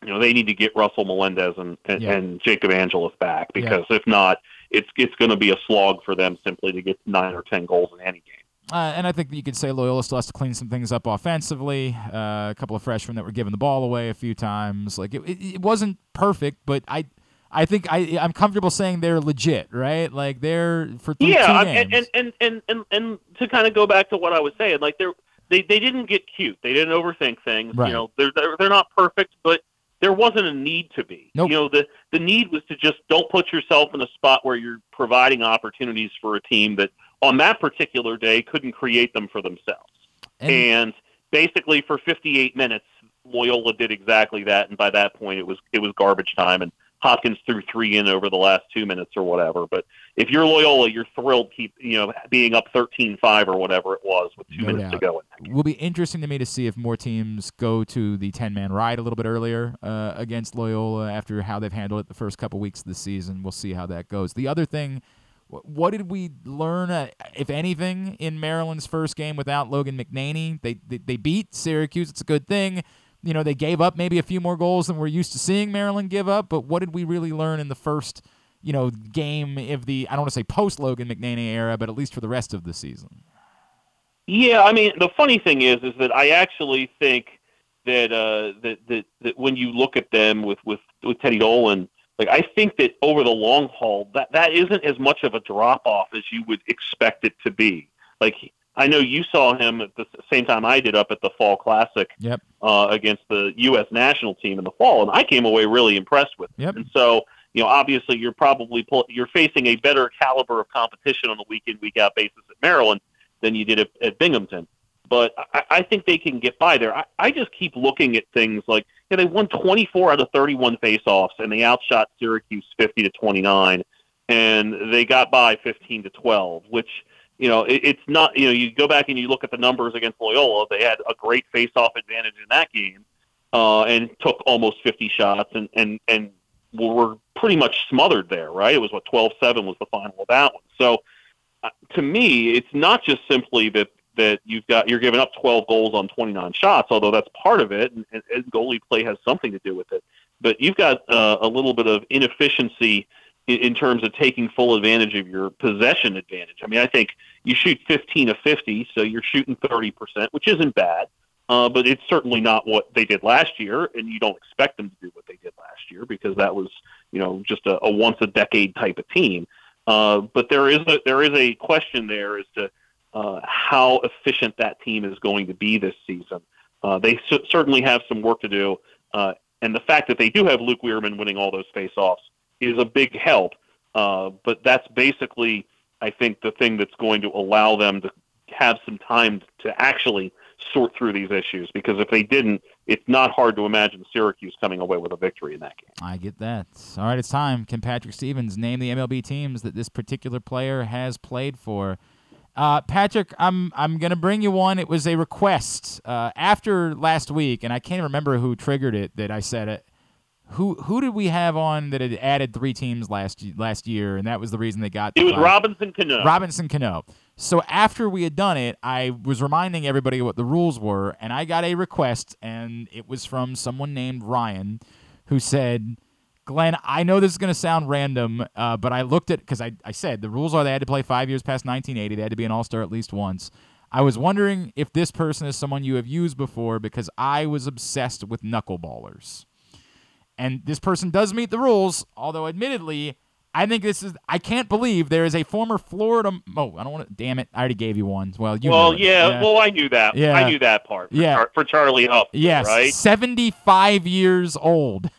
you know they need to get Russell Melendez and, and, Yeah. and Jacob Angelus back because if not, it's it's going to be a slog for them simply to get nine or ten goals in any game. Uh, and I think that you could say Loyola still has to clean some things up offensively. Uh, a couple of freshmen that were giving the ball away a few times. Like it, it, it wasn't perfect, but I, I think I I'm comfortable saying they're legit, right? Like they're for th- yeah, games. and, and, and, and, and to kind of go back to what I was saying, like they're they, they didn't get cute. They didn't overthink things. Right. You know, they're, they're they're not perfect, but there wasn't a need to be. Nope. You know, the the need was to just don't put yourself in a spot where you're providing opportunities for a team that on that particular day couldn't create them for themselves. And, basically for 58 minutes, Loyola did exactly that, and by that point, it was it was garbage time, and Hopkins threw three in over the last two minutes or whatever. But if you're Loyola, you're thrilled keep you know being up 13-5 or whatever it was with two No minutes to go. It will be interesting to me to see if more teams go to the 10 man ride a little bit earlier uh, against Loyola after how they've handled it the first couple weeks of the season. We'll see how that goes. The other thing, what did we learn, uh, if anything, in Maryland's first game without Logan McNaney? They, they, they beat Syracuse. It's a good thing. You know, they gave up maybe a few more goals than we're used to seeing Maryland give up, but what did we really learn in the first, you know, game of the, I don't want to say post Logan McNaney era, but at least for the rest of the season? Yeah, I mean, the funny thing is, is that I actually think that uh, that, that that when you look at them with with with Teddy Dolan, like I think that over the long haul, that that isn't as much of a drop off as you would expect it to be. Like I know you saw him at the same time I did up at the Fall Classic Yep. uh, against the U.S. national team in the fall, and I came away really impressed with. him. Yep. And so, you know, obviously, you're probably pull, you're facing a better caliber of competition on a week in week out basis at Maryland than you did at, at Binghamton. But I, I think they can get by there. I, I just keep looking at things like yeah, they won 24 out of 31 faceoffs, and they outshot Syracuse 50 to 29, and they got by 15 to 12, which you know it, it's not. You know, you go back and you look at the numbers against Loyola. They had a great face-off advantage in that game, uh, and took almost 50 shots, and and and were pretty much smothered there. Right? It was what 12-7 was the final of that one. So uh, to me, it's not just simply that that you've got you're giving up 12 goals on 29 shots, although that's part of it, and, and, and goalie play has something to do with it. But you've got uh, a little bit of inefficiency in, in terms of taking full advantage of your possession advantage. I mean, I think you shoot 15 of 50, so you're shooting 30 percent, which isn't bad. Uh, but it's certainly not what they did last year, and you don't expect them to do what they did last year because that was, you know, just a, a once a decade type of team. Uh, but there is a there is a question there as to uh, how efficient that team is going to be this season. Uh, they c- certainly have some work to do, uh, and the fact that they do have Luke Wierman winning all those faceoffs is a big help. Uh, but that's basically, I think, the thing that's going to allow them to have some time to actually sort through these issues. Because if they didn't, it's not hard to imagine Syracuse coming away with a victory in that game. I get that. All right, it's time. Can Patrick Stevens name the MLB teams that this particular player has played for? Uh, Patrick, I'm I'm gonna bring you one. It was a request uh, after last week, and I can't remember who triggered it. That I said it. Who who did we have on that had added three teams last last year, and that was the reason they got. It was five- Robinson Cano. Robinson Cano. So after we had done it, I was reminding everybody what the rules were, and I got a request, and it was from someone named Ryan, who said, "Glenn, I know this is going to sound random, uh, but I looked at because I, I said the rules are they had to play five years past 1980, they had to be an All Star at least once." I was wondering if this person is someone you have used before because I was obsessed with knuckleballers. And this person does meet the rules, although admittedly, I think this is. I can't believe there is a former Florida. Oh, I don't want to. Damn it! I already gave you one. Well, you. well, it. yeah, well, I knew that. Yeah. I knew that part. For, Yeah. Char- for Charlie Hough. Yes, right. 75 years old.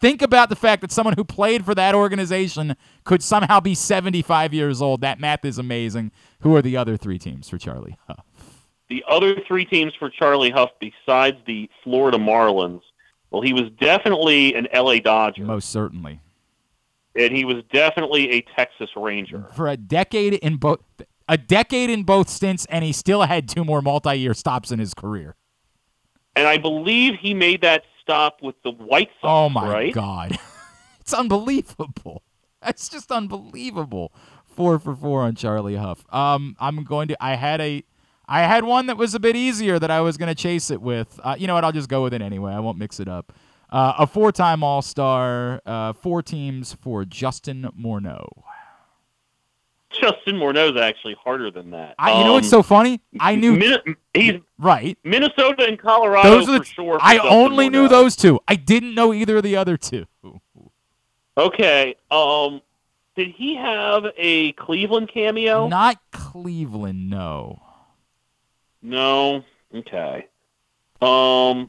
Think about the fact that someone who played for that organization could somehow be 75 years old. That math is amazing. Who are the other three teams for Charlie Hough? The other three teams for Charlie Hough, besides the Florida Marlins, well, he was definitely an LA Dodger, Most certainly. and he was definitely a Texas Ranger. For a decade in both a decade in both stints and he still had two more multi-year stops in his career. And I believe he made that stop with the White Sox. Oh my right? god. it's unbelievable. That's just unbelievable. 4 for 4 on Charlie Hough. Um I'm going to I had a I had one that was a bit easier that I was going to chase it with. Uh, you know what? I'll just go with it anyway. I won't mix it up. Uh, a four-time All-Star, uh, four teams for Justin Morneau. Justin Morneau's actually harder than that. I, you know what's Um, so funny? I knew Min- he's right. Minnesota and Colorado Those are the for sure. I Justin only knew those two. I didn't know either of the other two. Okay. Um, did he have a Cleveland cameo? Not Cleveland, no. No. Okay. Um,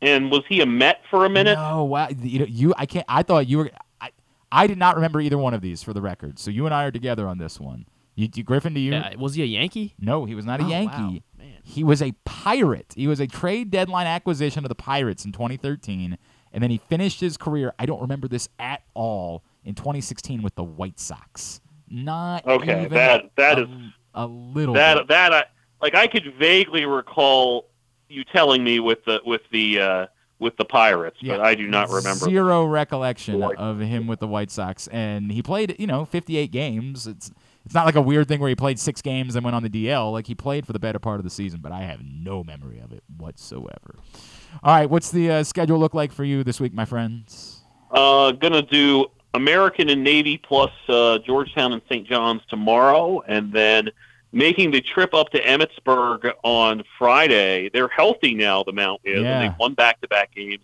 and was he a Met for a minute? No, wow. You, know, you I can't. I thought you were. I, I did not remember either one of these for the record. So you and I are together on this one. You, you Griffin, do you? Yeah, was he a Yankee? No, he was not a Oh, Yankee. wow, He was a Pirate. He was a trade deadline acquisition of the Pirates in 2013, and then he finished his career. I don't remember this at all in 2016 with the White Sox. Not Okay, even that that a, is a little that bit. that I like. I could vaguely recall you telling me with the with the uh, with the Pirates, but I do not remember. Zero recollection of him with the White Sox, and he played, you know, 58 games. It's it's not like a weird thing where he played six games and went on the DL. Like he played for the better part of the season, but I have no memory of it whatsoever. All right, what's the uh, schedule look like for you this week, my friends? Uh, gonna do American and Navy plus uh, Georgetown and St. John's tomorrow, and then making the trip up to Emmitsburg on Friday. They're healthy now. The Mount is, Yeah. and they won back-to-back games,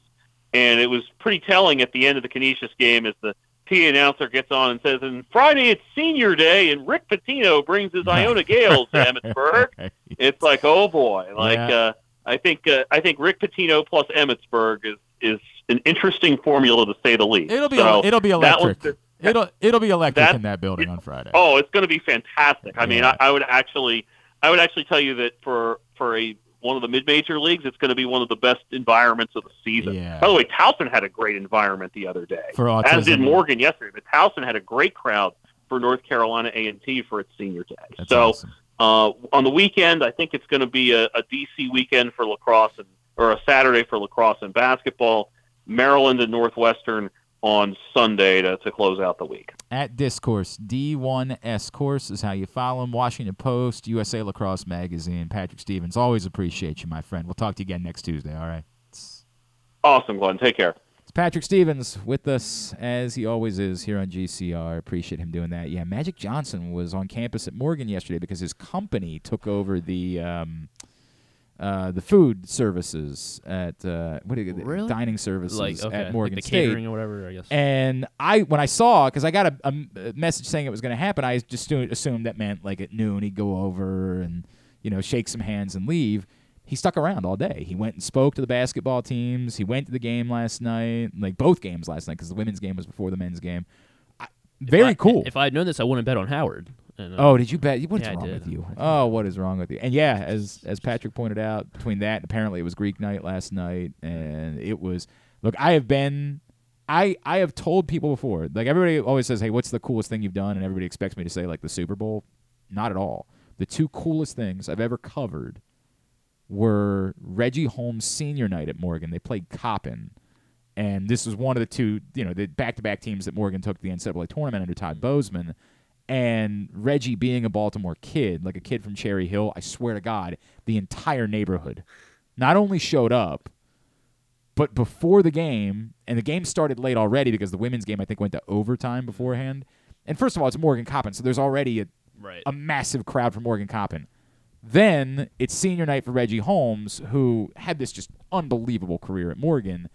and it was pretty telling at the end of the Canisius game as the PA announcer gets on and says, "And Friday it's Senior Day, and Rick Pitino brings his Iona Gaels to Emmitsburg." It's like, oh boy, like Yeah. uh, I think uh, I think Rick Pitino plus Emmitsburg is is an interesting formula to say the least. It'll be So it'll be electric. the- it'll it'll be electric in that building on Friday. oh, it's going to be fantastic. I mean, Yeah. I, I would actually I would actually tell you that for for a one of the mid-major leagues, it's going to be one of the best environments of the season. Yeah. By the way, Towson had a great environment the other day, For as did. Morgan yesterday. But Towson had a great crowd for North Carolina A and T for its senior day. That's so awesome. uh, on the weekend, I think it's going to be a, a DC weekend for lacrosse and or a Saturday for lacrosse and basketball. Maryland and Northwestern on Sunday to, to close out the week. At Discourse, D1S Course is how you follow him. Washington Post, USA Lacrosse Magazine. Patrick Stevens, always appreciate you, my friend. We'll talk to you again next Tuesday, all right? Awesome, Glenn. Take care. It's Patrick Stevens with us, as he always is here on GCR. Appreciate him doing that. Yeah, Magic Johnson was on campus at Morgan yesterday because his company took over the um, uh, the food services at uh, what do you, Really? dining services Like, okay, at like Morgan the State catering or whatever, I guess. And I when I saw because I got a, a- a message saying it was going to happen, I just assumed that meant like at noon he'd go over and you know shake some hands and leave. He stuck around all day. He went and spoke to the basketball teams. He went to the game last night, like both games last night, because the women's game was before the men's game. I, very I- cool. If I had known this, I wouldn't bet on Howard. And, uh, Oh, did you bet? What's yeah, wrong with you? Oh, what is wrong with you? And yeah, as as Patrick pointed out, between that apparently it was Greek night last night, and it was. Look, I have been, I I have told people before. Like everybody always says, "Hey, what's the coolest thing you've done?" And everybody expects me to say like the Super Bowl. Not at all. The two coolest things I've ever covered were Reggie Holmes senior night at Morgan. They played Coppin. And this was one of the two, you know, the back-to-back teams that Morgan took to the NCAA tournament under Todd Bozeman. And Reggie being a Baltimore kid, like a kid from Cherry Hill, I swear to God, the entire neighborhood not only showed up, but before the game, and the game started late already because the women's game I think went to overtime mm-hmm. beforehand. And first of all, it's Morgan Coppin, so there's already a Right. a massive crowd for Morgan Coppin. Then it's senior night for Reggie Holmes, who had this just unbelievable career at Morgan.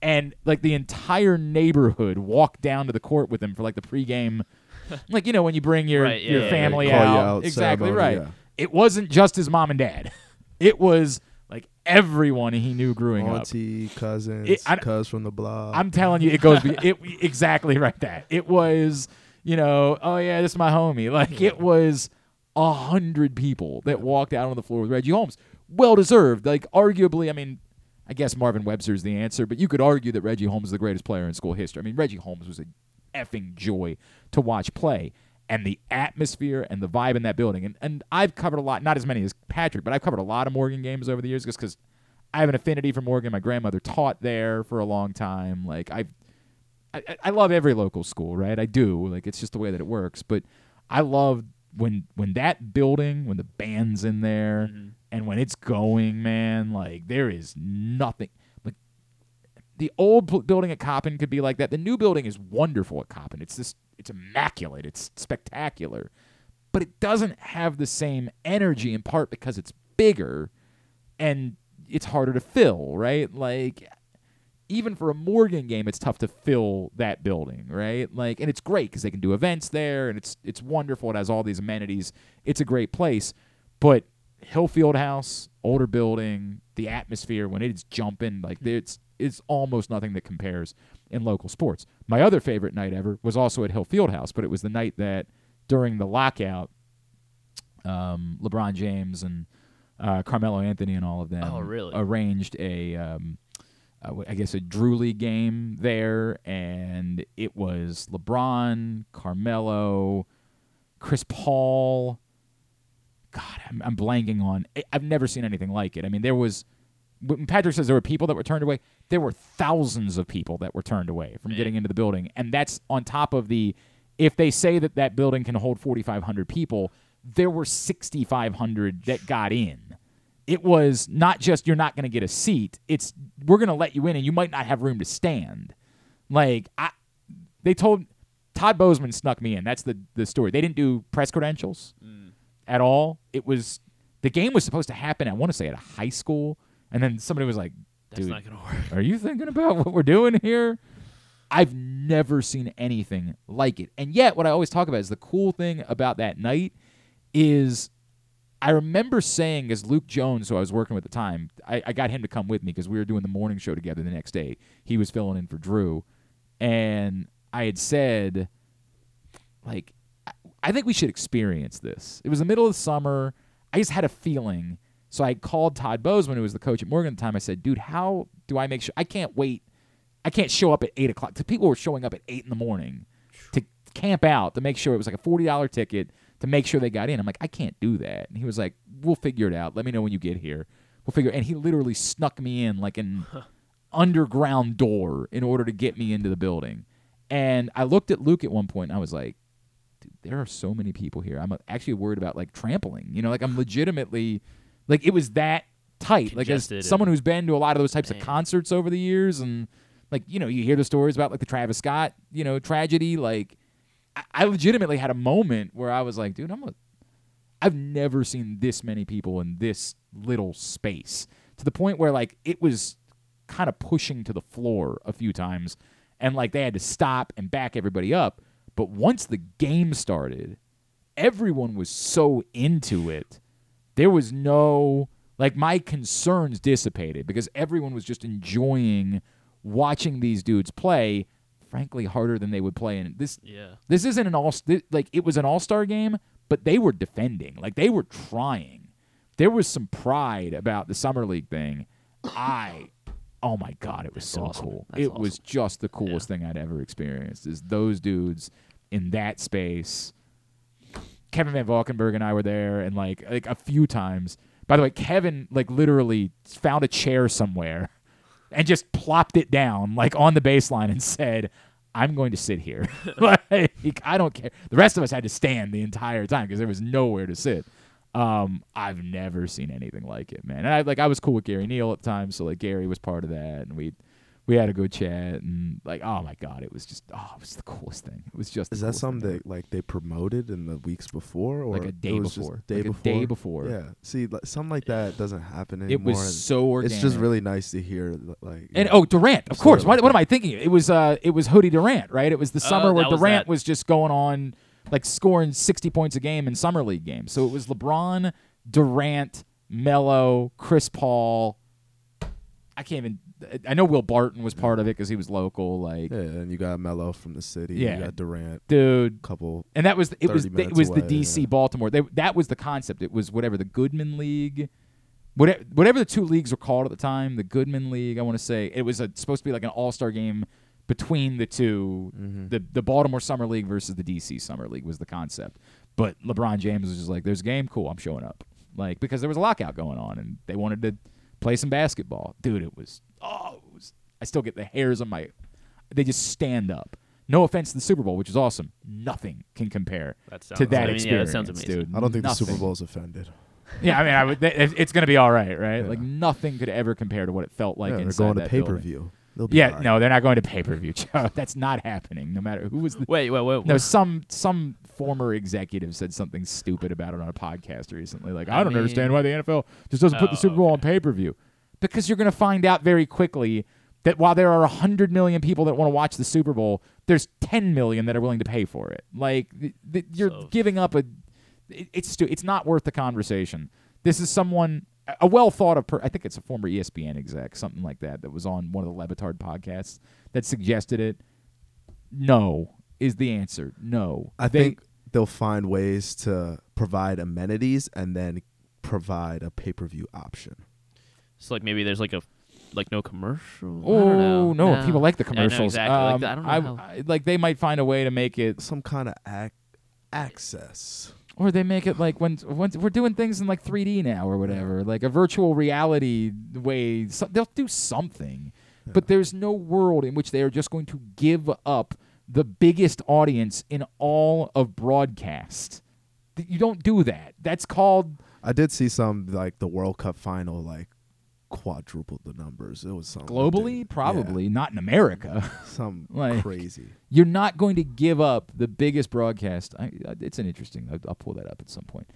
And like the entire neighborhood walked down to the court with him for like the pregame, like you know when you bring your Right, yeah, your yeah, family Call you out, out exactly ceremony, right. yeah. It wasn't just his mom and dad; it was like everyone he knew growing up. Auntie, cousins, It- I- cuz from the block. I'm telling you, it goes be- it exactly right. That it was, you know, oh yeah, this is my homie. Like it was a hundred people that walked out on the floor with Reggie Holmes. Well deserved. Like arguably, I mean, I guess Marvin Webster's the answer, but you could argue that Reggie Holmes is the greatest player in school history. I mean, Reggie Holmes was a effing joy to watch play. And the atmosphere and the vibe in that building. And, and I've covered a lot, not as many as Patrick, but I've covered a lot of Morgan games over the years just because I have an affinity for Morgan. My grandmother taught there for a long time. Like I've I, I- I love every local school, right? I do. Like it's just the way that it works. But I love when when that building, when the band's in there, mm-hmm. and when it's going, man. Like there is nothing. The old building at Coppin could be like that. The new building is wonderful at Coppin. It's this it's immaculate. It's spectacular. But it doesn't have the same energy in part because it's bigger and it's harder to fill, right? Like even for a Morgan game, it's tough to fill that building, right? Like, and it's great because they can do events there, and it's it's wonderful. It has all these amenities. It's a great place, but Hillfield House, older building, the atmosphere when it's jumping, like it's it's almost nothing that compares in local sports. My other favorite night ever was also at Hillfield House, but it was the night that during the lockout, um, LeBron James and uh, Carmelo Anthony and all of them Oh, really? arranged a um, uh, I guess a Drew League game there, and it was LeBron, Carmelo, Chris Paul. God, I'm, I'm blanking on. I've never seen anything like it. I mean, there was when Patrick says there were people that were turned away. There were thousands of people that were turned away from getting into the building, and that's on top of the. If they say that that building can hold 4,500 people, there were 6,500 that got in. It was not just you're not going to get a seat it's we're going to let you in and you might not have room to stand. Like i they told todd bozeman snuck me in that's the the story. They didn't do press credentials mm. at all. It was the game was supposed to happen i want to say at a high school and then somebody was like That's dude not gonna work. are you thinking about what we're doing here i've never seen anything like it and yet what i always talk about is the cool thing about that night is I remember saying as Luke Jones, who I was working with at the time, I, I got him to come with me because we were doing the morning show together the next day. He was filling in for Drew, and I had said, like, I think we should experience this. It was the middle of summer. I just had a feeling. So I called Todd Bozeman, who was the coach at Morgan at the time. I said, dude, how do I make sure? I can't wait. I can't show up at 8 o'clock. 'Cause people were showing up at 8 in the morning to camp out to make sure it was like a $40 ticket to make sure they got in. I'm like, I can't do that. And he was like, we'll figure it out. Let me know when you get here. We'll figure And he literally snuck me in like an underground door in order to get me into the building. And I looked at Luke at one point and I was like, dude, there are so many people here. I'm actually worried about like trampling. You know, like I'm legitimately like it was that tight. Like as someone who's been to a lot of those types of concerts over the years and like, you know, you hear the stories about like the Travis Scott, you know, tragedy, like I, I legitimately had a moment where I was like, dude, I'm a I've never seen this many people in this little space to the point where like it was kind of pushing to the floor a few times and like they had to stop and back everybody up. But once the game started, everyone was so into it. There was no like my concerns dissipated because everyone was just enjoying watching these dudes play frankly harder than they would play. In this Yeah. this isn't an all th- like it was an all-star game but they were defending. Like they were trying. There was some pride about the summer league thing. I oh my god it was so cool. That's it was just the coolest thing i'd ever experienced is those dudes in that space Kevin Van Valkenburg and I were there, and like like a few times. By the way, Kevin like literally found a chair somewhere and just plopped it down like on the baseline and said, "I'm going to sit here." like I don't care. The rest of us had to stand the entire time because there was nowhere to sit. Um, I've never seen anything like it, man. And I like I was cool with Gary Neal at the time, so like Gary was part of that, and we we had a good chat, and like oh my god, it was just oh it was the coolest thing. It was just Is that something that like they promoted in the weeks before, or Like a it day was just before. Day Like a before. day before. Yeah. See, like, something like that doesn't happen anymore. It was and so It's just really nice to hear. Like, And yeah, oh, Durant, of story course. like What, what am. I thinking? It was uh, it was Hoodie Durant, right? It was the Oh, summer where was Durant that. was just going on, like scoring sixty points a game in summer league games. So it was LeBron, Durant, Melo, Chris Paul. I can't even. I know Will Barton was part of it because he was local. Like, Yeah, and you got Melo from the city. Yeah. You got Durant. dude. Couple. And that was it was 30 it was the DC yeah. Baltimore. They, that was the concept. It was whatever the Goodman League, whatever whatever the two leagues were called at the time. The Goodman League, I want to say, it was a, supposed to be like an All Star game between the 2 Mm-hmm. The the Baltimore Summer League versus the DC Summer League was the concept. But LeBron James was just like, "There's a game, cool, I'm showing up." Like because there was a lockout going on and they wanted to play some basketball. Dude, it was oh, was, I still get the hairs on my. They just stand up. No offense to the Super Bowl, which is awesome. Nothing can compare That to that I mean, yeah, experience, that sounds amazing. dude. I don't think the Super Bowl is offended. Yeah, I mean, I would. th- It's going to be all right, right? Yeah. Like nothing could ever compare to what it felt like yeah, they're inside going to that pay per view. They'll be yeah, all right. no, they're not going to pay per view. Joe. That's not happening. No matter who was. The, Wait, wait, wait. No, wait. some some former executive said something stupid about it on a podcast recently. Like, I, I don't understand mean- why the NFL just doesn't put the Oh, Super Bowl on pay per view. Because you're going to find out very quickly that while there are 100 million people that want to watch the Super Bowl, there's 10 million that are willing to pay for it. Like, th- th- you're giving up a. it- it's stu- it's not worth the conversation. This is someone a well thought of. Per- I think it's a former ESPN exec, something like that, that was on one of the Le Batard podcasts that suggested it. No is the answer. No, I They- think they'll find ways to provide amenities and then provide a pay per view option. It's like maybe there's like a like no commercial. Oh don't no, people like the Yeah, I know, commercials. exactly. Like Um, that. I don't know. I- how- I- like they might find a way to make it some kind of ac- access. Or they make it like when, when we're doing things in like 3D now or whatever, like a virtual reality way. So they'll do something, but there's no world in which they are just going to give up the biggest audience in all of broadcast. You don't do that. That's called I did see some like the World Cup final like quadrupled the numbers. It was something globally, probably not in America. some like crazy. You're not going to give up the biggest broadcast. I, it's an interesting. I'll, I'll pull that up at some point.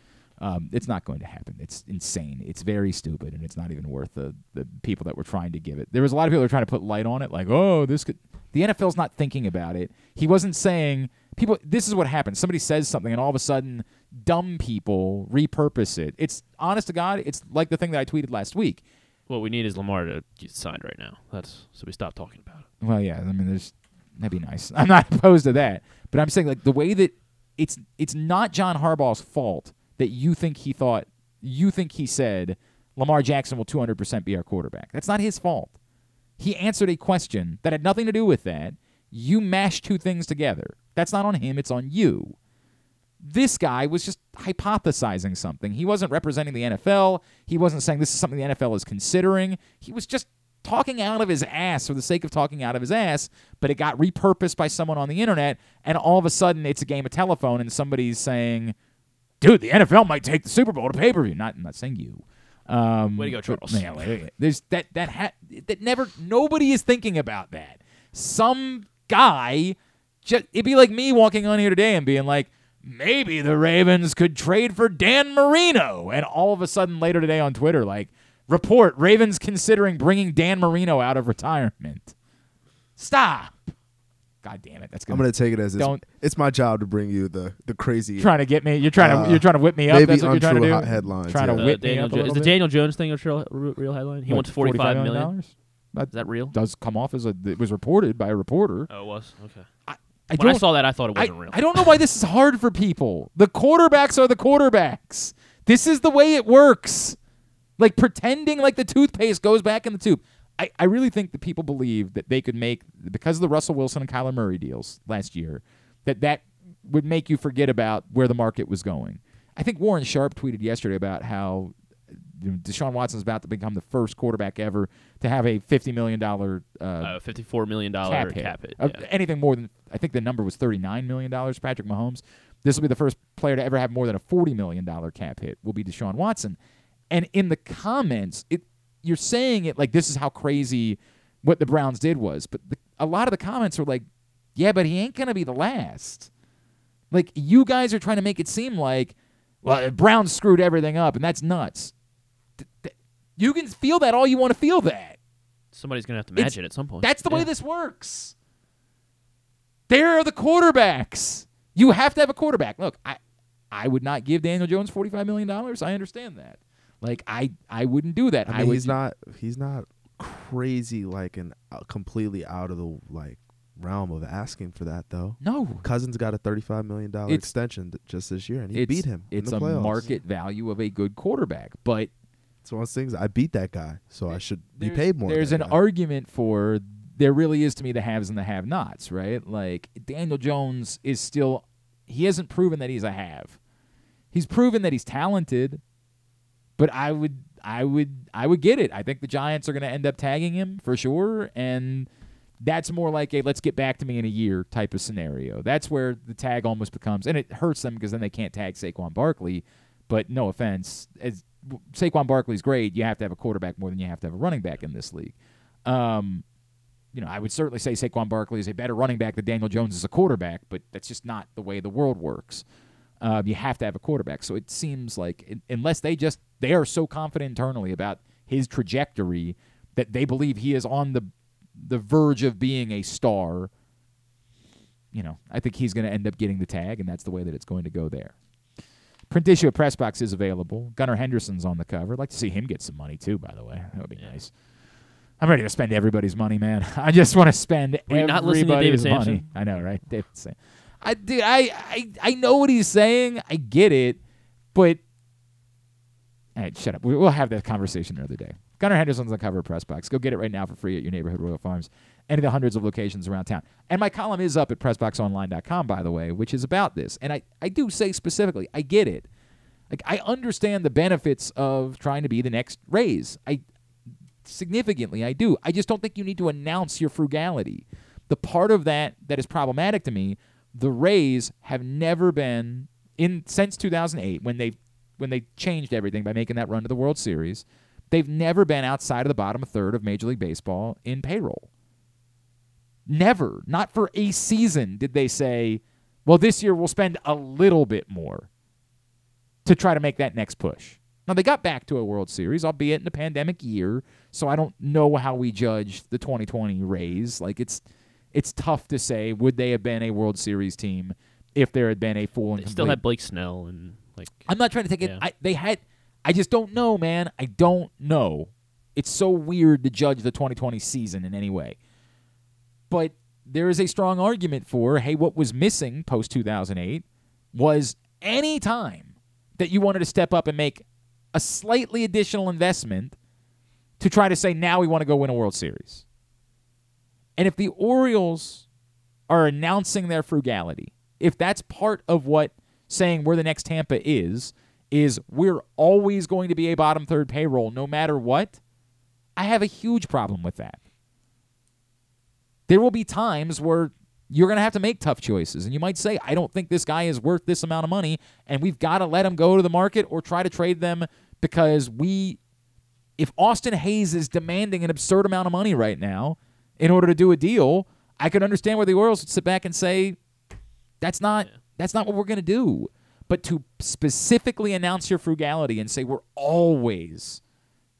Um, it's not going to happen. It's insane. It's very stupid, and it's not even worth the the people that were trying to give it. There was a lot of people that were trying to put light on it, like, oh, this could. The NFL's not thinking about it. He wasn't saying people. This is what happens. Somebody says something, and all of a sudden, dumb people repurpose it. It's honest to God. It's like the thing that I tweeted last week. What we need is Lamar to get signed right now. That's so we stop talking about it. Well, yeah. I mean, there's that'd be nice. I'm not opposed to that, but I'm saying like the way that it's it's not John Harbaugh's fault that you think he thought you think he said Lamar Jackson will 200% be our quarterback. That's not his fault. He answered a question that had nothing to do with that. You mashed two things together. That's not on him. It's on you. This guy was just hypothesizing something. He wasn't representing the NFL. He wasn't saying this is something the NFL is considering. He was just talking out of his ass for the sake of talking out of his ass, but it got repurposed by someone on the internet, and all of a sudden it's a game of telephone, and somebody's saying, "Dude, the NFL might take the Super Bowl to pay per view." Not, I'm not saying you. Um, Way to go, but- Charles. wait, wait. There's that that ha- that never. Nobody is thinking about that. Some guy, just it'd be like me walking on here today and being like, maybe the Ravens could trade for Dan Marino, and all of a sudden later today on Twitter, like, report Ravens considering bringing Dan Marino out of retirement. Stop. God damn it. That's I'm gonna, gonna take it as it's, don't it's my job to bring you the the crazy. trying to get me. You're trying to uh, you're trying to whip me up. Maybe That's what you're trying to untrue do. hot headlines. Trying to. Uh, whip me Daniel up a Jo- is the. Daniel Jones thing a real, real headline? He What, wants forty-five million. dollars. That Is that real? Does come off as a. It was reported by a reporter. Oh, it was okay. I when I saw that, I thought it wasn't real. I don't know why this is hard for people. The quarterbacks are the quarterbacks. This is the way it works. Like pretending like the toothpaste goes back in the tube. I, I really think that people believe that they could make because of the Russell Wilson and Kyler Murray deals last year, that that would make you forget about where the market was going. I think Warren Sharp tweeted yesterday about how Deshaun Watson is about to become the first quarterback ever to have a fifty million dollar uh, Uh, Fifty-four million dollar cap hit. cap hit. Uh. Anything more than I think the number was thirty nine million dollars. Patrick Mahomes. This will be the first player to ever have more than a forty million dollar cap hit. Will be Deshaun Watson. And in the comments, it you're saying it like this is how crazy what the Browns did was, but the, a lot of the comments were like, "Yeah, but he ain't gonna be the last." Like you guys are trying to make it seem like, well, Browns screwed everything up, and that's nuts. Th- th- You can feel that all you want to feel that. Somebody's gonna have to It's- match it at some point. That's the way this works. There are the quarterbacks. You have to have a quarterback. Look, I I would not give Daniel Jones forty five million dollars. I understand that. Like I I wouldn't do that. I mean, would he's not he's not crazy like and uh, completely out of the like realm of asking for that though. No. Cousins got a thirty-five million dollar It's- extension th- just this year, and he beat him. It's in the a playoffs. market value of a good quarterback, but It's one of those things. I beat that guy, so I should be there's- paid more. There's an guy. argument for there really is to me the haves and the have-nots, right? Like Daniel Jones is still he hasn't proven that he's a have. He's proven that he's talented, but I would I would I would get it. I think the Giants are going to end up tagging him for sure and that's more like a let's get back to me in a year type of scenario. That's where the tag almost becomes, and it hurts them because then they can't tag Saquon Barkley. But no offense, as Saquon Barkley's great, you have to have a quarterback more than you have to have a running back in this league. Um, you know, I would certainly say Saquon Barkley is a better running back than Daniel Jones is a quarterback, but that's just not the way the world works. Uh, you have to have a quarterback. So it seems like unless they just they are so confident internally about his trajectory that they believe he is on the the verge of being a star. You know, I think he's going to end up getting the tag, and that's the way that it's going to go there. Print issue of Press Box is available. Gunnar Henderson's on the cover. I'd like to see him get some money too. By the way, that would be yeah. nice. I'm ready to spend everybody's money, man. I just want to spend everybody's money. I know, right? David Sam. I dude, I, I I know what he's saying. I get it, but hey, shut up. We'll have that conversation another day. Gunnar Henderson's on the cover of Press Box. Go get it right now for free at your neighborhood Royal Farms, any of the hundreds of locations around town. And my column is up at PressBoxOnline.com, by the way, which is about this. And I, I do say specifically, I get it. Like I understand the benefits of trying to be the next Rays. I significantly, I do. I just don't think you need to announce your frugality. The part of that that is problematic to me, the Rays have never been in since 2008 when they when they changed everything by making that run to the World Series They've never been outside of the bottom third of Major League Baseball in payroll. Never. Not for a season did they say, well, this year we'll spend a little bit more to try to make that next push. Now, they got back to a World Series, albeit in a pandemic year, so I don't know how we judge the 2020 Rays. Like, it's it's tough to say would they have been a World Series team if there had been a full and they still had Blake Snell and like I'm not trying to take yeah. it. I, they had I just don't know, man. I don't know. It's so weird to judge the 2020 season in any way. But there is a strong argument for hey, what was missing post 2008 was any time that you wanted to step up and make a slightly additional investment to try to say now we want to go win a World Series. And if the Orioles are announcing their frugality, if that's part of what saying we're the next Tampa is, is we're always going to be a bottom third payroll no matter what, I have a huge problem with that. There will be times where you're going to have to make tough choices. And you might say, I don't think this guy is worth this amount of money. And we've got to let him go to the market or try to trade them because we, if Austin Hays is demanding an absurd amount of money right now in order to do a deal, I could understand where the Orioles would sit back and say, that's not, that's not what we're going to do but to specifically announce your frugality and say we're always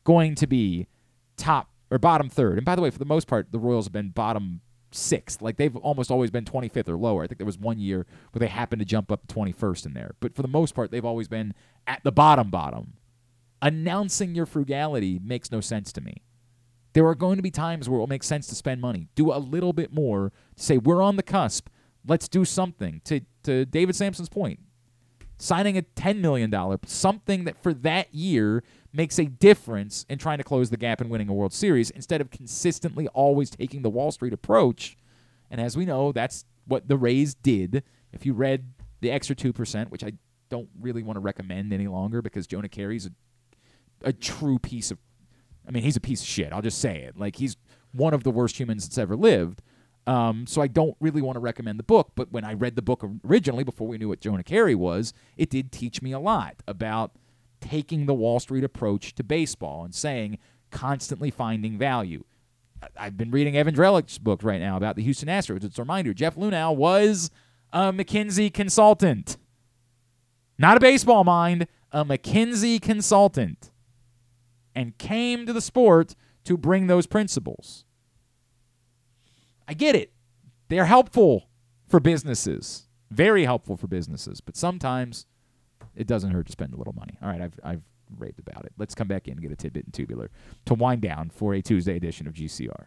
going to be top or bottom third. And by the way, for the most part, the Royals have been bottom sixth. Like they've almost always been 25th or lower. I think there was one year where they happened to jump up to 21st in there. But for the most part, they've always been at the bottom bottom. Announcing your frugality makes no sense to me. There are going to be times where it will make sense to spend money. Do a little bit more to say we're on the cusp. Let's do something. To to David Samson's point, signing a $10 million, something that for that year makes a difference in trying to close the gap and winning a World Series instead of consistently always taking the Wall Street approach. And as we know, that's what the Rays did. If you read the extra 2%, which I don't really want to recommend any longer because Jonah Keri's a, a true piece of, I mean, he's a piece of shit. I'll just say it. Like, he's one of the worst humans that's ever lived. Um, so I don't really want to recommend the book, but when I read the book originally, before we knew what Jonah Keri was, it did teach me a lot about taking the Wall Street approach to baseball and saying constantly finding value. I've been reading Evan Drellich's book right now about the Houston Astros. It's a reminder Jeff Luhnow was a McKinsey consultant, not a baseball mind, a McKinsey consultant, and came to the sport to bring those principles. I get it. They're helpful for businesses, very helpful for businesses, but sometimes it doesn't hurt to spend a little money. All right, I've, I've raved about it. Let's come back in and get a tidbit and tubular to wind down for a Tuesday edition of GCR.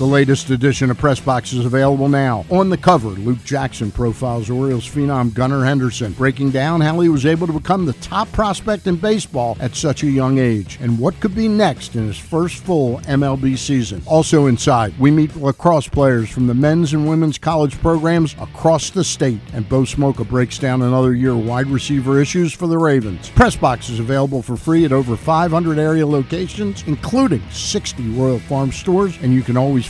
The latest edition of Press Box is available now. On the cover, Luke Jackson profiles Orioles phenom Gunnar Henderson, breaking down how he was able to become the top prospect in baseball at such a young age and what could be next in his first full MLB season. Also inside, we meet lacrosse players from the men's and women's college programs across the state, and Bo Smolka breaks down another year wide receiver issues for the Ravens. Press Box is available for free at over 500 area locations, including 60 Royal Farm stores, and you can always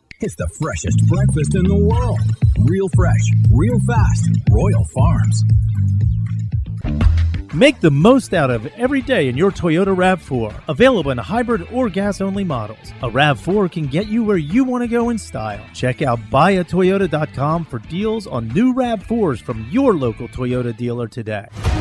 It's the freshest breakfast in the world. Real fresh, real fast. Royal Farms. Make the most out of every day in your Toyota RAV4. Available in hybrid or gas only models. A RAV4 can get you where you want to go in style. Check out buyatoyota.com for deals on new RAV4s from your local Toyota dealer today.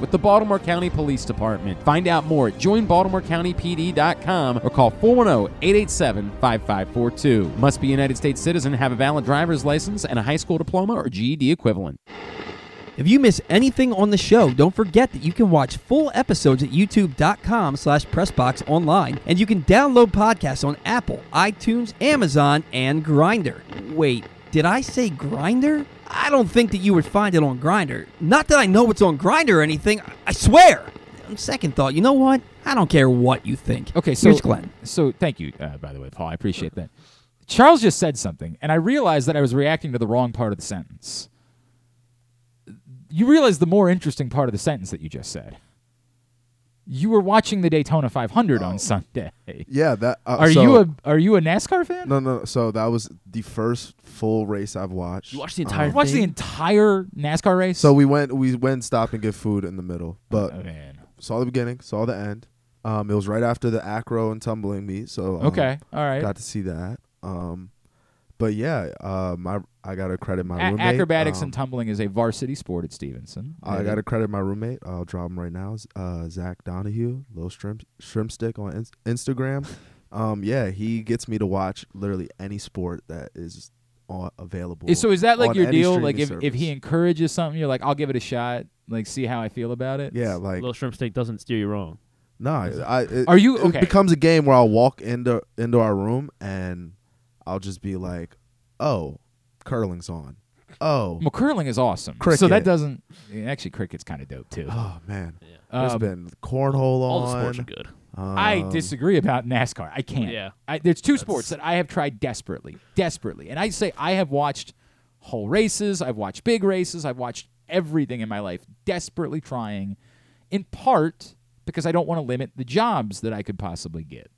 with the Baltimore County Police Department. Find out more at joinbaltimorecountypd.com or call 410-887-5542. Must be a United States citizen, have a valid driver's license, and a high school diploma or GED equivalent. If you miss anything on the show, don't forget that you can watch full episodes at youtube.com slash pressboxonline, and you can download podcasts on Apple, iTunes, Amazon, and Grindr. Wait, did I say Grindr? I don't think that you would find it on Grindr. Not that I know it's on Grindr or anything. I swear. On second thought, you know what? I don't care what you think. Okay, so Here's Glenn. So thank you, uh, by the way, Paul. I appreciate that. Charles just said something, and I realized that I was reacting to the wrong part of the sentence. You realize the more interesting part of the sentence that you just said. You were watching the Daytona 500 on Sunday. Yeah, that. Uh, are so- you a Are you a NASCAR fan? No, no. So that was the first full race I've watched. You watched the Um, entire You watched the entire NASCAR race. So we went, we went stop and get food in the middle, but Oh, man. saw the beginning, saw the end. Um, it was right after the acro and tumbling meet, so um, Okay, all right. got to see that. Um, but yeah, uh, my I got to credit my A- roommate. acrobatics um, and tumbling is a varsity sport at Stevenson. I got to credit my roommate. I'll drop him right now. Uh, Zach Donahue, little shrimp shrimp stick on ins- Instagram. um, yeah, he gets me to watch literally any sport that is on, available. So is that like your deal? Like if, service. if he encourages something, you're like, I'll give it a shot. Like see how I feel about it. yeah, like Little shrimp steak doesn't steer you wrong. No, I. It, Are you- It becomes a game where I'll walk into into our room and I'll just be like, "Oh, curling's on." Oh, Well, curling is awesome. So that doesn't actually cricket's kind of dope too. oh man, there's Um, been cornhole on. All the sports are good. I um, disagree about NASCAR. I can't. Yeah. I, there's two sports that I have tried desperately, desperately, and I say I have watched whole races. I've watched big races. I've watched everything in my life, desperately trying, in part because I don't want to limit the jobs that I could possibly get.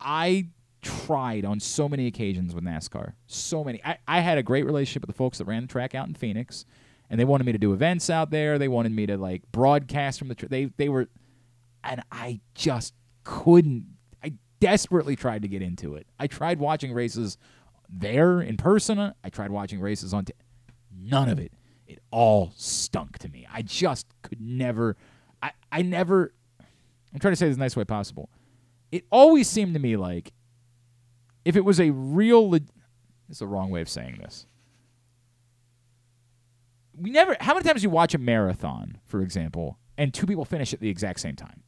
I tried on so many occasions with NASCAR. So many. I, I had a great relationship with the folks that ran the track out in Phoenix, and they wanted me to do events out there. They wanted me to like broadcast from the. Tr- they they were, and I just couldn't. I desperately tried to get into it. I tried watching races there in person. I tried watching races on. T- none of it. It all stunk to me. I just could never. I I never. I'm trying to say this the nice way possible. It always seemed to me like if it was a real. Le- it's the wrong way of saying this. We never. How many times do you watch a marathon, for example, and two people finish at the exact same time?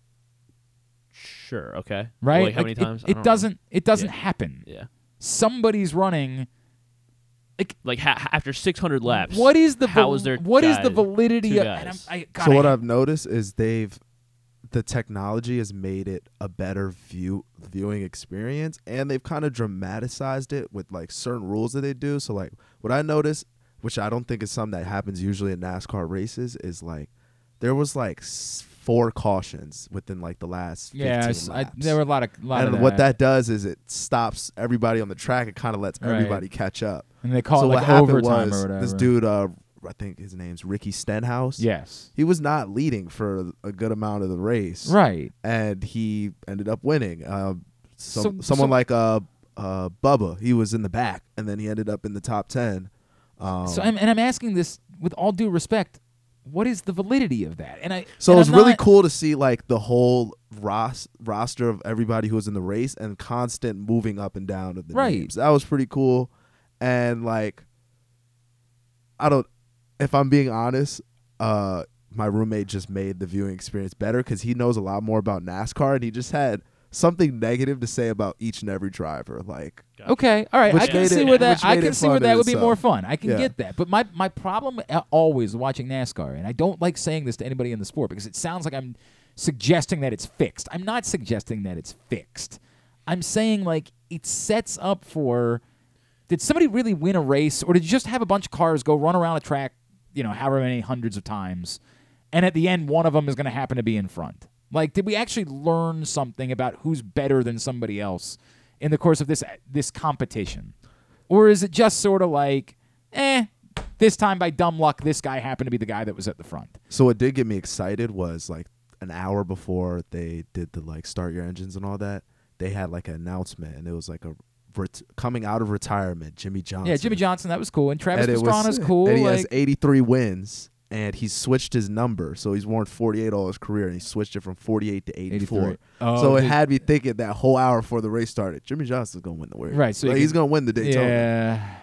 Sure. Okay. Right? Like how Like, many times? I It, don't know. doesn't. It doesn't Yeah. happen. Yeah. somebody's running. Like, like ha- after 600 laps. what is the how val- is there? what is the validity of? And I'm. I, God, so what hate- I've noticed is they've the technology has made it a better view viewing experience and they've kind of dramatized it with like certain rules that they do. So like what I noticed, which I don't think is something that happens usually in NASCAR races, is like there was like four cautions within like the last Yeah, I s- I- laps. there were a lot of- lot and of what that. that does is it stops everybody on the track. It kind of lets Right. everybody catch up. And they call so it, what like, happened overtime or was whatever. This dude, uh, I think his name's Ricky Stenhouse. Yes. he was not leading for a good amount of the race. Right. and he ended up winning. Uh, some, So- someone so- like uh, uh, Bubba, he was in the back, and then he ended up in the top ten. Um, So I'm, and I'm asking this with all due respect. What is the validity of that? And I So and it was I'm really cool to see like the whole ros- roster of everybody who was in the race and constant moving up and down of the Right. names. That was pretty cool. And like, I don't. If I'm being honest, uh, my roommate just made the viewing experience better because he knows a lot more about NASCAR, and he just had something negative to say about each and every driver. Like, Okay, all right. which I can see it- where that I can see where that in would be itself. more fun. I can Yeah. get that. But my my problem always watching NASCAR, and I don't like saying this to anybody in the sport because it sounds like I'm suggesting that it's fixed. I'm not suggesting that it's fixed. I'm saying like it sets up for did somebody really win a race or did you just have a bunch of cars go run around a track, you know, however many hundreds of times and at the end one of them is going to happen to be in front? Like did we actually learn something about who's better than somebody else in the course of this this competition? Or is it just sort of like, eh, this time by dumb luck this guy happened to be the guy that was at the front? So what did get me excited was like an hour before they did the like start your engines and all that, they had like an announcement and it was like a ret- coming out of retirement, Jimmie Johnson. Yeah, Jimmie Johnson, that was cool. And Travis And was Pastrana's cool. And he like, has 83 wins and he switched his number. So he's worn 48 all his career and he switched it from 48 to 84. Oh, so it had me thinking that whole hour before the race started, Jimmie Johnson's going to win the race. Right, so Like, he's going to win the Daytona. Yeah.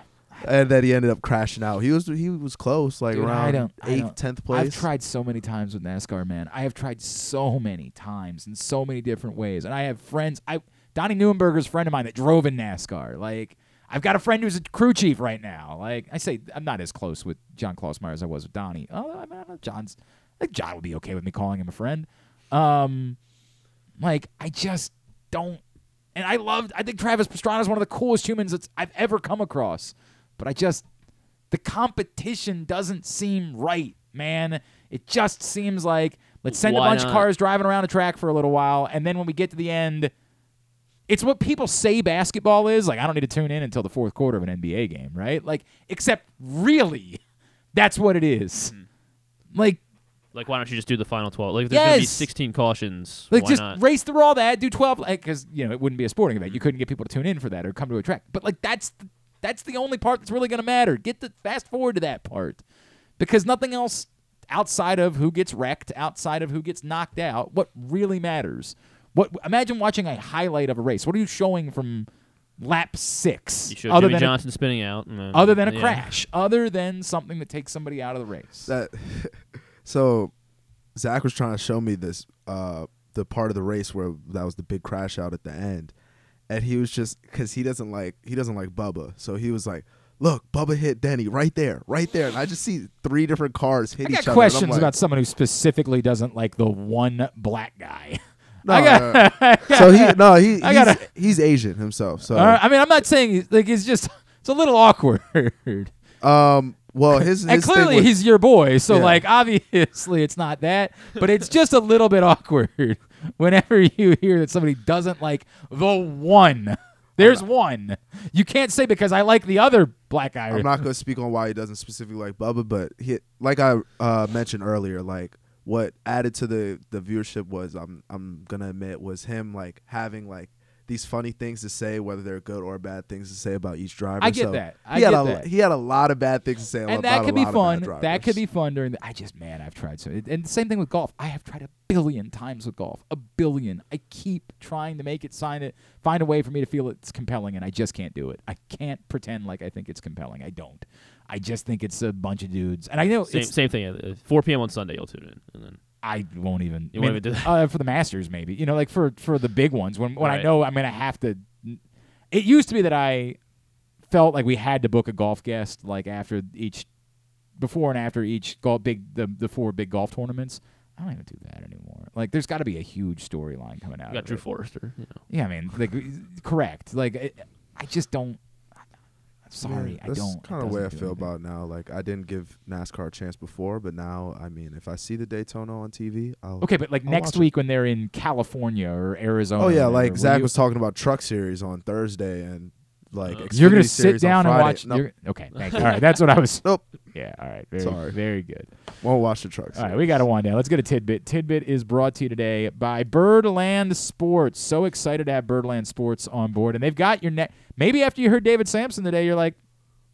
And then he ended up crashing out. He was he was close, like Dude, around eighth, tenth place. I've tried so many times with NASCAR, man. I have tried so many times in so many different ways, and I have friends. I Donnie Neuenberger's a friend of mine that drove in NASCAR. Like I've got a friend who's a crew chief right now. Like I say, I'm not as close with John Klausmeier as I was with Donnie. Oh, I mean, I don't know, John's. I think John would be okay with me calling him a friend. Um, like I just don't. And I loved. I think Travis Pastrana is one of the coolest humans that I've ever come across. But I just the competition doesn't seem right, man. It just seems like let's send Why a bunch of cars driving around the track for a little while, and then when we get to the end, it's what people say basketball is. Like I don't need to tune in until the fourth quarter of an NBA game, right? Like, except really, that's what it is. Mm-hmm. Like Like, why don't you just do the final 12? Like, if there's going to be 16 cautions, Like just not? race through all that, do twelve, because you know it wouldn't be a sporting event. You mm-hmm. couldn't get people to tune in for that or come to a track. But like that's the, that's the only part that's really going to matter. Get the fast forward to that part, because nothing else outside of who gets wrecked, outside of who gets knocked out, what really matters. What imagine watching a highlight of a race. What are you showing from lap six? You showed other Jimmy than a- Johnson spinning out. and then- other than a yeah. crash, other than something that takes somebody out of the race. that so Zach was trying to show me this uh the part of the race where that was the big crash out at the end and he was just because he doesn't like he doesn't like Bubba so he was like look Bubba hit Denny right there right there and I just see three different cars hit I each got other I'm questions like, about someone who specifically doesn't like the one black guy. no, I got, no, no. so he no he I he's, gotta- he's Asian himself so right, I mean, I'm not saying he's- like it's just it's a little awkward. um well his, and his thing clearly was- he's your boy, so Yeah. like obviously it's not that, but it's just a little bit awkward whenever you hear that somebody doesn't like the one. There's one. You can't say because I like the other black guy. I'm not going to speak on why he doesn't specifically like Bubba, but he, like I uh, mentioned earlier, like what added to the the viewership was I'm I'm gonna admit was him like having like these funny things to say, whether they're good or bad things to say about each driver. I get So that. I he had get a that. he had a lot of bad things to say and that could be fun. That could be fun during the. I just man, I've tried so. And the same thing with golf. I have tried a billion times with golf. A billion. I keep trying to make it sign it, find a way for me to feel it's compelling, and I just can't do it. I can't pretend like I think it's compelling. I don't. I just think it's a bunch of dudes, and I know Same, it's same thing. uh, 4 p.m. on Sunday, you'll tune in. And then I won't even. You I won't even do that? uh, for the Masters, maybe. You know, like for for the big ones when when I know I'm gonna have to. It used to be that I felt like we had to book a golf guest like after each, before and after each golf big the the four big golf tournaments. I don't even do that anymore. Like, there's got to be a huge storyline coming out. You got of Drew it. Forrester. You know. Yeah, I mean, like, correct. Like, it, I just don't. Sorry, Yeah, I that's don't. it kind of the way I feel anything. about now. Like I didn't give NASCAR a chance before, but now I mean, if I see the Daytona on TV, I'll Okay, but like I'll next watch it. week when they're in California or Arizona. Oh yeah, like Zach was talking about Truck Series on Thursday and like uh, You're gonna sit down and watch. Nope. you're- okay, thank you. All right, that's what I was. Nope. Yeah. All right. Very, Sorry. Very good. Won't watch the trucks. All right, we got to wind down. Let's get a tidbit. Tidbit is brought to you today by Birdland Sports. So excited to have Birdland Sports on board, and they've got your next. Maybe after you heard David Samson today, you're like,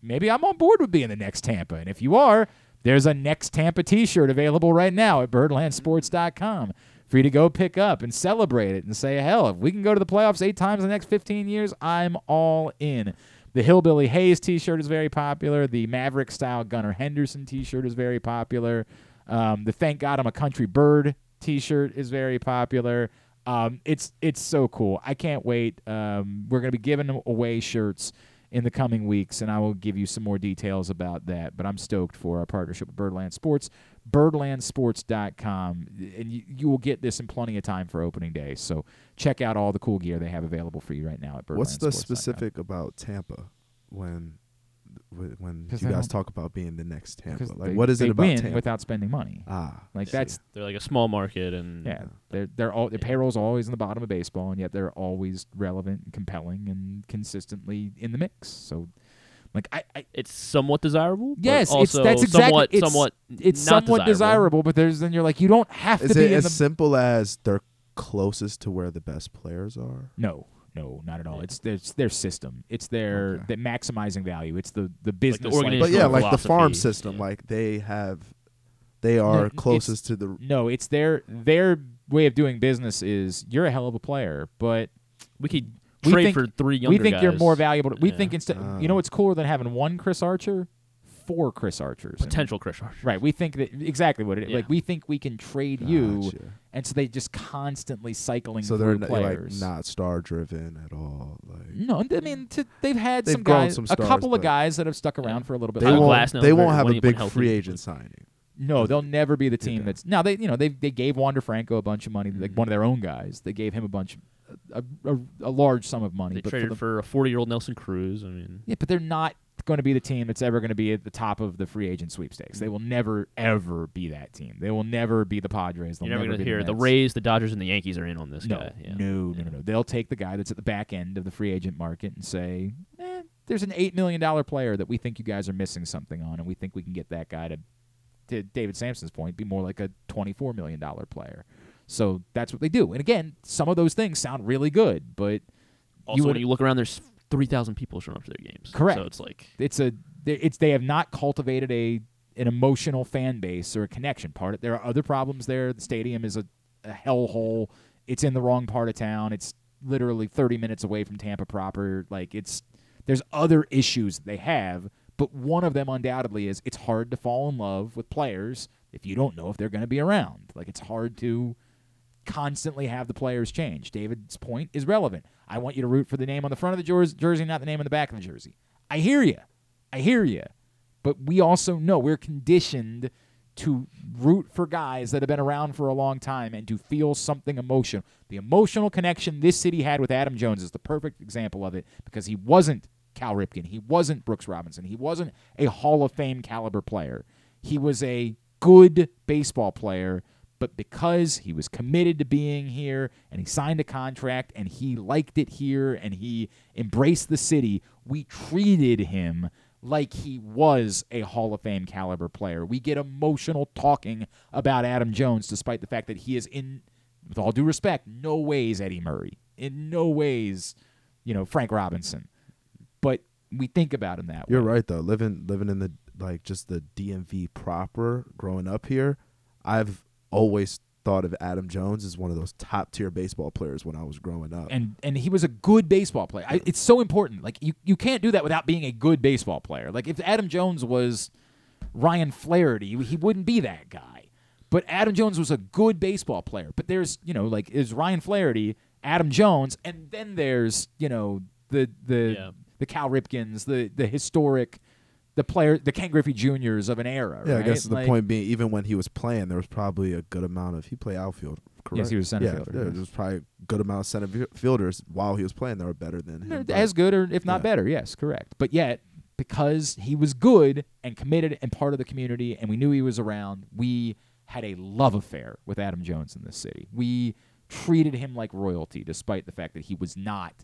maybe I'm on board with being the next Tampa. And if you are, there's a next Tampa T-shirt available right now at BirdlandSports.com for you to go pick up and celebrate it and say, hell, if we can go to the playoffs eight times in the next 15 years, I'm all in. The Hillbilly Hays T-shirt is very popular. The Maverick style Gunnar Henderson T-shirt is very popular. Um, the Thank God I'm a Country Bird T-shirt is very popular. Um, it's it's so cool. I can't wait. Um, we're gonna be giving away shirts in the coming weeks, and I will give you some more details about that. But I'm stoked for our partnership with Birdland Sports, birdlandsports.com, and you, you will get this in plenty of time for opening day. So check out all the cool gear they have available for you right now at Birdlandsports. What's the specific about Tampa when when when 'Cause you guys don't- talk about being the next Tampa? Like they- what is they it about win Tampa? without spending money? Ah, like see. that's They're like a small market, and yeah. They're they're all their payroll's always in the bottom of baseball, and yet they're always relevant and compelling and consistently in the mix. So, like I, I it's somewhat desirable. but yes, it's that's exactly somewhat, it's, somewhat, it's not somewhat desirable. desirable. But there's then you're like you don't have Is to be it in as the simple as they're closest to where the best players are? no. No, not at all. It's their, it's their system. It's their the maximizing value. It's the the business. But yeah, like the farm system, like they have, they are No, closest to the. No, it's their their way of doing business is you're a hell of a player, but we could we trade think, for three younger We younger think you're more valuable. We Yeah. think instead, Ah. you know what's cooler than having one Chris Archer, four Chris Archers, Potential Chris Archer. Right. We think that exactly what it is. Yeah. Like we think we can trade you, and so they just constantly cycling So they're through n- like not star driven at all. Like no, I mean to, they've had They've some guys, some a couple of guys that have stuck around for a little bit. they won't. They won't have a big free agent signing. No, they'll never be the team that's now they you know they they gave Wander Franco a bunch of money like one of their own guys they gave him a bunch a, a, a large sum of money They but traded for, for, a 40 year old Nelson Cruz. I mean, yeah but they're not going to be the team that's ever going to be at the top of the free agent sweepstakes they will never ever be that team they will never be the Padres they'll you're never never going to be hear the Mets. Rays, the Dodgers, and the Yankees are in on this no, guy. Yeah. no no no no they'll take the guy that's at the back end of the free agent market and say eh, there's an eight million dollar player that we think you guys are missing something on and we think we can get that guy to to David Samson's point, be more like a $24 million player. So that's what they do. And again, some of those things sound really good, but Also, you when you look around, there's 3,000 people showing up to their games. correct. So it's like it's a they- it's they have not cultivated a an emotional fan base or a connection part. There are other problems there. The stadium is a, a hellhole. It's in the wrong part of town. It's literally 30 minutes away from Tampa proper. Like it's there's other issues they have, but one of them undoubtedly is it's hard to fall in love with players if you don't know if they're going to be around. Like it's hard to constantly have the players change. David's point is relevant. I want you to root for the name on the front of the jersey, not the name on the back of the jersey. I hear you. I hear you. But we also know we're conditioned to root for guys that have been around for a long time and to feel something emotional. The emotional connection this city had with Adam Jones is the perfect example of it because he wasn't Cal Ripken. He wasn't Brooks Robinson. He wasn't a Hall of Fame caliber player. He was a good baseball player, but because he was committed to being here and he signed a contract and he liked it here and he embraced the city, we treated him like he was a Hall of Fame caliber player. We get emotional talking about Adam Jones despite the fact that he is in with all due respect, no ways Eddie Murray. In no ways, you know, Frank Robinson. But we think about him that way. You're right though. Living living in the like just the DMV proper, growing up here, I've always thought of Adam Jones as one of those top tier baseball players when I was growing up. and and he was a good baseball player. I, it's so important. Like you, you can't do that without being a good baseball player. Like if Adam Jones was Ryan Flaherty, he wouldn't be that guy. But Adam Jones was a good baseball player. But there's you know like is Ryan Flaherty, Adam Jones, and then there's you know the the Yeah. the Cal Ripkins, the the historic, the player, the Ken Griffey Juniors of an era. Yeah, right? I guess the Like- point being, even when he was playing, there was probably a good amount of he played outfield. Correct? Yes, he was center yeah, fielder, There was probably a good amount of center fielders while he was playing that were better than him. as good or if not yeah. better. Yes, correct. But yet, because he was good and committed and part of the community, and we knew he was around, we had a love affair with Adam Jones in this city. We treated him like royalty, despite the fact that he was not.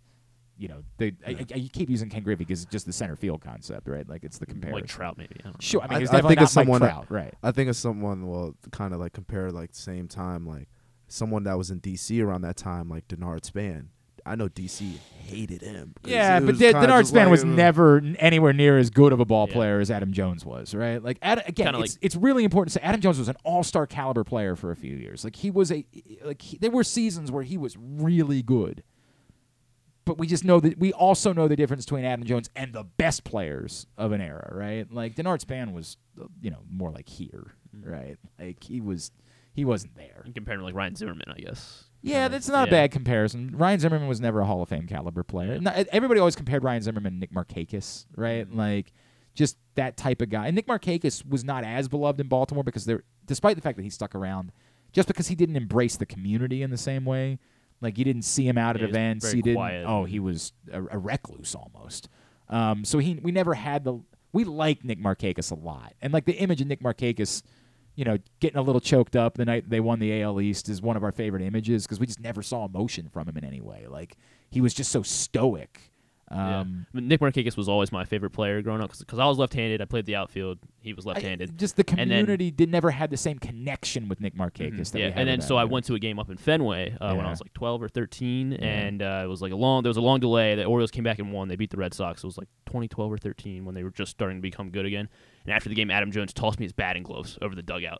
You know, the, I, I, I keep using Ken Griffey because it's just the center field concept, right? Like it's the comparison. Like Trout, maybe. I don't know. Sure, I mean, I, he's I definitely think not of someone. Mike Trout, right? I think of someone. Well, kind of like compare like same time, like someone that was in DC around that time, like Denard Span. I know DC hated him. Yeah, but was De- Denard Span like, was never anywhere near as good of a ball player as Adam Jones was, right? Like, Ad- again, Kinda it's, it's really important to say Adam Jones was an all-star caliber player for a few years. Like, he was a like he, there were seasons where he was really good, but we just know that we also know the difference between Adam Jones and the best players of an era, right? Like Denard Span was, you know, more like here, mm-hmm. right? Like he was, he wasn't there. You compare him to like Ryan Zimmerman, I guess. Yeah, that's not a bad comparison. Ryan Zimmerman was never a Hall of Fame caliber player. No- everybody always compared Ryan Zimmerman and Nick Markakis, right? Mm-hmm. Like just that type of guy. And Nick Markakis was not as beloved in Baltimore because there, despite the fact that he stuck around, just because he didn't embrace the community in the same way. Like you didn't see him out at Yeah, events. He didn't. quiet. Oh, he was a, a recluse almost. Um, so he we never had the. We liked Nick Markakis a lot, and like the image of Nick Markakis you know, getting a little choked up the night they won the AL East is one of our favorite images because we just never saw emotion from him in any way. Like he was just so stoic. Yeah. Um, I mean, Nick Markakis was always my favorite player growing up because I was left-handed. I played the outfield. He was left-handed. Just the And then- community did never had the same connection with Nick Markakis. Mhm. That yeah, we had and then so I went to a game up in Fenway uh, when I was like 12 or 13, Yeah. and uh, it was like a long. There was a long delay. The Orioles came back and won. They beat the Red Sox. It was like 2012 or 13 when they were just starting to become good again. And after the game, Adam Jones tossed me his batting gloves over the dugout.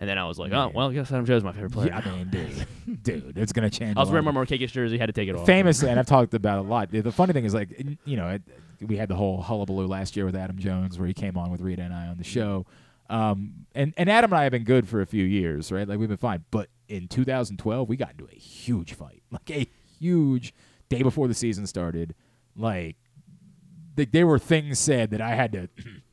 and then I was like, oh well, I guess Adam Jones is my favorite player. Yeah, I mean, dude, dude, it's gonna change. I was wearing my Markakis jersey. Had to take it off. Famous, and I've talked about it a lot. The funny thing is, like, you know, it, we had the whole hullabaloo last year with Adam Jones, where he came on with Rita and I on the show. Um, and and Adam and I have been good for a few years, right? Like we've been fine. But in 2012, we got into a huge fight, like a huge day before the season started. Like, th- there were things said that I had to,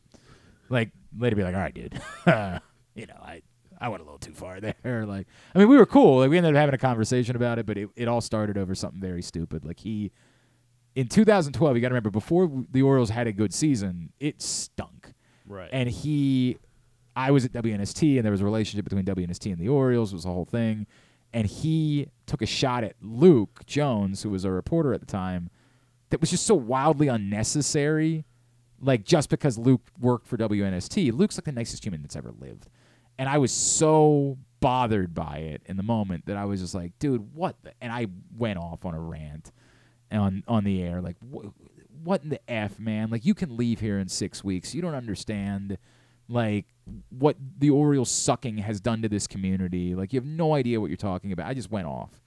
like, later be like, all right, dude, you know, I. I went a little too far there. Like, I mean, we were cool. Like, we ended up having a conversation about it, but it, it all started over something very stupid. Like, he, in 2012, you got to remember, before the Orioles had a good season, it stunk. Right. And he, I was at WNST, and there was a relationship between WNST and the Orioles. It was a whole thing. And he took a shot at Luke Jones, who was a reporter at the time, that was just so wildly unnecessary. Like, just because Luke worked for WNST, Luke's like the nicest human that's ever lived. And I was so bothered by it in the moment that I was just like, dude, what? The? And I went off on a rant on on the air, like, wh- what in the f, man? Like, you can leave here in six weeks. You don't understand, like, what the Orioles sucking has done to this community. Like, you have no idea what you're talking about. I just went off.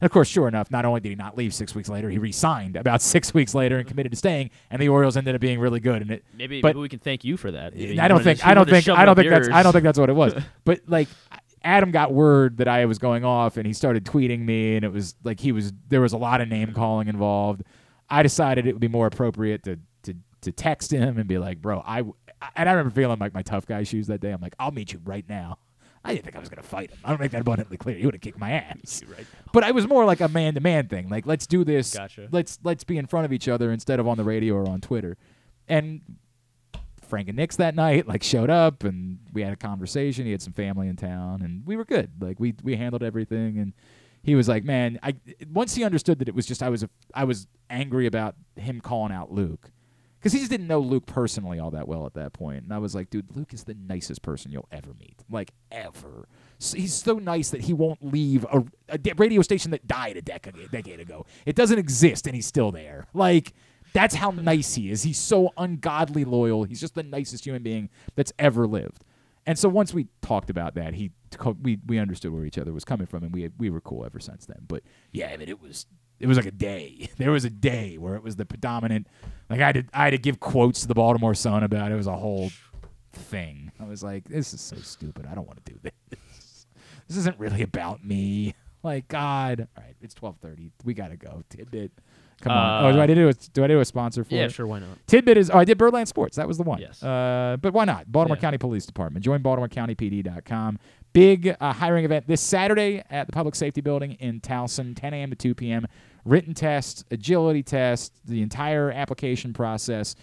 And of course, sure enough, not only did he not leave six weeks later, he re-signed about six weeks later and committed to staying. And the Orioles ended up being really good. And it, Maybe, but maybe we can thank you for that. Maybe I don't think I don't wanted to think I don't think that's I don't think that's what it was. but like Adam got word that I was going off and he started tweeting me and it was like he was there was a lot of name calling involved. I decided it would be more appropriate to to to text him and be like, "Bro, I and I remember feeling like my tough guy shoes that day. I'm like, "I'll meet you right now." I didn't think I was going to fight him. I don't make that abundantly clear. He would have kicked my ass. right But I was more like a man to man thing. Like, let's do this. Gotcha. Let's let's be in front of each other instead of on the radio or on Twitter. And Frank and Nick's that night like showed up and we had a conversation. He had some family in town and we were good. Like we we handled everything and he was like, "Man, I once he understood that it was just I was a, I was angry about him calling out Luke." Cuz he just didn't know Luke personally all that well at that point. And I was like, "Dude, Luke is the nicest person you'll ever meet. Like ever." He's so nice that he won't leave a, a radio station that died a decade, a decade ago. It doesn't exist and he's still there. Like that's how nice he is. He's so ungodly loyal. He's just the nicest human being that's ever lived. And so once we talked about that, he we we understood where each other was coming from, and we we were cool ever since then. But yeah, I mean, it was it was like a day. There was a day where it was the predominant. Like I had to I had to give quotes to the Baltimore Sun about it. It was a whole thing. I was like, this is so stupid. I don't want to do this. This isn't really about me. like God. All right, it's twelve thirty. We gotta go. Tidbit. Come Uh, on. Oh, do I do a do I do a sponsor for Yeah, it? sure, why not? Tidbit is. Oh, I did Birdland Sports. That was the one. Yes. Uh, but why not? Baltimore Yeah. County Police Department. Join BaltimoreCountyPD.com. Big uh, hiring event this Saturday at the Public Safety Building in Towson, 10 a.m. to 2 p.m. Written test, agility test, the entire application process.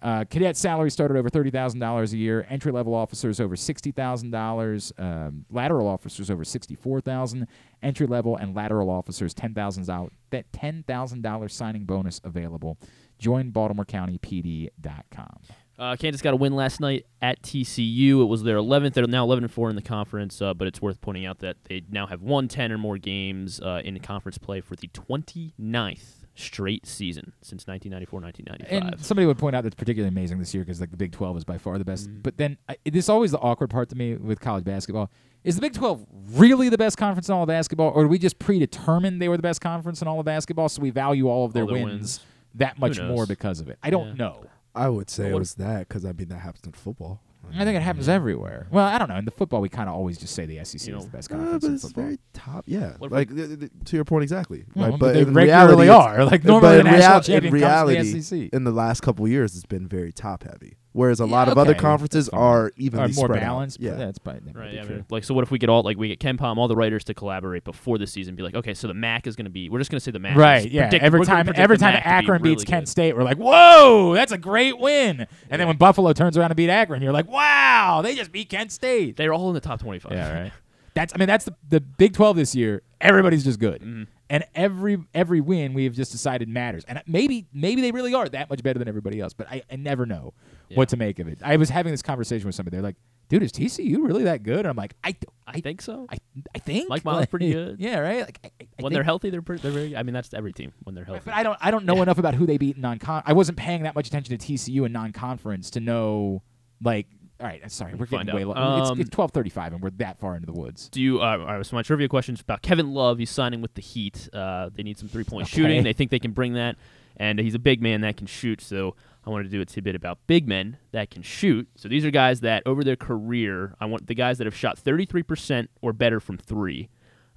Uh, cadet salary started over thirty thousand dollars a year. Entry level officers over sixty thousand dollars. Um, lateral officers over sixty four thousand. Entry level and lateral officers ten thousand dollars. That ten thousand dollars signing bonus available. Join BaltimoreCountyPD.com. Uh, Kansas got a win last night at TCU. It was their 11th. They're now 11 and 4 in the conference, uh, but it's worth pointing out that they now have won 10 or more games uh, in conference play for the 29th straight season since 1994 1995. And somebody would point out that's particularly amazing this year because like the Big Twelve is by far the best. Mm-hmm. But then I, this is always the awkward part to me with college basketball. Is the Big Twelve really the best conference in all of basketball, or do we just predetermine they were the best conference in all of basketball, so we value all of their, All their wins, wins. that much more because of it? I don't Yeah. know. I would say But it was that because I mean that happens in football. I think it happens everywhere. Well, I don't know. In the football, we kind of always just say the SEC is the best Uh, conference but in it's football. very top. Yeah, What if like th- th- to your point exactly. Well, right? but they in regularly reality, are. it's- Like, but normally in the national real- champion in comes from the reality, SEC. In the last couple of years, it's been very top heavy. Whereas a Yeah, lot of other conferences are evenly Are more spread out. balanced. Yeah, that's probably that Right. be Yeah, I mean, like, so what if we get all like we get KenPom, all the writers to collaborate before the season, be like, okay, so the MAC is going to be. We're just going to say the MAC. Right, is yeah. predict- every time, every time MAC to be Akron really beats good. Kent State, we're like, "Whoa, that's a great win!" And then when Buffalo turns around and beat Akron, you're like, "Wow, they just beat Kent State." They're all in the top 25. Yeah, right. That's, I mean, that's the, the Big Twelve this year. Everybody's just good, Mm-hmm. and every every win we have just decided matters. And maybe maybe they really are that much better than everybody else, but I, I never know what to make of it. I was having this conversation with somebody. They're like, "Dude, is TCU really that good?" And I'm like, "I, I think so. I, I think Mike Miles Like, pretty good. Yeah, right. Like, I, I when they're healthy, they're pretty, they're very. I mean, that's every team when they're healthy. But I don't I don't know enough about who they beat in non-con. I wasn't paying that much attention to TCU in non-conference to know like. All right, sorry, we're Find getting way low. Um, it's, twelve thirty-five, and we're that far into the woods. Do you? Uh, all right, so my trivia questions about Kevin Love. He's signing with the Heat. Uh, they need some three-point Okay. shooting. They think they can bring that, and he's a big man that can shoot. So I wanted to do a tidbit about big men that can shoot. So these are guys that over their career, I want the guys that have shot 33% or better from three.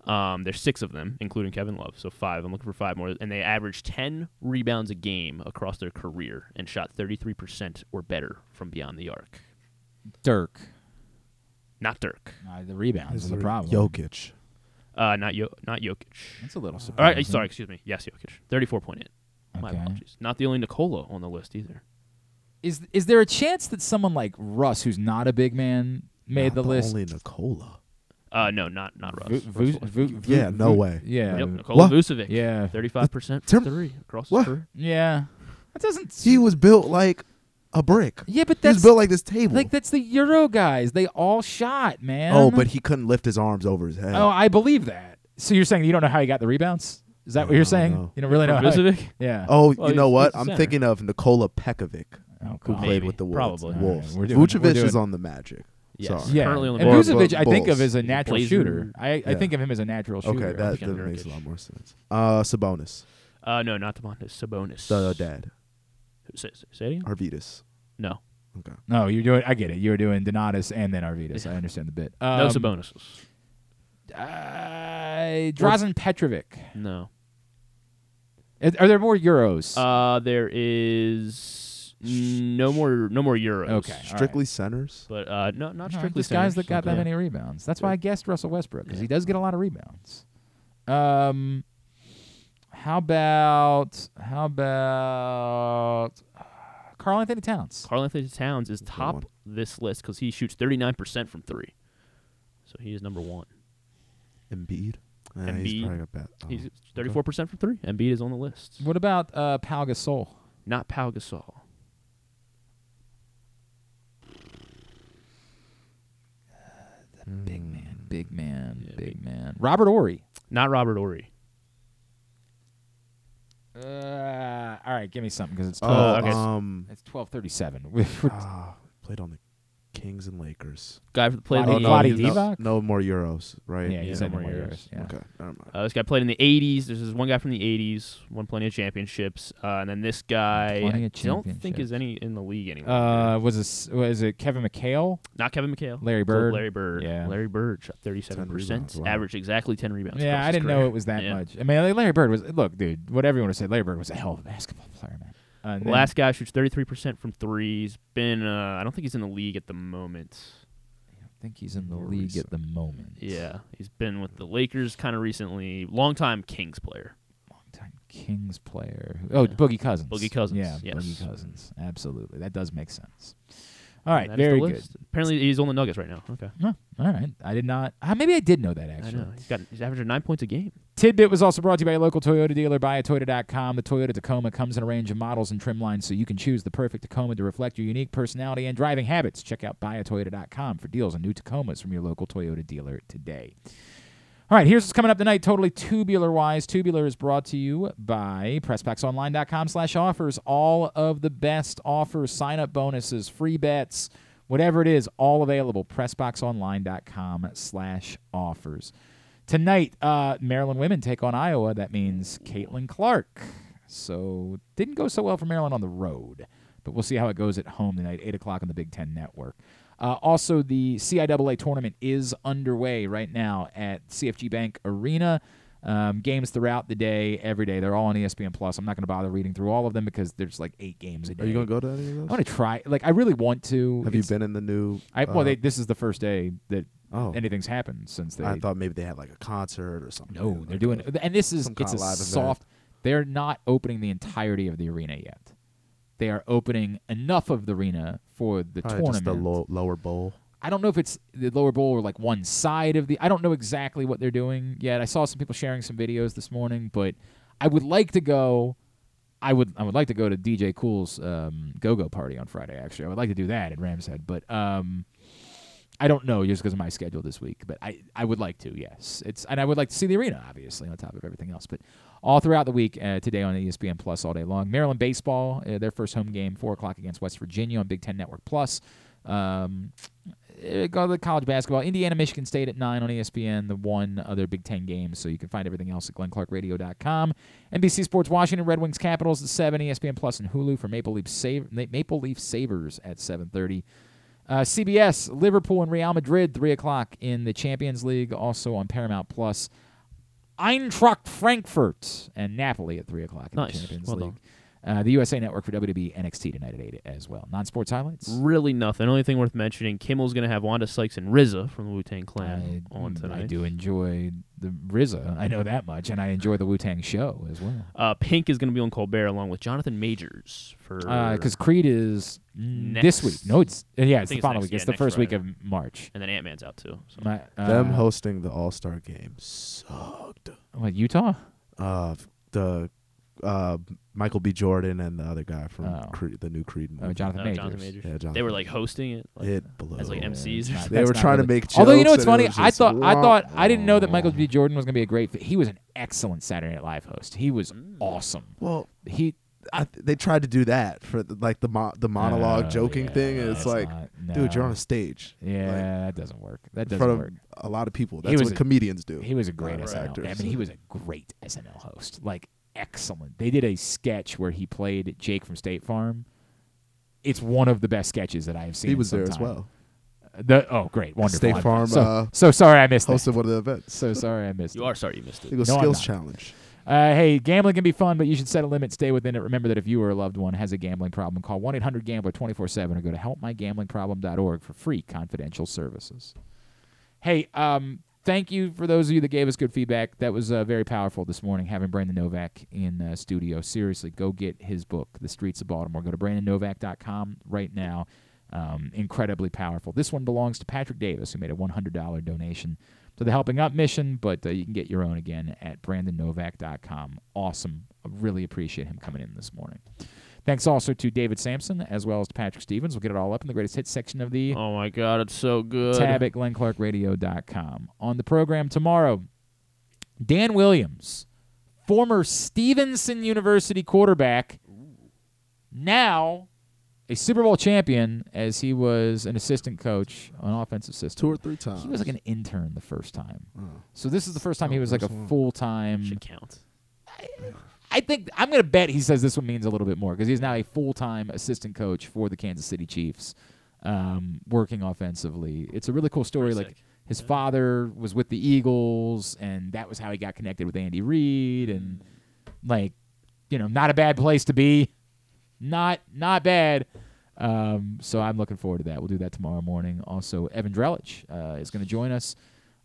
Um, there's six of them, including Kevin Love. So five. I'm looking for five more, and they average 10 rebounds a game across their career and shot 33% or better from beyond the arc. Dirk, Not Dirk. uh, the rebounds Is is the problem. Jokic. Uh, not Yo- not Jokic. That's a little All surprising. right, sorry, excuse me. Yes, Jokic. Thirty-four point eight. My Okay. apologies. Not the only Nikola on the list either. Is is there a chance that someone like Russ, who's not a big man, made Not the, list? Only Nikola. Uh, no, not not Russ. Vu- Russ Vu- was- Vu- Vu- Yeah, no Vu- way. Yeah, Yep, Nikola What? Vucevic. Yeah. thirty-five percent Tim- three across What? his career. yeah. That doesn't. He was built like a brick. yeah, but He that's was built like this table. like that's the Euro guys. They all shot, man. oh, but he couldn't lift his arms over his head. Oh, I believe that. So you're saying you don't know how he got the rebounds? Is that what you're saying? know. You don't really know. From how- Vucevic? Yeah. Oh, Well, you know he's- what? he's a I'm center. thinking of Nikola Pekovic, Oh, who God. played Maybe. with the Wolves. Probably. Wolves. right, we're doing- we're Vucevic doing- is on the Magic. Yes. Sorry. Yeah, Currently on the and Bulls. Vucevic, I think of Bulls. as a natural Blazer. shooter. I, I Yeah. think of him as a natural shooter. Okay, that, Kevin that makes a Nurkic. lot more sense. Uh, Sabonis, Uh, no, not Domantas. Sabonis. the dad, Say, say, say it again? Arvydas. No, Okay. No, you're doing. I get it. You're doing Domantas and then Arvydas. I understand the bit. Um, no Sabonis. Uh, Drazen Petrovic. No. Is- Are there more Euros? Uh, there is no more no more Euros. Okay. all Strictly centers. But uh, no, not No, strictly just guys that centers. got that many rebounds. That's why I guessed Russell Westbrook because Yeah. he does get a lot of rebounds. Um, how about how about Karl-Anthony Towns? Karl-Anthony Towns is a top this list because he shoots 39% from three. So he is number one. Embiid. Uh, Embiid. He's probably got. Oh, He's 34% from three. Embiid is on the list. What about uh, Pau Gasol? Not Pau Gasol. Big man, big man, Yeah, big man. Robert Horry. Not Robert Horry. Uh, all right, give me something because it's Oh, twelve. okay. um, It's twelve thirty-seven. ah, played on the Kings and Lakers. Guy played in the no, Vlade he's- no, Divac? no more Euros, right? Yeah, he Yeah, said no no more more Euros. Euros. Yeah. Okay, never mind. Uh, this guy played in the 80s. There's This is one guy from the 80s, won plenty of championships. Uh, and then this guy, Plenty I of don't think is any in the league anymore. Uh, was this was it Kevin McHale? Not Kevin McHale. Larry It's Bird. Larry Bird. Yeah. Larry Bird shot 37%. rebounds, wow. Averaged exactly 10 rebounds. Yeah, I his didn't know career. it was that Yeah. much. I mean, like, Larry Bird was look, dude. Whatever you want to say, Larry Bird was a hell of a basketball player, man. Uh, then- last guy shoots 33% from threes. Been, uh, I don't think he's in the league at the moment. I think he's in the More league recent. at the moment. Yeah, he's been with the Lakers kind of recently. Longtime Kings player. Longtime Kings player. Oh, Yeah. Boogie Cousins. Boogie Cousins, Yeah, yes. Boogie Cousins. Absolutely, that does make sense. All right, And that is the very good. Apparently, he's on the Nuggets right now. Okay. Huh, all right, I did not. Uh, maybe I did know that I actually. know. He's got he's averaging nine points a game. Tidbit was also brought to you by a local Toyota dealer, buyatoyota.com. The Toyota Tacoma comes in a range of models and trim lines, so you can choose the perfect Tacoma to reflect your unique personality and driving habits. Check out buyatoyota.com for deals on new Tacomas from your local Toyota dealer today. All right, here's what's coming up tonight, totally tubular-wise. Tubular is brought to you by PressBoxOnline.com slash offers. All of the best offers, sign-up bonuses, free bets, whatever it is, all available. PressBoxOnline.com slash offers. Tonight, uh, Maryland women take on Iowa. That means Caitlin Clark. So didn't go so well for Maryland on the road, but we'll see how it goes at home tonight, eight o'clock on the Big Ten Network. Uh, also, the CIAA tournament is underway right now at CFG Bank Arena. Um, games throughout the day, every day. They're all on ESPN Plus. I'm not going to bother reading through all of them because there's like eight games a day. Are you gonna go to any of those? I want to try. Like, I really want to. Have you been in the new? I, well, uh, they, this is the first day that Oh. anything's happened since they. I thought maybe they had like a concert or something. No, like they're a- doing, and this is it's a kinda event. soft. They're not opening the entirety of the arena yet. They are opening enough of the arena for the Probably tournament. just the low, lower bowl. I don't know if it's the lower bowl or like one side of the. I don't know exactly what they're doing yet. I saw some people sharing some videos this morning, but I would like to go. I would I would like to go to DJ Kool's um, Go Go party on Friday. Actually, I would like to do that at Rams Head, but um, I don't know just because of my schedule this week. But I, I would like to. Yes, it's and I would like to see the arena obviously on top of everything else. But all throughout the week uh, today on ESPN Plus all day long. Maryland baseball, uh, their first home game four o'clock against West Virginia on Big Ten Network Plus. Um, uh, go to the college basketball. Indiana, Michigan State at 9 on ESPN, the one other Big Ten game. So you can find everything else at glennclarkradio.com. NBC Sports Washington, Red Wings Capitals at 7, ESPN Plus and Hulu for Maple Leaf, Sav- Maple Leaf Sabres at 7.30. Uh, CBS, Liverpool and Real Madrid, 3 o'clock in the Champions League, also on Paramount Plus. Eintracht Frankfurt and Napoli at 3 o'clock in Nice. the Champions Well League. done. Uh, the USA Network for WWE NXT tonight at 8 as well. Non sports highlights? Really nothing. Only thing worth mentioning: Kimmel's going to have Wanda Sykes and RZA from the Wu Tang Clan on Mm, tonight. I do enjoy the RZA. I know that much, and I enjoy the Wu Tang show as well. Uh, Pink is going to be on Colbert along with Jonathan Majors for Because Creed is next. this week. No, it's uh, yeah, it's the following next- week. It's the next first week of March. and then Ant Man's out too. So. My, uh, Them hosting the All Star game sucked. what Utah? Uh, the uh, Michael B. Jordan and the other guy from Oh. Creed, the new Creed movie. Oh, Jonathan Uh, Majors. Jonathan Majors. Yeah, Jonathan they were like hosting it, like, It blew. as like Yeah, MCs. it's not- They that's were not trying to really- make Although you know what's and it funny, was I just thought I thought I didn't know that. Michael B. Jordan was going to be a great. Fit. He was an excellent Saturday Night Live host. He was Mm. awesome. Well, He I, they tried to do that for the, like the mo- the monologue Uh, joking yeah, thing, and it's it's like, not- dude, you're no. on a stage. yeah, like, that doesn't work. That in doesn't front of work. a lot of people. That's was what a- comedians do. He was a great Or SNL. actors. I mean, he was a great SNL host. Like excellent. They did a sketch where he played Jake from State Farm. It's one of the best sketches that I have seen. He was some there as well. The, oh, great, wonderful. State I'm- Farm, So, uh, so sorry I missed Hosted that. one of the events. So sorry I missed. You it. are sorry you missed It it. was No, I'm skills challenge. Uh, hey, gambling can be fun, but you should set a limit, stay within it. Remember that if you or a loved one has a gambling problem, call 1 800 Gambler 24 7 or go to helpmygamblingproblem.org for free confidential services. Hey, um, thank you for those of you that gave us good feedback. That was uh, very powerful this morning having Brandon Novak in uh, studio. Seriously, go get his book, The Streets of Baltimore. Go to brandonnovak.com right now. Um, incredibly powerful. This one belongs to Patrick Davis, who made a $100 donation to the Helping Up mission, but uh, you can get your own again at brandonnovak.com. Awesome. I really appreciate him coming in this morning. Thanks also to David Samson as well as to Patrick Stevens. We'll get it all up in the greatest hits section of the Oh my god, it's so good. tab at glennclarkradio.com. On the program tomorrow, Dan Williams, former Stevenson University quarterback, now a Super Bowl champion as he was an assistant coach, on offensive system. Two or three times. He was like an intern the first time. Oh. So this is the first time oh, he Oh, was like a full time. Should count. I think I'm going to bet he says this one means a little bit more because he's now a full time assistant coach for the Kansas City Chiefs, um, working offensively. It's a really cool story. Like his father was with the Eagles, and that was how he got connected with Andy Reid, and like, you know, not a bad place to be. Not not bad. Um, so I'm looking forward to that. We'll do that tomorrow morning. Also, Evan Drellich uh, is going to join us.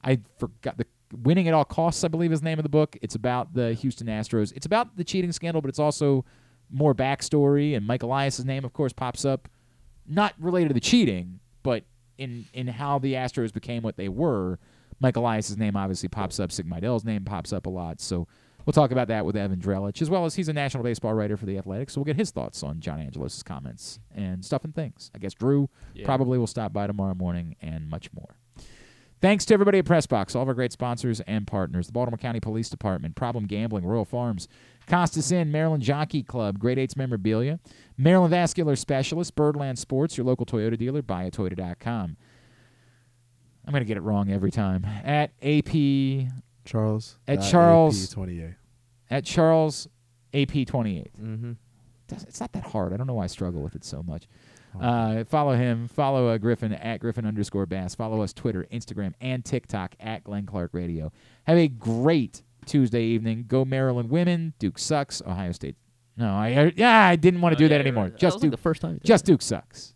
I forgot the winning at all costs. I believe is the name of the book. It's about the Houston Astros. It's about the cheating scandal, but it's also more backstory. And Mike Elias's name, of course, pops up, not related to the cheating, but in in how the Astros became what they were. Mike Elias's name obviously pops up. Sig Mejdal's name pops up a lot. So we'll talk about that with Evan Drellich, as well as he's a national baseball writer for the Athletics. So we'll get his thoughts on John Angelos' comments and stuff and things. I guess Drew Yeah. probably will stop by tomorrow morning and much more. Thanks to everybody at Pressbox, all of our great sponsors and partners. The Baltimore County Police Department, Problem Gambling, Royal Farms, Costas Inn, Maryland Jockey Club, Grade 8's memorabilia, Maryland Vascular Specialist, Birdland Sports, your local Toyota dealer, buyatoyota.com. I'm going to get it wrong every time. At AP Charles. At Charles. AP 28. At Charles AP 28. Mm-hmm. It's not that hard. I don't know why I struggle with it so much. Uh, follow him. Follow uh, Griffin at Griffin underscore Bass. Follow us Twitter, Instagram, and TikTok at Glenn Clark Radio. Have a great Tuesday evening. Go Maryland women. Duke sucks. Ohio State. No, I yeah I didn't want to Oh, do that anymore. Just Duke. the first time Just Duke sucks.